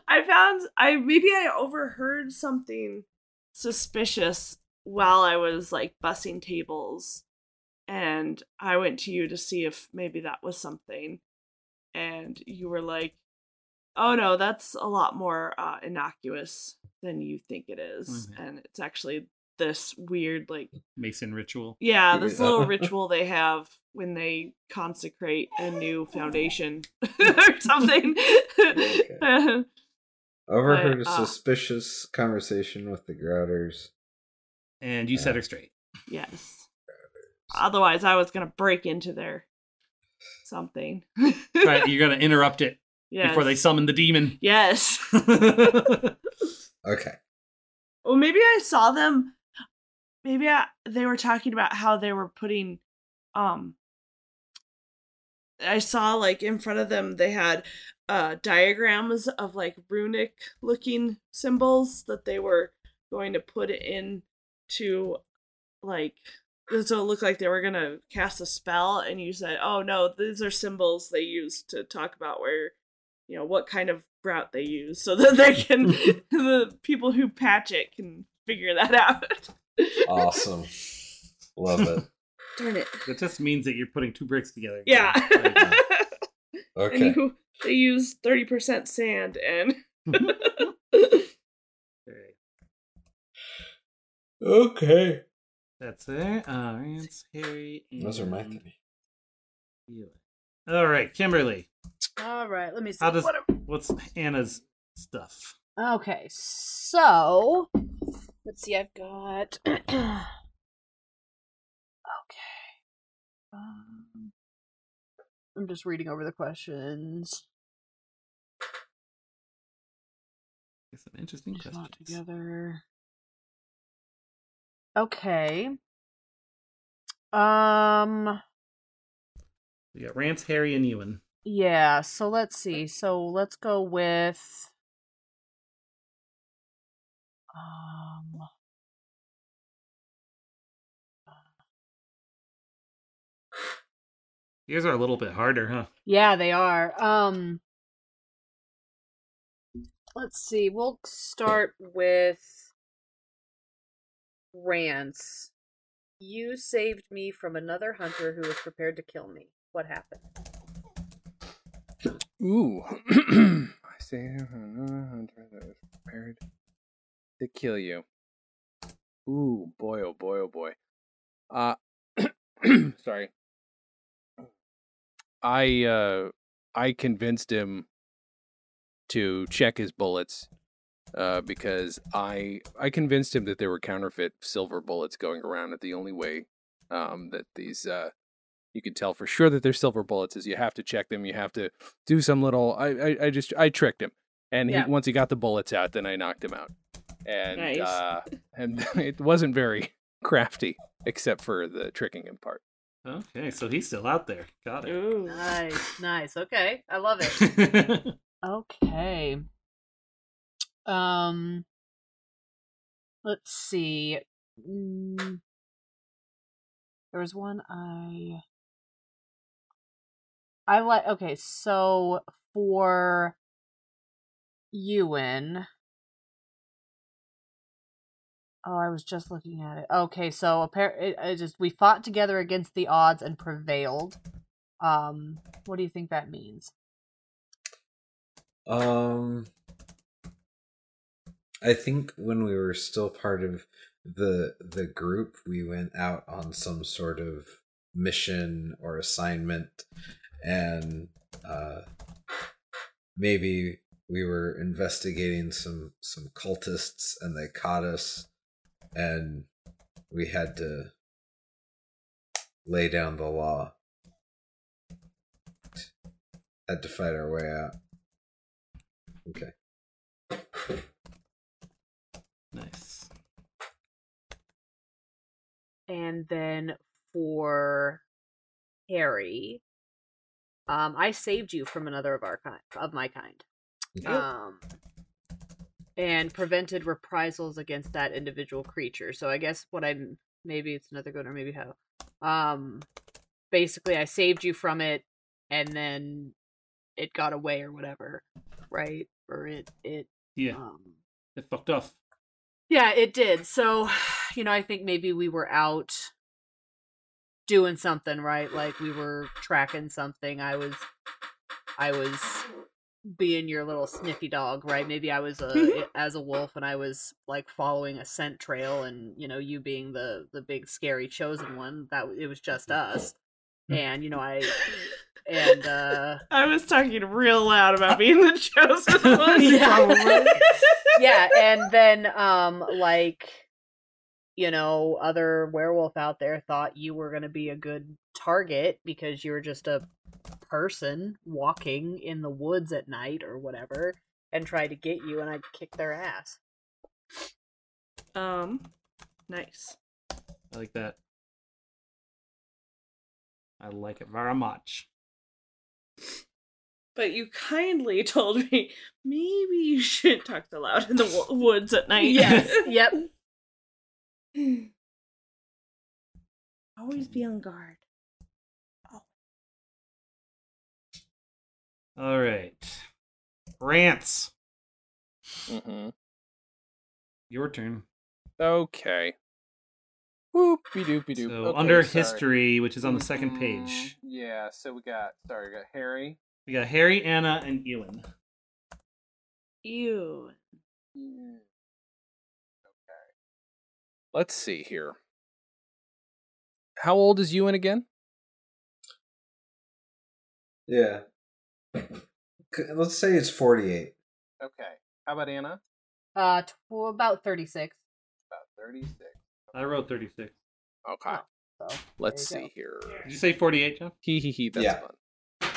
I found I maybe I overheard something suspicious while I was like bussing tables and I went to you to see if maybe that was something and you were like oh no that's a lot more uh, innocuous than you think it is Mhm. and it's actually this weird like Mason ritual. yeah, this Yeah. little ritual they have when they consecrate a new foundation [laughs] or something. [laughs] Overheard But, a uh, suspicious conversation with the Grouters. And you set her straight. yes. Otherwise, I was gonna break into their something. Right, you're gonna [laughs] interrupt it yes. before they summon the demon. Yes. Okay. Well, maybe I saw them. Maybe I, they were talking about how they were putting, um. I saw like in front of them they had uh diagrams of like runic looking symbols that they were going to put in to like so it looked like they were gonna cast a spell and you said oh no these are symbols they use to talk about where you know what kind of route they use so [laughs] that they can [laughs] the people who patch it can figure that out Awesome. Love it. darn it That just means that you're putting two bricks together. yeah Like, [laughs] and Okay. you, they use 30% sand and [laughs] Okay. That's it. Uh, Rance, Harry, and Those are my three. Eli. All right, Kimberly. All right, let me see. How does What what's Anna's stuff? Okay, so let's see. I've got. [clears throat] okay. Um, I'm just reading over the questions. An interesting Just question. not together. Okay. Um. We got Rance, Harry, and Ewan. Yeah. So let's see. So let's go with. Um. Yours are a little bit harder, huh? Yeah, they are. Um Let's see. We'll start with Rance. You saved me from another hunter who was prepared to kill me. What happened? Ooh. [clears throat] I say another hunter that was prepared to kill you. Ooh, boy, oh boy, oh boy. Uh, [clears throat] sorry. I uh, I convinced him to check his bullets uh, because I I convinced him that there were counterfeit silver bullets going around. That the only way um, that these uh, you can tell for sure that they're silver bullets is you have to check them. You have to do some little. I I, I just I tricked him, and Yeah. he, once he got the bullets out, then I knocked him out, and Nice. uh, [laughs] and [laughs] it wasn't very crafty except for the tricking him part. Okay, so he's still out there. Got it. Ooh. Nice, nice. Okay, I love it. [laughs] Okay. Um let's see. Mm, there was one I I like okay, so for Ewan Oh, I was just looking at it. Okay, so appar- it, it just we fought together against the odds and prevailed. Um, what do you think that means? Um, I think when we were still part of the the group, we went out on some sort of mission or assignment, and uh, maybe we were investigating some some cultists, and they caught us, and we had to lay down the law. Had to fight our way out. Okay. nice. and then for Harry, um, I saved you from another of our kind of my kind, Okay. um, and prevented reprisals against that individual creature. So I guess what I'm maybe it's another good or maybe how, um, basically I saved you from it, and then it got away or whatever, right? Or it it Yeah, um it fucked off. yeah, it did. So, you know, I think maybe we were out doing something, right? Like we were tracking something. I was I was being your little sniffy dog, right? Maybe I was a [laughs] as a wolf and I was like following a scent trail and, you know, you being the the big scary chosen one, that it was just us. And, you know, I [laughs] and uh I was talking real loud about being the [laughs] chosen one. Yeah. yeah and then um like you know other werewolf out there thought you were going to be a good target because you were just a person walking in the woods at night or whatever and try to get you and I'd kick their ass um, nice. I like that. I like it very much. But you kindly [laughs] told me maybe you shouldn't talk so loud in the wo- woods at night. yes yep [laughs] Always be on guard. All right, Rance. Mm-hmm. Your turn. Okay. Whoopie doopie doop. So Okay, under sorry. history, which is on the second Mhm. page, Yeah, so we got sorry, we got Harry. we got Harry, Anna, and Ewan. Ew. Okay. Let's see here. How old is Ewan again? Yeah. C- Let's say it's 48. Okay. How about Anna? uh tw- about 36 About 36. I wrote thirty-six. Okay. so Let's there you see here. Did you say forty-eight, Jeff? Hee hee hee, that's Yeah. fun.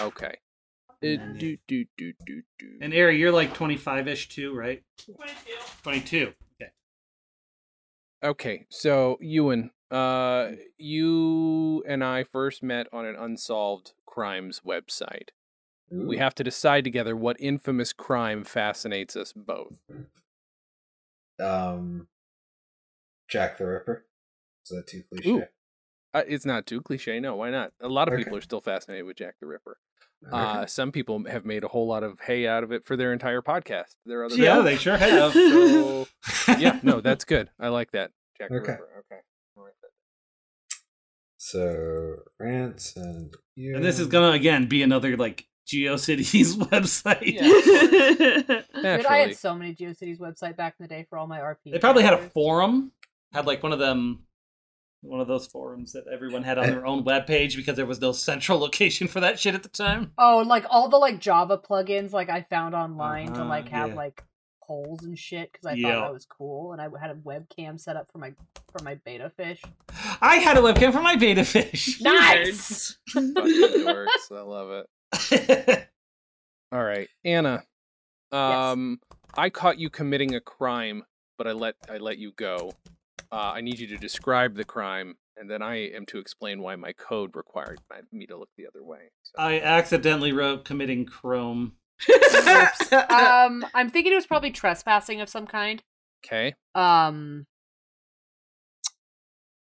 Okay. Uh, And- do, do, do, do, do. And Ari, you're like twenty-five-ish too, right? 22. Twenty-two. Okay. Okay, so Ewan, uh, you and I first met on an unsolved crimes website. We have to decide together what infamous crime fascinates us both. um Jack the Ripper. Is that too cliche? Ooh. Uh, it's not too cliche, no. Why not? A lot of Okay. people are still fascinated with Jack the Ripper. Okay. Uh, some people have made a whole lot of hay out of it for their entire podcast. There are other Yeah, they sure have. So [laughs] yeah, no, that's good. I like that. Jack Okay. the Ripper. Okay. I'll write that so Rance and you And this is gonna again be another like GeoCities [laughs] website. Yeah. [laughs] Dude, I had so many GeoCities website back in the day for all my RP. They probably had a forum, had like one of them one of those forums that everyone had on their own webpage because there was no central [laughs] location for that shit at the time. Oh, like all the like Java plugins like I found online to Uh-huh, like have yeah. like polls and shit because I Yeah. thought that was cool, and I had a webcam set up for my for my betta fish. I had a webcam for my betta fish. Nice. Fucking dorks. I love it. [laughs] All right, Anna. Um, I caught you committing a crime, but I let I let you go. Uh, I need you to describe the crime, and then I am to explain why my code required my- me to look the other way. So, I accidentally wrote committing Chrome. [laughs] um, I'm thinking it was probably trespassing of some kind. okay. Um,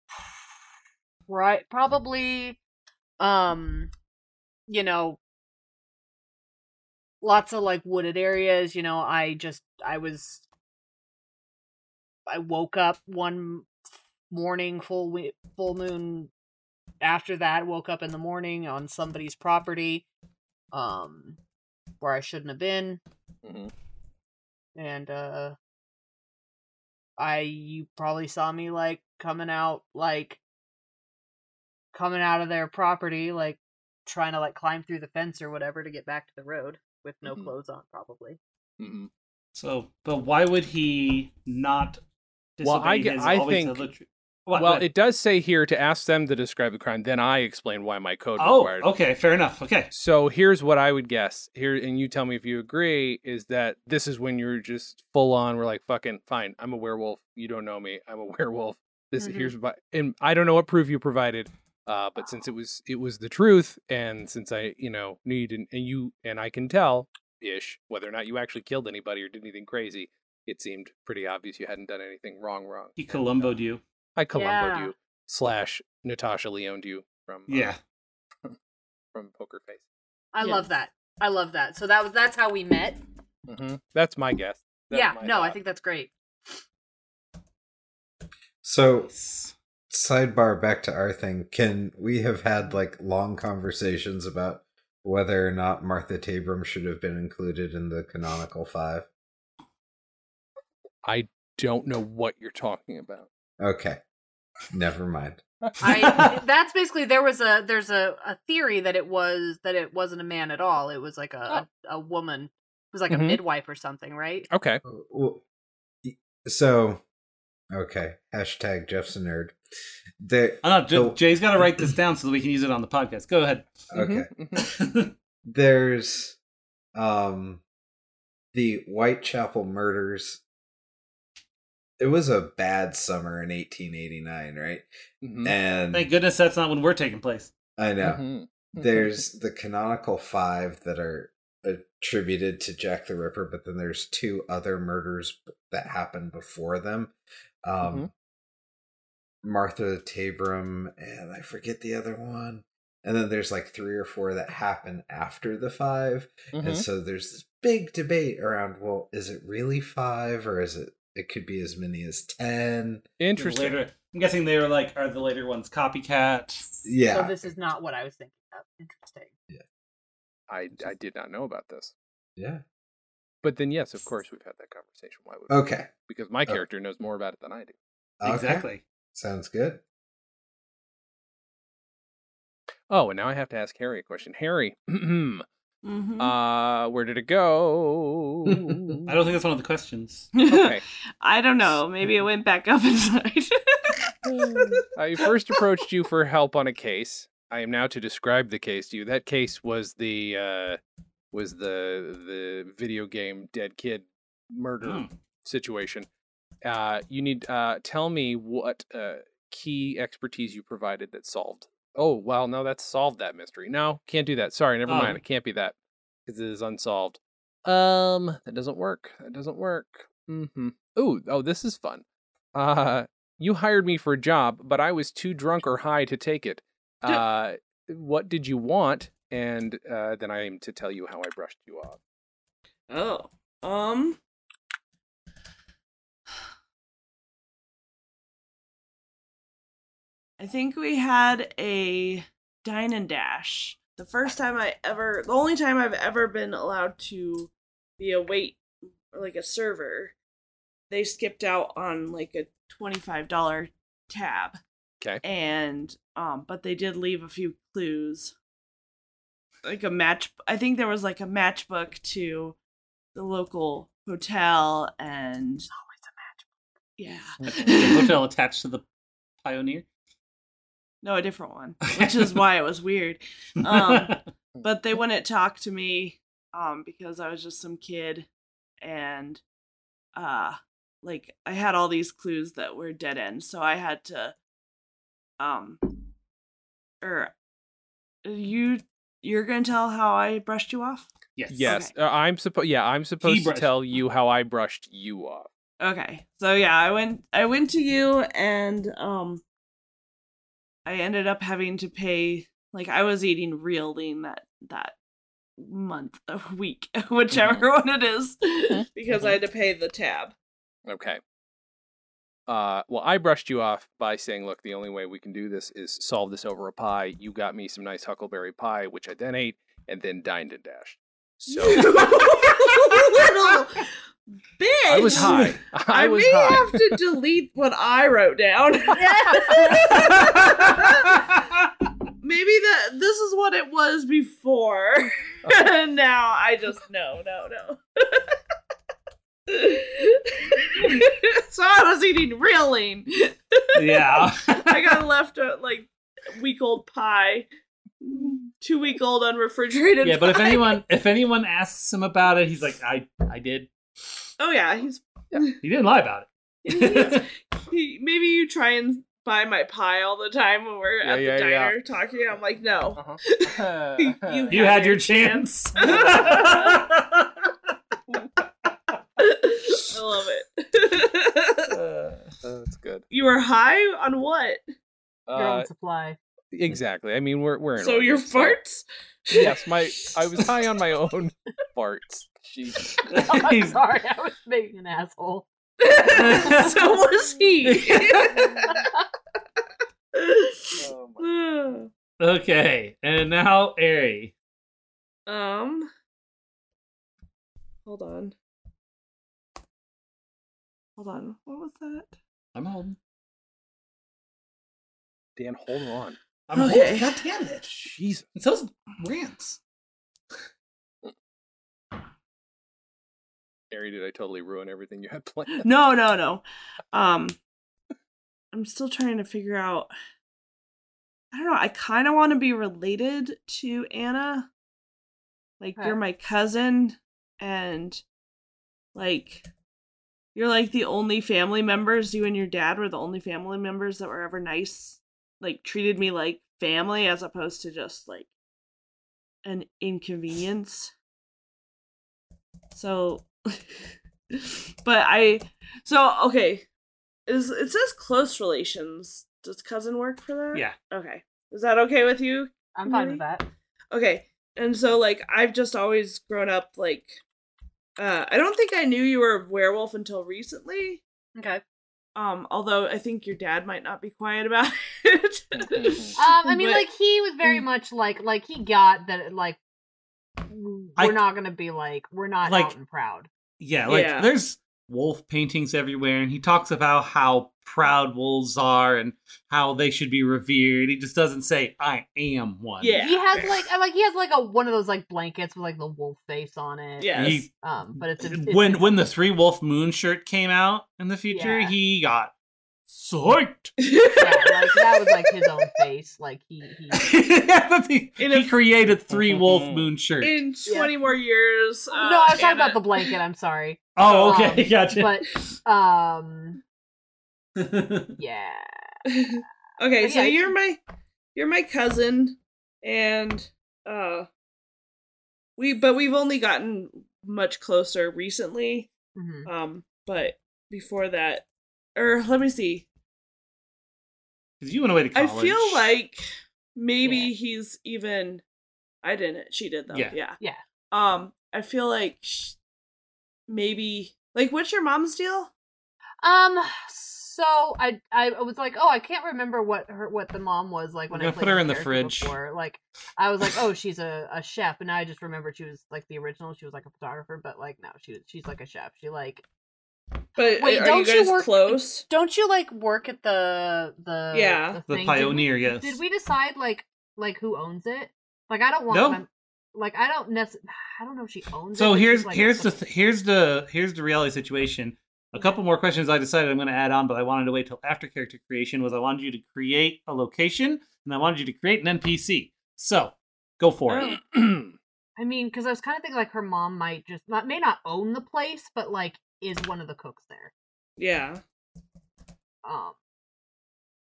[sighs] right, probably. Um, you know, lots of like wooded areas. You know, I just I was. I woke up one morning, full full moon. After that, woke up in the morning on somebody's property, um, where I shouldn't have been hmm and uh I you probably saw me like coming out like coming out of their property like trying to like climb through the fence or whatever to get back to the road with no Mhm. clothes on probably. hmm So, but why would he not Well, I ge- his I think- tell What, well, what? it does say here to ask them to describe the crime. Then I explain why my code Oh, required. okay, fair enough. Okay. So here's what I would guess. Here, and you tell me if you agree. Is that this is when you're just full on? We're like, fucking fine. I'm a werewolf. You don't know me. I'm a [laughs] werewolf. This Mhm. here's what, and I don't know what proof you provided. Uh, but since it was it was the truth, and since I you know knew you didn't, and you and I can tell ish whether or not you actually killed anybody or did anything crazy, it seemed pretty obvious you hadn't done anything wrong. Wrong. He And, uh, Columboed you. I Columboed Yeah. you slash Natasha Leoned you from uh, Yeah. from Poker Face. I Yeah. love that. I love that. So that was that's how we met. Mm-hmm. That's my guess. That's yeah, my no, I think that's great. So, sidebar back to our thing. Can we have had like long conversations about whether or not Martha Tabram should have been included in the canonical five? I don't know what you're talking about. Okay, never mind. [laughs] I [laughs] that's basically there was a there's a, a theory that it was that it wasn't a man at all. It was like a a, a woman. It was like Mhm. a midwife or something, right? Okay. Well, So, okay. Hashtag Jeff's a nerd. There. I know, J- So- Jay's got to write this down so that we can use it on the podcast. Go ahead. Okay. Mhm, [laughs] There's, um, the Whitechapel murders. It was a bad summer in 1889, right? mhm, And Thank goodness that's not when we're taking place. I know. mhm, mhm. there's the canonical five that are attributed to Jack the Ripper, but then there's two other murders that happened before them. Um. Martha Tabram, and I forget the other one. And then there's like three or four that happen after the 5 And Mhm. so there's this big debate around well, is it really five or is it, it could be as many as 10? Interesting. Later, I'm guessing they were like, are the later ones copycat? Yeah. So this is not what I was thinking of. Interesting. Yeah. I I did not know about this. yeah. But then yes, of course we've had that conversation. Why would we? Okay. Because my character knows more about it than I do. Okay. Exactly. Sounds good. Oh, and now I have to ask Harry a question. Harry, [clears throat] Mhm. uh, where did it go? [laughs] I don't think that's one of the questions. Okay. [laughs] I don't know. Maybe it [laughs] went back up inside. [sighs] I first approached you for help on a case. I am now to describe the case to you. That case was the uh was the the video game dead kid murder Hmm. situation. Uh you need uh tell me what uh key expertise you provided that solved. Oh, well, no, that's solved that mystery. No, can't do that. Sorry, never Oh. mind. It can't be that because it is unsolved. Um, that doesn't work. That doesn't work. Mm-hmm. Ooh, oh, this is fun. Uh, you hired me for a job, but I was too drunk or high to take it. Uh, what did you want? And uh, then I am to tell you how I brushed you off. oh. Um. I think we had a dine and dash. The first time I ever, the only time I've ever been allowed to be a wait, or like a server, they skipped out on like a $25 tab. Okay. and um but they did leave a few clues like a match i think there was like a matchbook to the local hotel and It's always a matchbook. yeah The hotel [laughs] attached to the Pioneer. No a different one which is why it was weird um [laughs] but they wouldn't talk to me um because I was just some kid and uh like I had all these clues that were dead ends so I had to um or you you're going to tell how I brushed you off? yes. Yes, uh, I'm supposed. Yeah, I'm supposed to tell you how I brushed you off. Okay. So yeah, I went I went to you and um I ended up having to pay like I was eating real lean that that month, [laughs] a week, [laughs] mm-hmm. whichever one it is, mm-hmm. because I mm-hmm. had to pay the tab. Okay. Uh, well, I brushed you off by saying, "Look, the only way we can do this is solve this over a pie." You got me some nice huckleberry pie, which I then ate and then dined and dashed. So [laughs] Little bitch. I was high. [laughs] I, I, was may high. have to delete what I wrote down. [laughs] Maybe that this is what it was before. and [laughs] now I just no, no, no. so I was eating real lean. yeah. I got left a like week old pie, two week old unrefrigerated. yeah, but if anyone if anyone asks him about it, he's like, I I did. oh yeah, he's He didn't lie about it. [laughs] [laughs] he, maybe you try and buy my pie all the time when we're Yeah, at the yeah, yeah. diner talking. I'm like, no. Uh-huh. [laughs] You- You had your chance. I love it. Uh, that's good. you were high on what? Your Uh, own supply. Exactly. I mean, we're we're in So your August, farts? yes, my I was high on my [laughs] own farts. Jeez. [laughs] I'm sorry, I was being an asshole. [laughs] so was he. Oh my- okay, and now Ari. um. Hold on. Hold on. What was that? I'm holding. Dan, hold on. I'm Okay. holding. God damn it. Jesus. It's those rants. Harry, did I totally ruin everything you had planned? No, no, no. Um, I'm still trying to figure out. I don't know. I kind of want to be related to Anna. Like Okay. you're my cousin, and like you're like the only family members. You and your dad were the only family members that were ever nice. Like treated me like family as opposed to just like an inconvenience. So, [laughs] but I, so okay, is it says close relations? Does cousin work for that? Yeah. Okay. Is that okay with you? I'm fine with that. Okay. And so like I've just always grown up like uh I don't think I knew you were a werewolf until recently. Okay. Um although I think your dad might not be quiet about it. [laughs] Um, I mean, But- like he was very much like like he got that like we're I- not gonna be like we're not Like- out and proud. Yeah, like Yeah. there's wolf paintings everywhere, and he talks about how proud wolves are and how they should be revered. He just doesn't say, "I am one." Yeah. He has like I [laughs] like he has like a one of those like blankets with like the wolf face on it. Yeah, Um, but it's, it's when when the three wolf moon shirt came out in the future, Yeah. he got psyched. [laughs] yeah, like that was like his own [laughs] face. Like he he. [laughs] That's- he, In he a- created three wolf moon shirts. In 20 more years. Uh, no, I was talking about the blanket. I'm sorry, oh, okay, um, gotcha. but um, yeah. okay, But so yeah, you're my you're my cousin and uh we but we've only gotten much closer recently. Mhm. Um but before that or let me see. 'Cause you went away to college. I feel like maybe Yeah. he's even I didn't. She did though. Yeah. Yeah. Yeah. Um I feel like sh- maybe like what's your mom's deal? Um. So I I was like, oh, I can't remember what her what the mom was like when I put her in the fridge. Before. Like I was like, oh, she's a, a chef, and I just remembered she was like the original. She was like a photographer, but like no, she was she's like a chef. She like But Wait, are don't you you work- close? Don't you like work at the the Yeah. The thing? Pioneer, Did we, yes. Did we decide like like who owns it? Like I don't want No. my, like I don't necess- I don't know if she owns it. So but she's, here's like, here's the th- here's the here's the reality situation. A couple more questions I decided I'm going to add on, but I wanted to wait till after character creation. Was I wanted you to create a location and I wanted you to create an NPC. So go for it. Oh. [clears throat] I mean, because I was kind of thinking like her mom might just not may not own the place, but like is one of the cooks there. Yeah. Um,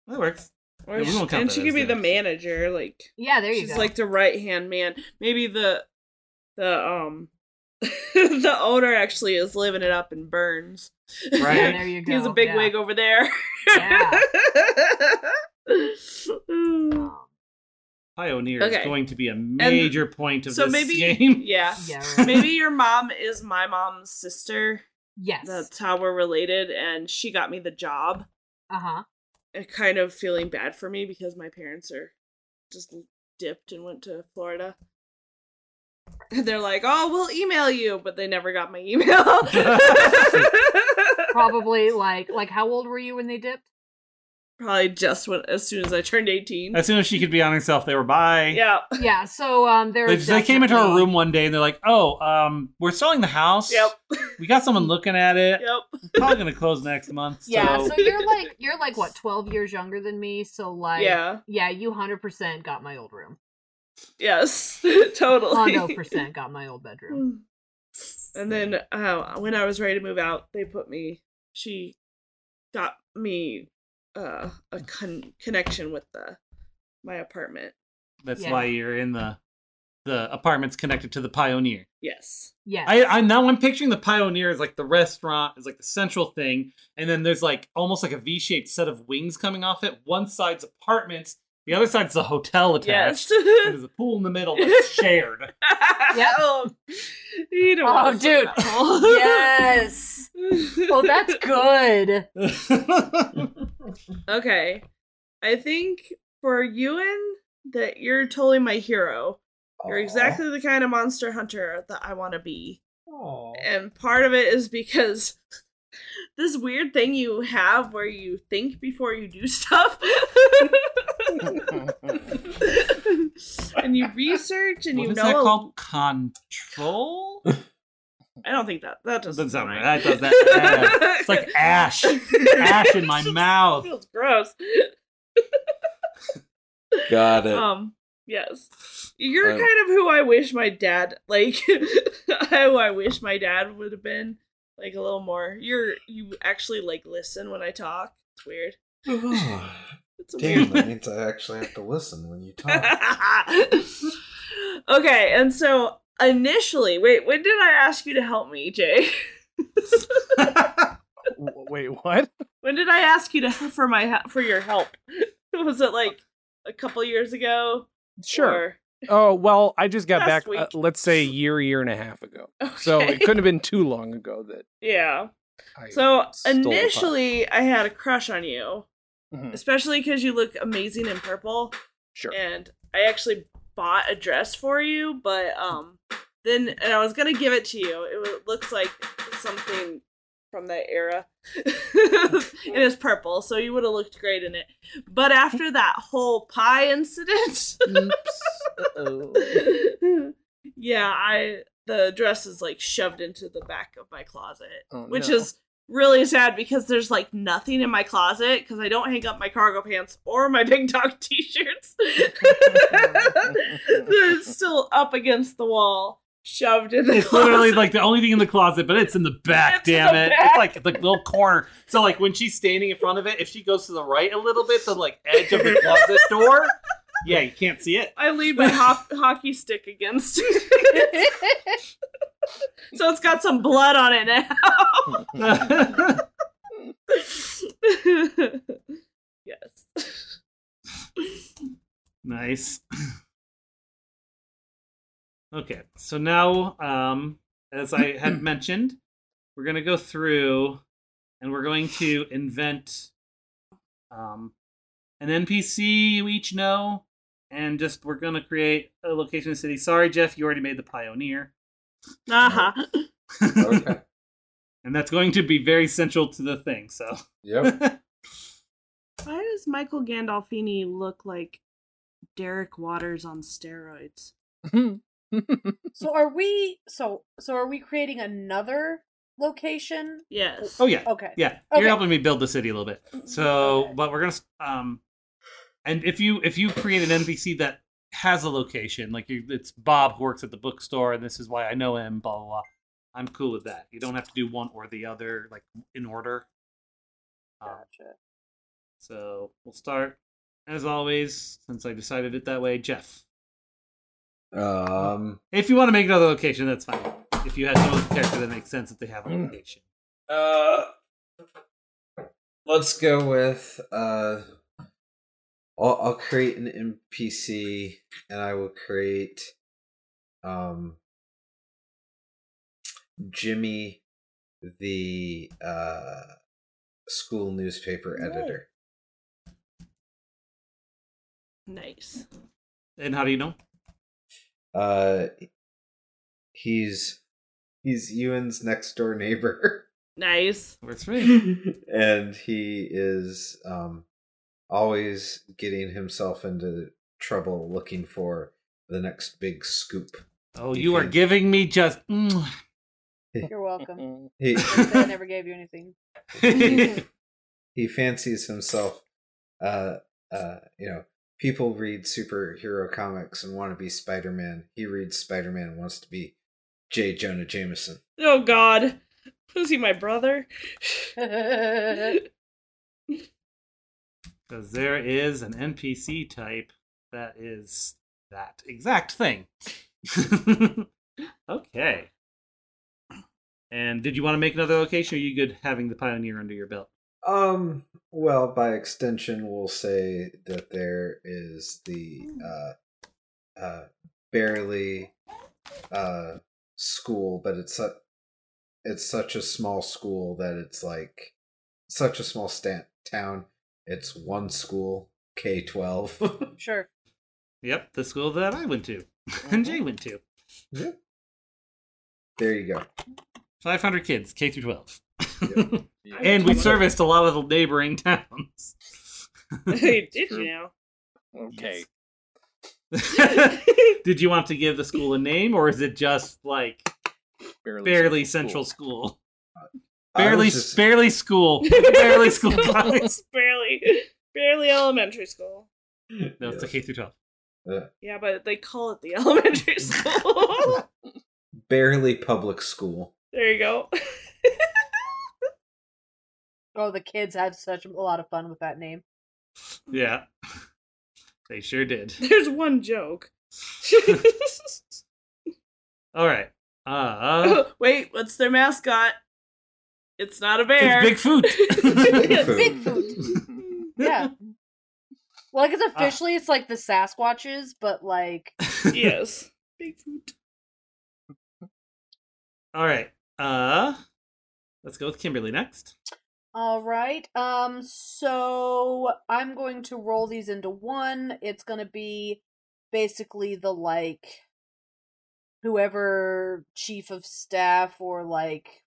That works. Or Yeah, she- and she could be the manager, like yeah, there you she's go. like the right hand man. Maybe the the um [laughs] the owner actually is living it up in Burns. Right. yeah, there you go. [laughs] He's a big yeah. wig over there. Yeah. [laughs] Um, Pioneer Okay. is going to be a major point of so this maybe game. yeah. yeah, right. Maybe your mom is my mom's sister. Yes. That's how we're related, and she got me the job. Uh huh. And kind of feeling bad for me because my parents are just dipped and went to Florida. And they're like, "Oh, we'll email you," but they never got my [laughs] email. [laughs] [laughs] Probably like like how old were you when they dipped? Probably just when as soon as I turned eighteen. As soon as she could be on herself, they were by. yeah. Yeah. So um, there. They, they came into her room one day and they're like, "Oh, um, we're selling the house. Yep. We got someone looking at it. [laughs] Yep. Probably gonna close next month. Yeah. so- So you're like you're like what twelve years younger than me. So like Yeah. yeah, you hundred percent got my old room. Yes. [laughs] totally. Hondo percent got my old bedroom. And then uh, when I was ready to move out, they put me. She got me uh, a con- connection with the my apartment. That's Yeah. why you're in the the apartments connected to the Pioneer. Yes. Yes. I, I now I'm picturing the Pioneer as like the restaurant is like the central thing, and then there's like almost like a V-shaped set of wings coming off it. One side's apartments, the other side's the hotel attached. Yes. [laughs] there's a pool in the middle that's [laughs] shared. Yep. Oh, you don't Oh, wanna dude. in that hole. [laughs] yes. Oh, that's good. okay. I think for Ewan that you're totally my hero. You're exactly the kind of monster hunter that I want to be. Aw. And part of it is because this weird thing you have where you think before you do stuff. [laughs] and you research and what you is know that called? Control? I don't think that that doesn't, Doesn't sound sound right. That does that. It's like [laughs] ash. Ash in my [laughs] mouth. Feels gross. Got it. Um, yes. You're Um, kind of who I wish my dad like who I wish my dad would have been. Like a little more. You're you actually like listen when I talk. It's weird. [sighs] It's Damn, weird that means I actually have to listen when you talk. [laughs] okay, and so initially, wait, when did I ask you to help me, Jay? [laughs] Wait, what? when did I ask you to for my for your help? [laughs] Was it like a couple years ago? Sure. Or- Oh well, I just got Last back. Uh, let's say a year, year and a half ago. So it couldn't have been too long ago that yeah. I. So stole the puck. initially, I had a crush on you, Mhm. especially because you look amazing in purple, Sure. and I actually bought a dress for you. But um, then and I was gonna give it to you. It looks like something from that era. [laughs] it is purple, so you would have looked great in it. But after that whole pie incident, [laughs] yeah, I the dress is like shoved into the back of my closet, Oh, which no. is really sad because there's like nothing in my closet because I don't hang up my cargo pants or my [laughs] big dog t-shirts. [laughs] it's still up against the wall, shoved in the It's literally like the only thing in the closet, but it's in the back, It's damn the it. back. It's like the little corner. So like when she's standing in front of it, if she goes to the right a little bit, the like edge of the closet door, yeah, you can't see it. I lean my [laughs] ho- hockey stick against it. [laughs] so it's got some blood on it now. [laughs] yes. nice. Okay, so now, um, as I had [clears throat] mentioned, we're gonna go through and we're going to invent um, an NPC you each know, and just we're gonna create a location in the city. Sorry, Jeff, you already made the pioneer. Uh-huh. [laughs] okay. and that's going to be very central to the thing. So, Yep. [laughs] Why does Michael Gandolfini look like Derek Waters on steroids? [laughs] So are we? So so are we creating another location? Yes. oh yeah, Okay. yeah, Okay. you're helping me build the city a little bit. So, but we're gonna um, and if you if you create an NPC that has a location, like you, it's Bob who works at the bookstore, and this is why I know him. Blah blah blah. I'm cool with that. You don't have to do one or the other, like in order. Um, Gotcha. so we'll start as always, since I decided it that way. Jeff, Um. if you want to make another location, that's fine. If you have no character that makes sense that they have a location. Uh. Let's go with uh. I'll, I'll create an NPC, and I will create, um, Jimmy, the uh, school newspaper Nice. editor. Nice. And how do you know? Uh, he's he's Ewan's next door neighbor. [laughs] Nice. Works for me. and he is um always getting himself into trouble looking for the next big scoop. Oh, you are giving me just. mm. You're welcome. [laughs] He I never gave you anything. [laughs] he fancies himself uh uh you know people read superhero comics and want to be Spider-Man. He reads Spider-Man and wants to be J. Jonah Jameson. Oh God. Who's he my brother? [laughs] Because there is an NPC type that is that exact thing. [laughs] okay. And did you want to make another location? Or are you good having the pioneer under your belt? Um, well, by extension, we'll say that there is the uh, uh, Bearly uh school, but it's su- it's such a small school that it's like such a small sta- town. It's one school, K twelve. [laughs] Sure. Yep, the school that I went to [laughs] and mm-hmm. Jay went to. there you go. 500 kids, K through 12. [laughs] and we serviced a lot of the neighboring towns. Did you know? Okay. Did you want to give the school a name, or is it just like Bearly, Bearly central central school? I Bearly, just- Bearly school. [laughs] Bearly school. [laughs] guys. Bearly, Bearly elementary school. No, it's a Yes. K through 12. Uh, Yeah, but they call it the [laughs] elementary school. Bearly public school. there you go. Oh, the kids had such a lot of fun with that name. Yeah. They sure did. There's one joke. All right. Uh, Wait, what's their mascot? It's not a bear. [laughs] it's Bigfoot. Bigfoot. Yeah. Well, I guess officially it's like the Sasquatches, but like [laughs] yes. Bigfoot. All right. Uh, let's go with Kimberly next. All right. Um so I'm going to roll these into one. It's going to be basically the like whoever chief of staff or like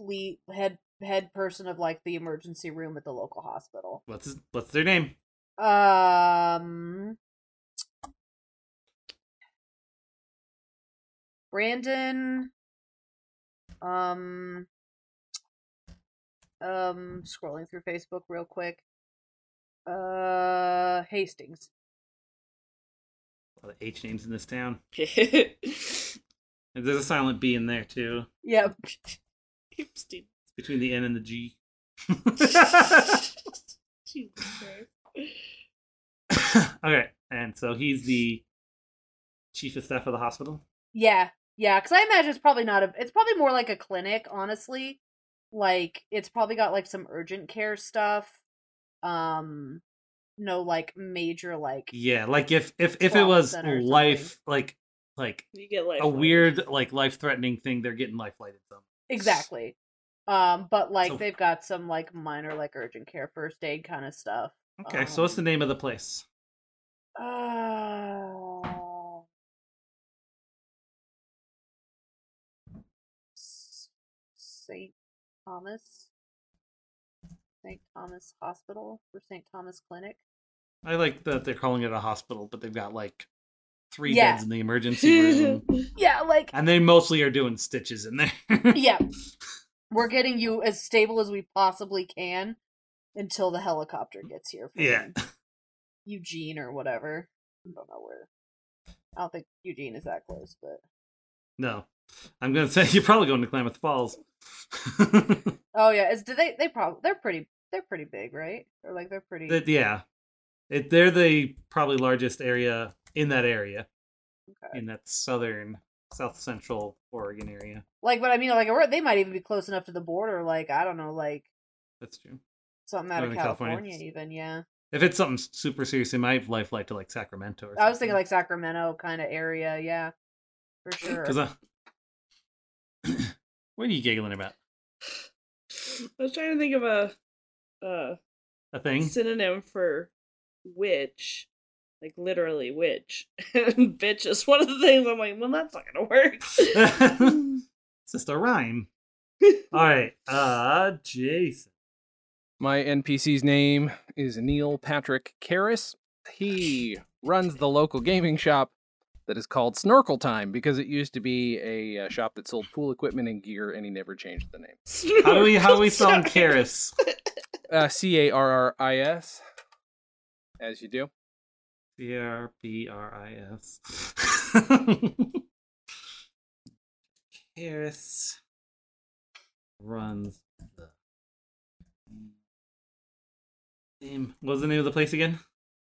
lead head head person of like the emergency room at the local hospital. What's his, what's their name? Um Brandon um um scrolling through Facebook real quick. Uh Hastings. A lot of H names in this town. [laughs] And there's a silent B in there too, Yep. [laughs] between the N and the G. [laughs] [laughs] Okay, and so he's the chief of staff of the hospital. Yeah. Yeah, cuz I imagine it's probably not a it's probably more like a clinic, honestly. Like it's probably got like some urgent care stuff. Um no like major like Yeah, like if if if it was life like like You get life. a weird like life threatening thing, they're getting life lighted some. Exactly. Um, but like So- they've got some like minor like urgent care first aid kind of stuff. Okay, so what's the Um, name of the place? Uh, Saint Thomas. St. Thomas Hospital or St. Thomas Clinic. I like that they're calling it a hospital, but they've got like three Yeah. beds in the emergency room, [laughs] Yeah, like and they mostly are doing stitches in there. [laughs] yeah. We're getting you as stable as we possibly can until the helicopter gets here. Yeah. Eugene or whatever. I don't know where. I don't think Eugene is that close, but No, I'm gonna say [laughs] you're probably going to Klamath Falls. oh yeah, is do they they probably they're pretty they're pretty big, right? Or like they're pretty That- yeah, it, they're the probably largest area in that area okay. in that southern, south central Oregon area. Like, but I mean, like they might even be close enough to the border. Like I don't know, like That's true. something out of California. California, even yeah. If it's something super serious, it might life like to like Sacramento. Or I was thinking like Sacramento kind of area, yeah, for sure. because. Uh... [coughs] what are you giggling about? I was trying to think of a uh A thing? synonym for witch. Like literally witch. And [laughs] bitch is one of the things I'm like, well that's not gonna work. it's just a rhyme. [laughs] All right, uh, Jason. My NPC's name is Neil Patrick Carris. He runs the local gaming shop that is called Snorkel Time because it used to be a, uh shop that sold pool equipment and gear, and he never changed the name. How do we how do we spell Carris? Uh, C A R R I S, as you do. C R B R I S. Carris runs the name. What was the name of the place again?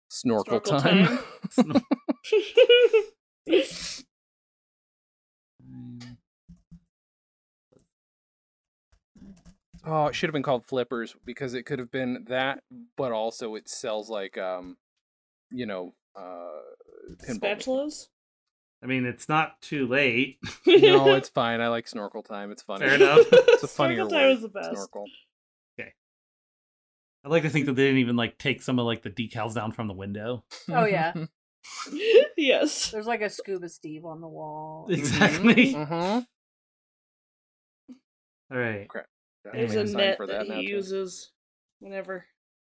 Snorkel, Snorkel Time. Time. [laughs] oh, it should have been called Flippers because it could have been that, but also it sells like um, you know, uh, pinball. Spatulas? I mean, it's not too late. [laughs] no, it's fine. I like Snorkel Time. It's funny. Fair enough. [laughs] It's a funnier Snorkel Time word. is the best. Snorkel. I like to think that they didn't even like take some of like the decals down from the window. Oh, yeah. [laughs] yes. There's like a scuba Steve on the wall. Exactly. Mm-hmm. All right. There's a sign net for that, now, he too. uses whenever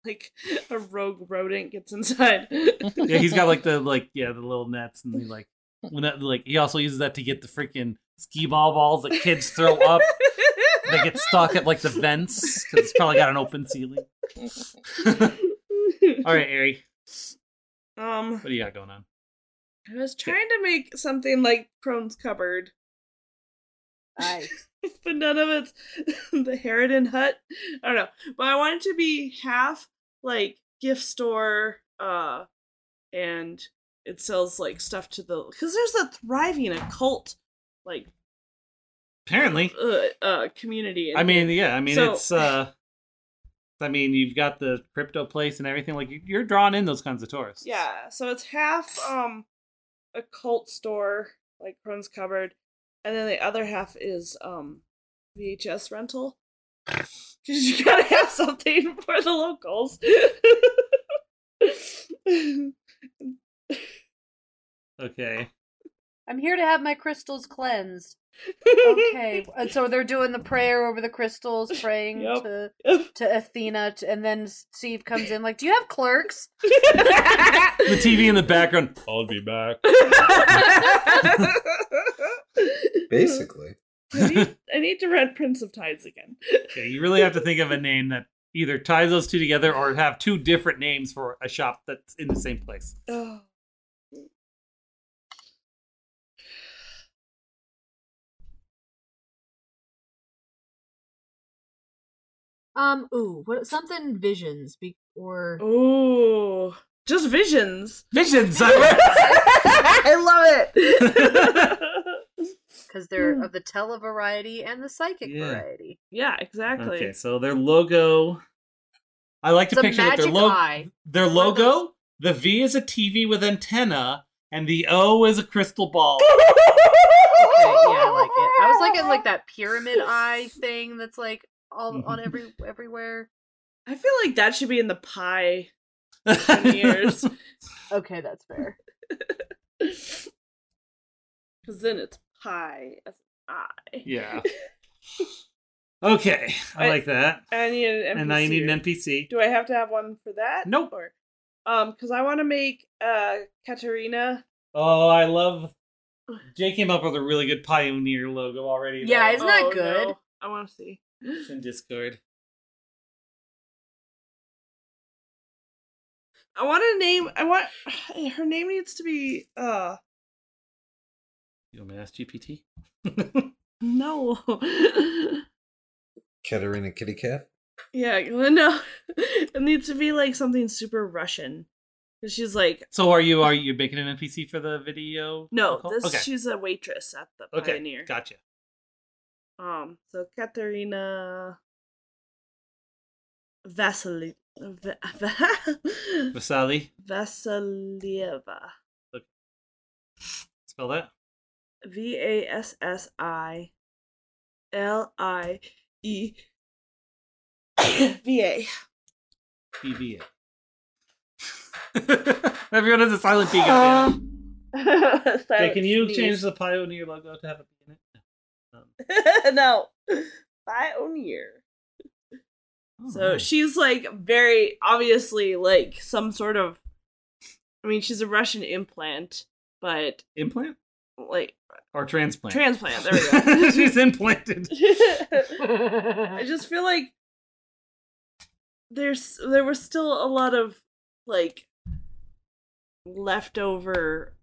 like a rogue rodent gets inside. Yeah, he's got like the [laughs] like yeah the little nets and he like when that like he also uses that to get the freaking ski ball balls that kids throw up. They get stuck at like the vents because it's probably got an open ceiling. [laughs] All right, Ari, Um, what do you got going on? I was trying to make something like Crone's cupboard, Nice. [laughs] but none of it's the Harridan hut. I don't know, but I want it to be half like gift store, uh, and it sells like stuff to the because there's a thriving occult like Apparently, uh, uh community. I mean, yeah, I mean So- it's uh, I mean you've got the crypto place and everything. Like you- you're drawing in those kinds of tourists. Yeah, so it's half um a cult store, like Crone's Cupboard, and then the other half is um VHS rental. Cause you gotta have something [laughs] for the locals. Okay. I'm here to have my crystals cleansed. Okay, [laughs] and so they're doing the prayer over the crystals, praying Yep. to [laughs] to Athena, t- and then Steve comes in like, "Do you have clerks?" The TV in the background. I'll be back. Basically. I need, I need to rent Prince of Tides again. [laughs] Okay, you really have to think of a name that either ties those two together or have two different names for a shop that's in the same place. Oh. Um, ooh, what something visions be or Oh, just visions. Visions. I [laughs] [laughs] I love it. Because they're hmm. of the tele variety and the psychic Yeah. variety. yeah, exactly. okay, so their logo. I like to It's a picture that their magic logo. eye. Their One of logo. The V is a TV with antenna, and the O is a crystal ball. Okay, yeah, I like it. I was thinking like that pyramid eye [laughs] thing that's like all on mm-hmm. every everywhere. I feel like that should be in the pie years. [laughs] Okay, that's fair. [laughs] Because then it's pie as an eye. yeah. [laughs] Okay, I, I- like that. I need an NPC. And now you need an NPC. Do I have to have one for that? Nope. Or, um, because I want to make uh Katarina. Oh, I love. [sighs] Jay came up with a really good Pioneer logo already. Yeah, though. Isn't that Oh, good? no. I want to see. It's in Discord. I want to name. I want [sighs] her name needs to be. Uh, You want me to ask GPT? no. Katerina Kitty Cat. yeah, well, no. It needs to be like something super Russian. Cause she's like, so are you are you making an NPC for the video? no, this okay. she's a waitress at the okay, Pioneer. gotcha. Um, so Katerina Vasily Va- Va- Vasali, Vassilieva. spell that. V A S S I L I E [coughs] V A. BVA. Everyone has a [laughs] silent B. goddamn it. Okay, can you change the Pioneer logo to have a B in it? Um, [laughs] no. Pioneer. So alright. she's like very obviously like some sort of I mean she's a Russian implant, but implant like or transplant? transplant, there we go. [laughs] She's implanted. [laughs] I [laughs] just feel like there's there was still a lot of like leftover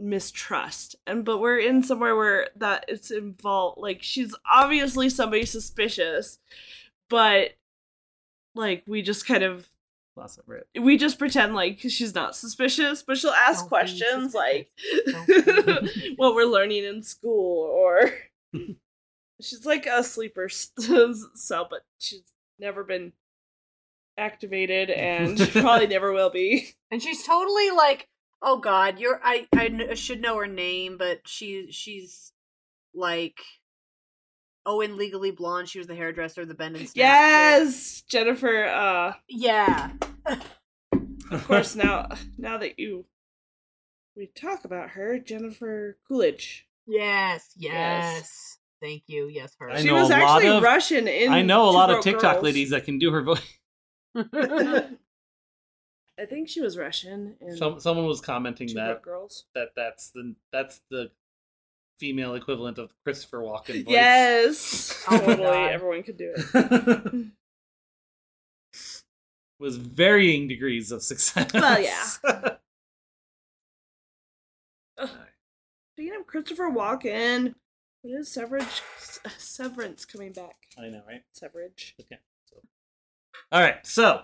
mistrust and but we're in somewhere where that it's involved like she's obviously somebody suspicious but like we just kind of Lost it, right. we just pretend like she's not suspicious but she'll ask Don't questions like [laughs] what we're learning in school or [laughs] she's like a sleeper [laughs] cell but she's never been activated and probably never will be and she's totally like, oh god, you're I I should know her name, but she she's like. Oh, in Legally Blonde, she was the hairdresser, the bend and snap. chick. yes jennifer uh Yeah. of course now now that you we talk about her jennifer coolidge Yes. Yes. Yes. Thank you. Yes, her. I she was actually of- russian in I know a lot of TikTok Girls. ladies that can do her voice. [laughs] i think she was russian in Some someone was commenting that girls that that's the that's the female equivalent of Christopher Walken voice. yes Oh [laughs] totally God. everyone could do it [laughs] was varying degrees of success. Well, yeah. [laughs] Speaking of Christopher Walken, when is Severance Severance coming back? I know, right? Severage. Okay. So. All right. So,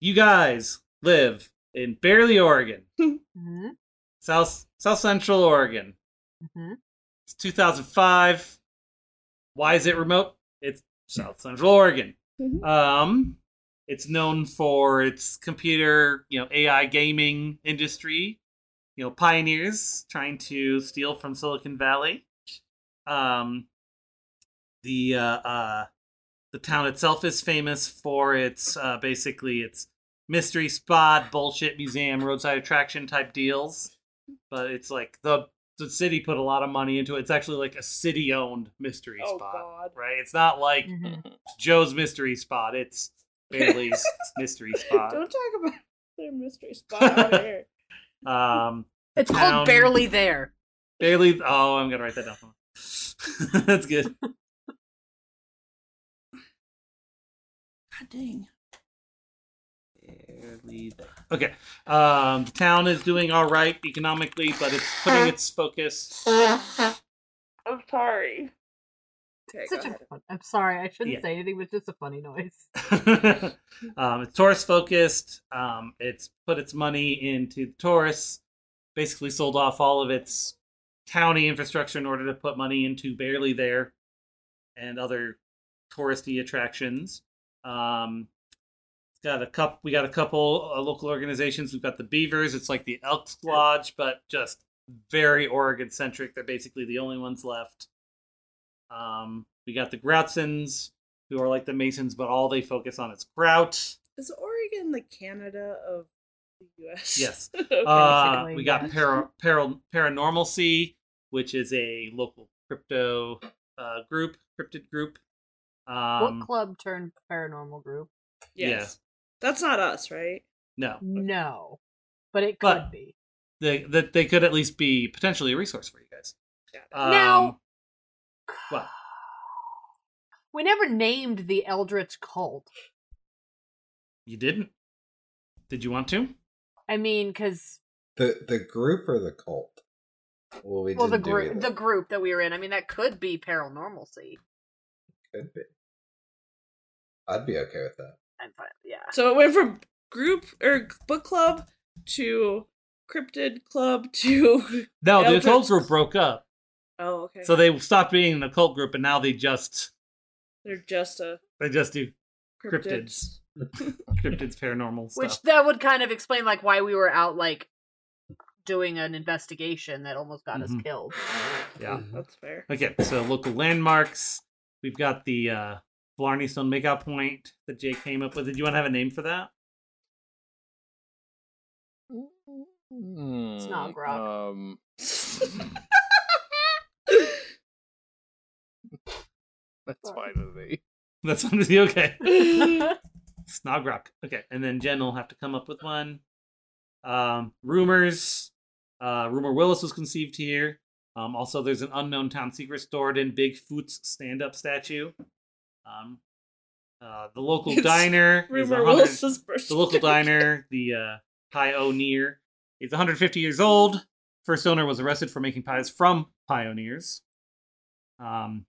you guys live in Bearly, Oregon, hmm South South Central Oregon. hmm It's 2005. Why is it remote? It's South Central Oregon. Mhm. Um, it's known for its computer, you know, AI gaming industry. You know, pioneers trying to steal from Silicon Valley. Um, the uh, uh, the town itself is famous for its uh, basically its mystery spot, bullshit museum, roadside attraction type deals. But it's like the the city put a lot of money into it. It's actually like a city owned mystery Oh, spot, God. right? It's not like hmm Joe's mystery spot. It's Bailey's [laughs] mystery spot. Don't talk about [laughs] their mystery spot out [laughs] here. Um, It's Town- called Bearly There. Bearly. Oh, I'm gonna write that down. That's good. God dang. Bearly there. Okay. Um, the town is doing all right economically, but it's putting its focus. I'm sorry. Okay, Such a fun, I'm sorry, I shouldn't Yeah. say anything. But it's just a funny noise. [laughs] um, it's tourist focused. Um, it's put its money into the tourists. Basically, sold off all of its towny infrastructure in order to put money into Bearly there and other touristy attractions. Um, it's got a cup. We got a couple uh, local organizations. We've got the Beavers. It's like the Elks Lodge, but just very Oregon centric. They're basically the only ones left. Um, we got the Groutsons, who are like the Masons, but all they focus on is grout. Is Oregon the Canada of the US? Yes. [laughs] okay. Uh, we got yes. para, para, Paranormalcy, which is a local crypto uh, group, cryptid group. Um, Book club turned paranormal group. Yes. That's not us, right? no, No, but it could But- be. they, that they could at least be potentially a resource for you guys. Got it. Um, Now- what? [sighs] We never named the Eldritch cult. You didn't? Did you want to? I mean, because The the group or the cult? Well, we well, the didn't group, the group that we were in. I mean, that could be paranormalcy. Could be. I'd be okay with that. I'm fine. Yeah. So it went from group or book club to cryptid club [laughs] to No, the Eldritch- occult group broke up. oh okay. So they stopped being an occult group and now they just they're just a they just do cryptids. cryptids. [laughs] cryptids paranormal stuff. Which that would kind of explain like why we were out like doing an investigation that almost got Mhm. us killed. yeah. That's fair. Okay, so local landmarks. We've got the uh Blarney Stone Makeout Point that Jay came up with. Did you want to have a name for that? It's not grok. Um, that's fine with me. That's fine with the okay. [laughs] Snogrock. Okay, and then Jen will have to come up with one. Um, rumors. Uh, Rumer Willis was conceived here. Um, also, there's an unknown town secret stored in Bigfoot's stand-up statue. Um, uh, the local It's diner. is Rumer 100 Willis's birthday. the local diner, the uh, Pioneer, is 150 years old. First owner was arrested for making pies from pioneers. Um,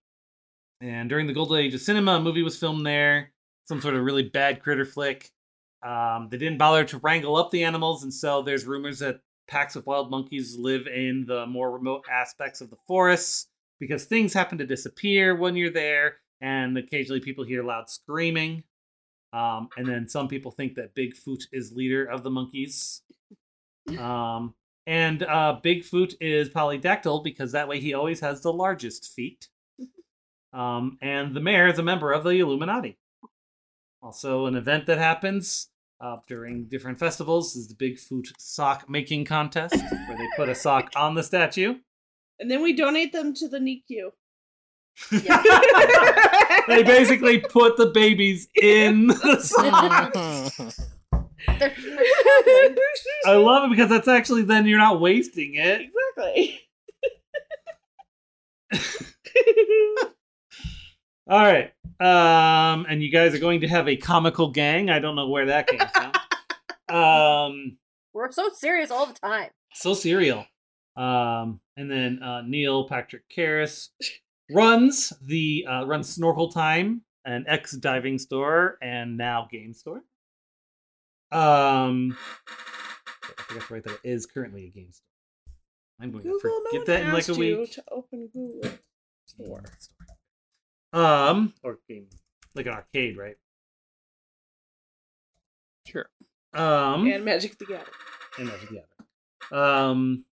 and during the golden age of cinema, a movie was filmed there. Some sort of really bad critter flick. Um, they didn't bother to wrangle up the animals, and so there's rumors that packs of wild monkeys live in the more remote aspects of the forests because things happen to disappear when you're there, and occasionally people hear loud screaming. Um, and then some people think that Bigfoot is leader of the monkeys. Um, and uh, Bigfoot is polydactyl because that way he always has the largest feet. Um, and the mayor is a member of the Illuminati. Also, an event that happens uh, during different festivals is the Bigfoot sock making contest, where they put a sock on the statue. and then we donate them to the NICU. [laughs] they basically put the babies in the sock. [laughs] They're, they're smuggling. I love it because that's actually then you're not wasting it. exactly. [laughs] All right. Um, and you guys are going to have a comical gang. I don't know where that came from. um, We're so serious all the time. so serial. Um, and then uh, Neil Patrick Carris runs the uh, runs Snorkel Time, an ex diving store and now game store. Um, I forgot to write that it is currently a game store. I'm going Google, to no forget one that in like a asked you week. to open Google Store. Um, or game like an arcade, right? Sure. Um, And Magic the Gathering. and Magic the Gathering. Um,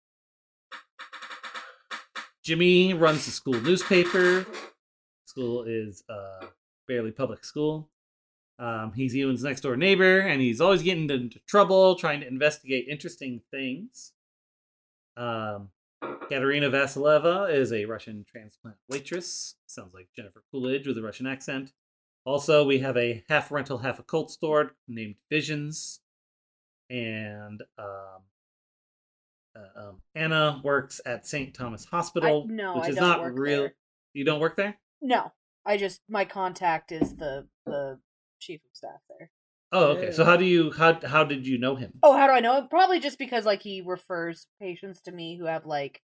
Jimmy runs the school newspaper. School is uh Bearly public school. Um, he's Ewan's next door neighbor, and he's always getting into trouble trying to investigate interesting things. Um, Katerina Vassilieva is a Russian transplant waitress. Sounds like Jennifer Coolidge with a Russian accent. Also, we have a half rental, half occult store named Visions. And um, uh, um, Anna works at St. Thomas Hospital, I- no, which I is not real. there. You don't work there? No, I just my contact is the the chief of staff there. Oh, okay. So how do you how how did you know him? Oh, how do I know? Probably just because like he refers patients to me who have like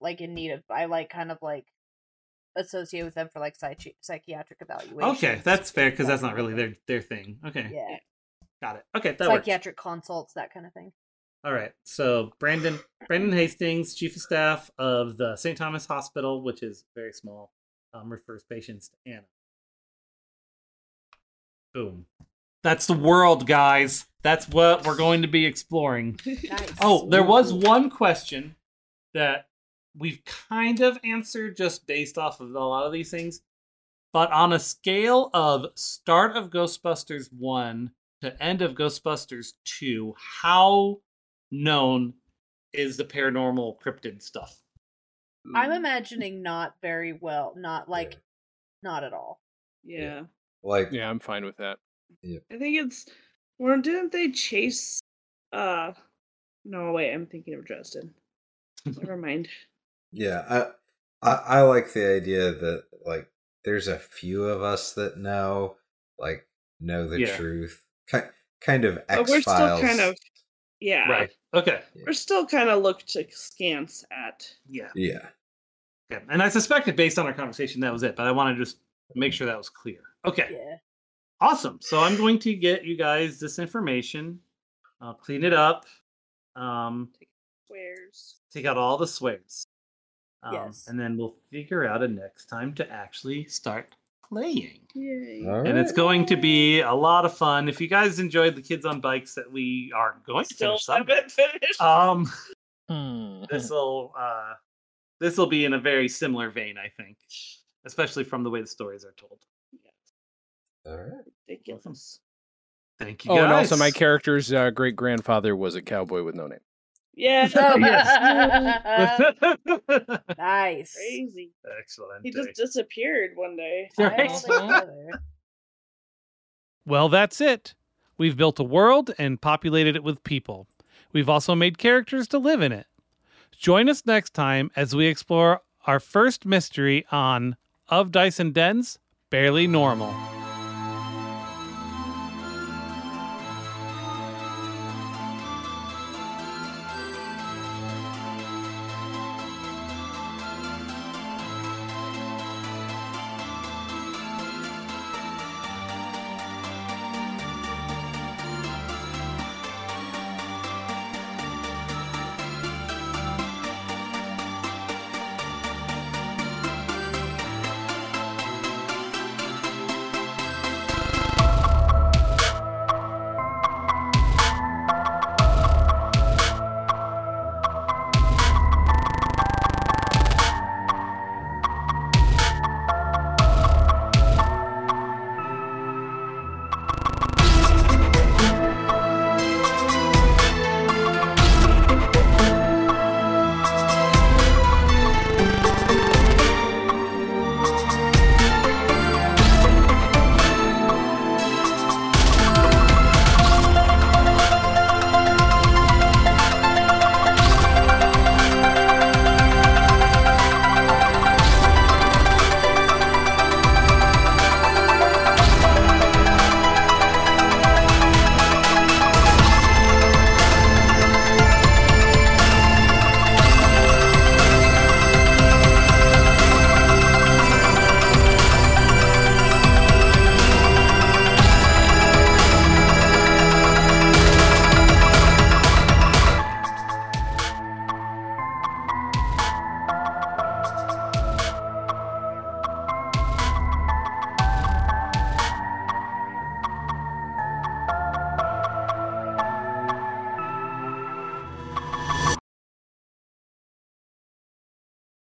like in need of I like kind of like associate with them for like psychi- psychiatric evaluation. Okay, that's fair because that's not really their their thing. Okay, yeah got it. Okay, that works. psychiatric consults that kind of thing. All right. So Brandon Brandon Hastings, chief of staff of the St. Thomas Hospital, which is very small, um, refers patients to Anna. Boom. That's the world, guys. That's what we're going to be exploring. [laughs] Nice. Oh, there was one question that we've kind of answered just based off of a lot of these things. But on a scale of start of Ghostbusters 1 to end of Ghostbusters 2, how known is the paranormal cryptid stuff? I'm imagining not very well, not like Yeah. not at all. Yeah. Like Yeah, I'm fine with that. I think it's or didn't they chase uh no wait, I'm thinking of Dresden. [laughs] Never mind. Yeah, I, I I like the idea that like there's a few of us that know like know the Yeah. truth. Ki- kind of But X we're still Files. kind of yeah. Right. Okay. We're still kind of looked askance at. Yeah. Yeah. Okay. And I suspected based on our conversation that was it, but I want to just make sure that was clear. Okay. Yeah. Awesome. So I'm going to get you guys this information. I'll clean it up. Um, Squares. take out all the swears. Um, Yes. And then we'll figure out a next time to actually start playing. Yay. All And it's going to be a lot of fun. If you guys enjoyed the kids on bikes that we are going to Still finish haven't finished. um, Hmm. this will uh, this will be in a very similar vein, I think, especially from the way the stories are told. All right. Ridiculous. Thank you. Oh, and also my character's uh, great grandfather was a cowboy with no name. Yeah. [laughs] Oh, yes. [laughs] [laughs] nice. Crazy. Excellent. He just disappeared one day. Tie it all together. Well, that's it. We've built a world and populated it with people. We've also made characters to live in it. Join us next time as we explore our first mystery on Of Dice and Dens Bearly Normal.